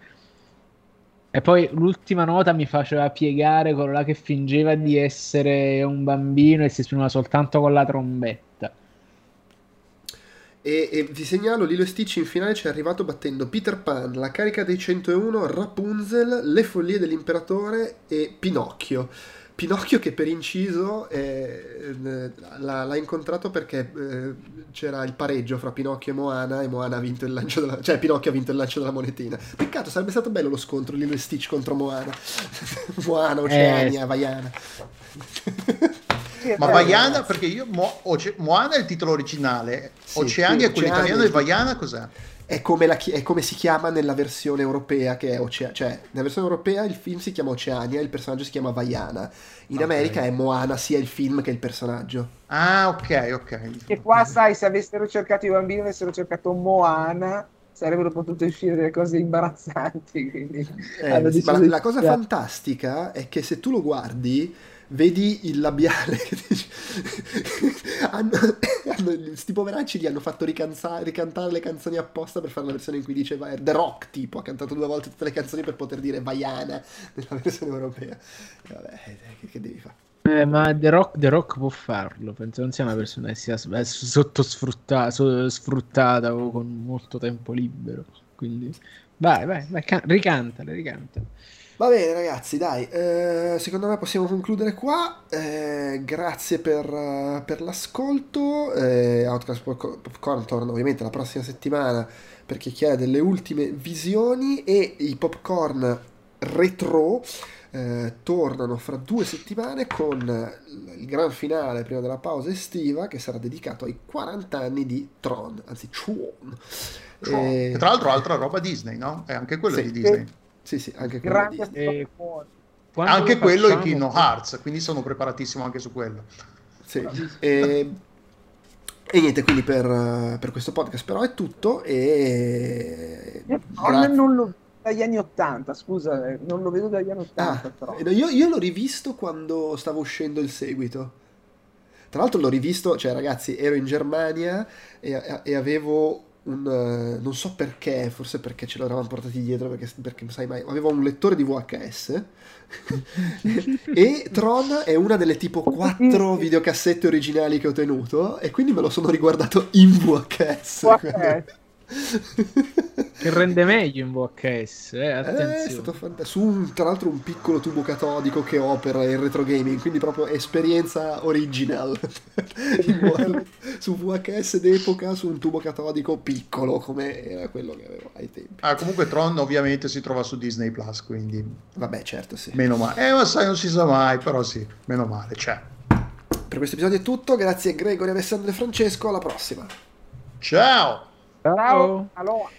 E poi l'ultima nota mi faceva piegare quello là che fingeva di essere un bambino e si esprimeva soltanto con la trombetta. E, e vi segnalo, Lilo e Stitch in finale ci è arrivato battendo Peter Pan, La carica dei 101, Rapunzel, Le follie dell'imperatore e Pinocchio. Pinocchio che per inciso eh, l'ha, l'ha, incontrato perché eh, c'era il pareggio fra Pinocchio e Moana e Moana ha vinto il lancio della, cioè Pinocchio ha vinto il lancio della monetina. Peccato, sarebbe stato bello lo scontro Lilo e Stitch contro Moana. Moana, Oceania, eh. Vaiana. Ma Vaiana, perché io Mo, Oce, Moana è il titolo originale, sì, Oceania è quello italiano e Vaiana cos'è? è come, la, è come, si chiama nella versione europea, che è Oceania. Cioè, nella versione europea il film si chiama Oceania, il personaggio si chiama Vaiana. In okay. America è Moana sia il film che il personaggio. Ah, ok, ok. E qua, sai, se avessero cercato i bambini, avessero cercato Moana, sarebbero potute uscire delle cose imbarazzanti. Quindi eh, sì, la, la cosa fantastica è che se tu lo guardi vedi il labiale hanno, hanno, sti poveracci gli hanno fatto ricanzare, ricantare le canzoni apposta per fare la versione in cui dice The Rock tipo ha cantato due volte tutte le canzoni per poter dire Vaiana nella versione europea e vabbè che, che devi fare eh, ma The Rock, The Rock, può farlo, penso non sia una persona che sia sottosfruttata sfruttata o con molto tempo libero. Quindi vai, vai, vai can- ricantale, ricantale. Va bene ragazzi, dai, eh, secondo me possiamo concludere qua. Eh, grazie per, per l'ascolto. Eh, Outcast Popcorn torna ovviamente la prossima settimana per chiacchierare delle ultime visioni e i popcorn retro eh, tornano fra due settimane con il gran finale prima della pausa estiva che sarà dedicato ai 40 anni di Tron, anzi Tron. E... Tra l'altro altra roba Disney, no? È anche quello sì. di Disney. Sì, sì, anche quello. E... Anche quello in Kingdom Hearts, quindi sono preparatissimo anche su quello. Sì. E... e niente, quindi per, per, questo podcast però è tutto e... Gra- non lo dagli anni 80, scusa, eh, non lo vedo dagli anni 80 ah, però. Io, io l'ho rivisto quando stavo uscendo il seguito. Tra l'altro l'ho rivisto, cioè ragazzi, ero in Germania e, e avevo un, uh, non so perché, forse perché ce l'eravamo portati dietro, perché, perché sai mai, avevo un lettore di VHS e Tron è una delle tipo quattro videocassette originali che ho tenuto e quindi me lo sono riguardato in VHS. VHS che rende meglio in VHS, eh, attenzione. È stato fant- su un, tra l'altro un piccolo tubo catodico che opera il retro gaming, quindi proprio esperienza original. su VHS d'epoca, su un tubo catodico piccolo, come era quello che avevo ai tempi. Ah, comunque Tron ovviamente si trova su Disney Plus, quindi... Vabbè, certo, sì. Meno male. Eh, ma sai, non si sa mai, però sì, meno male, c'è. Per questo episodio è tutto, grazie a Gregorio, Alessandro e Francesco, alla prossima. Ciao! Ciao. Allora.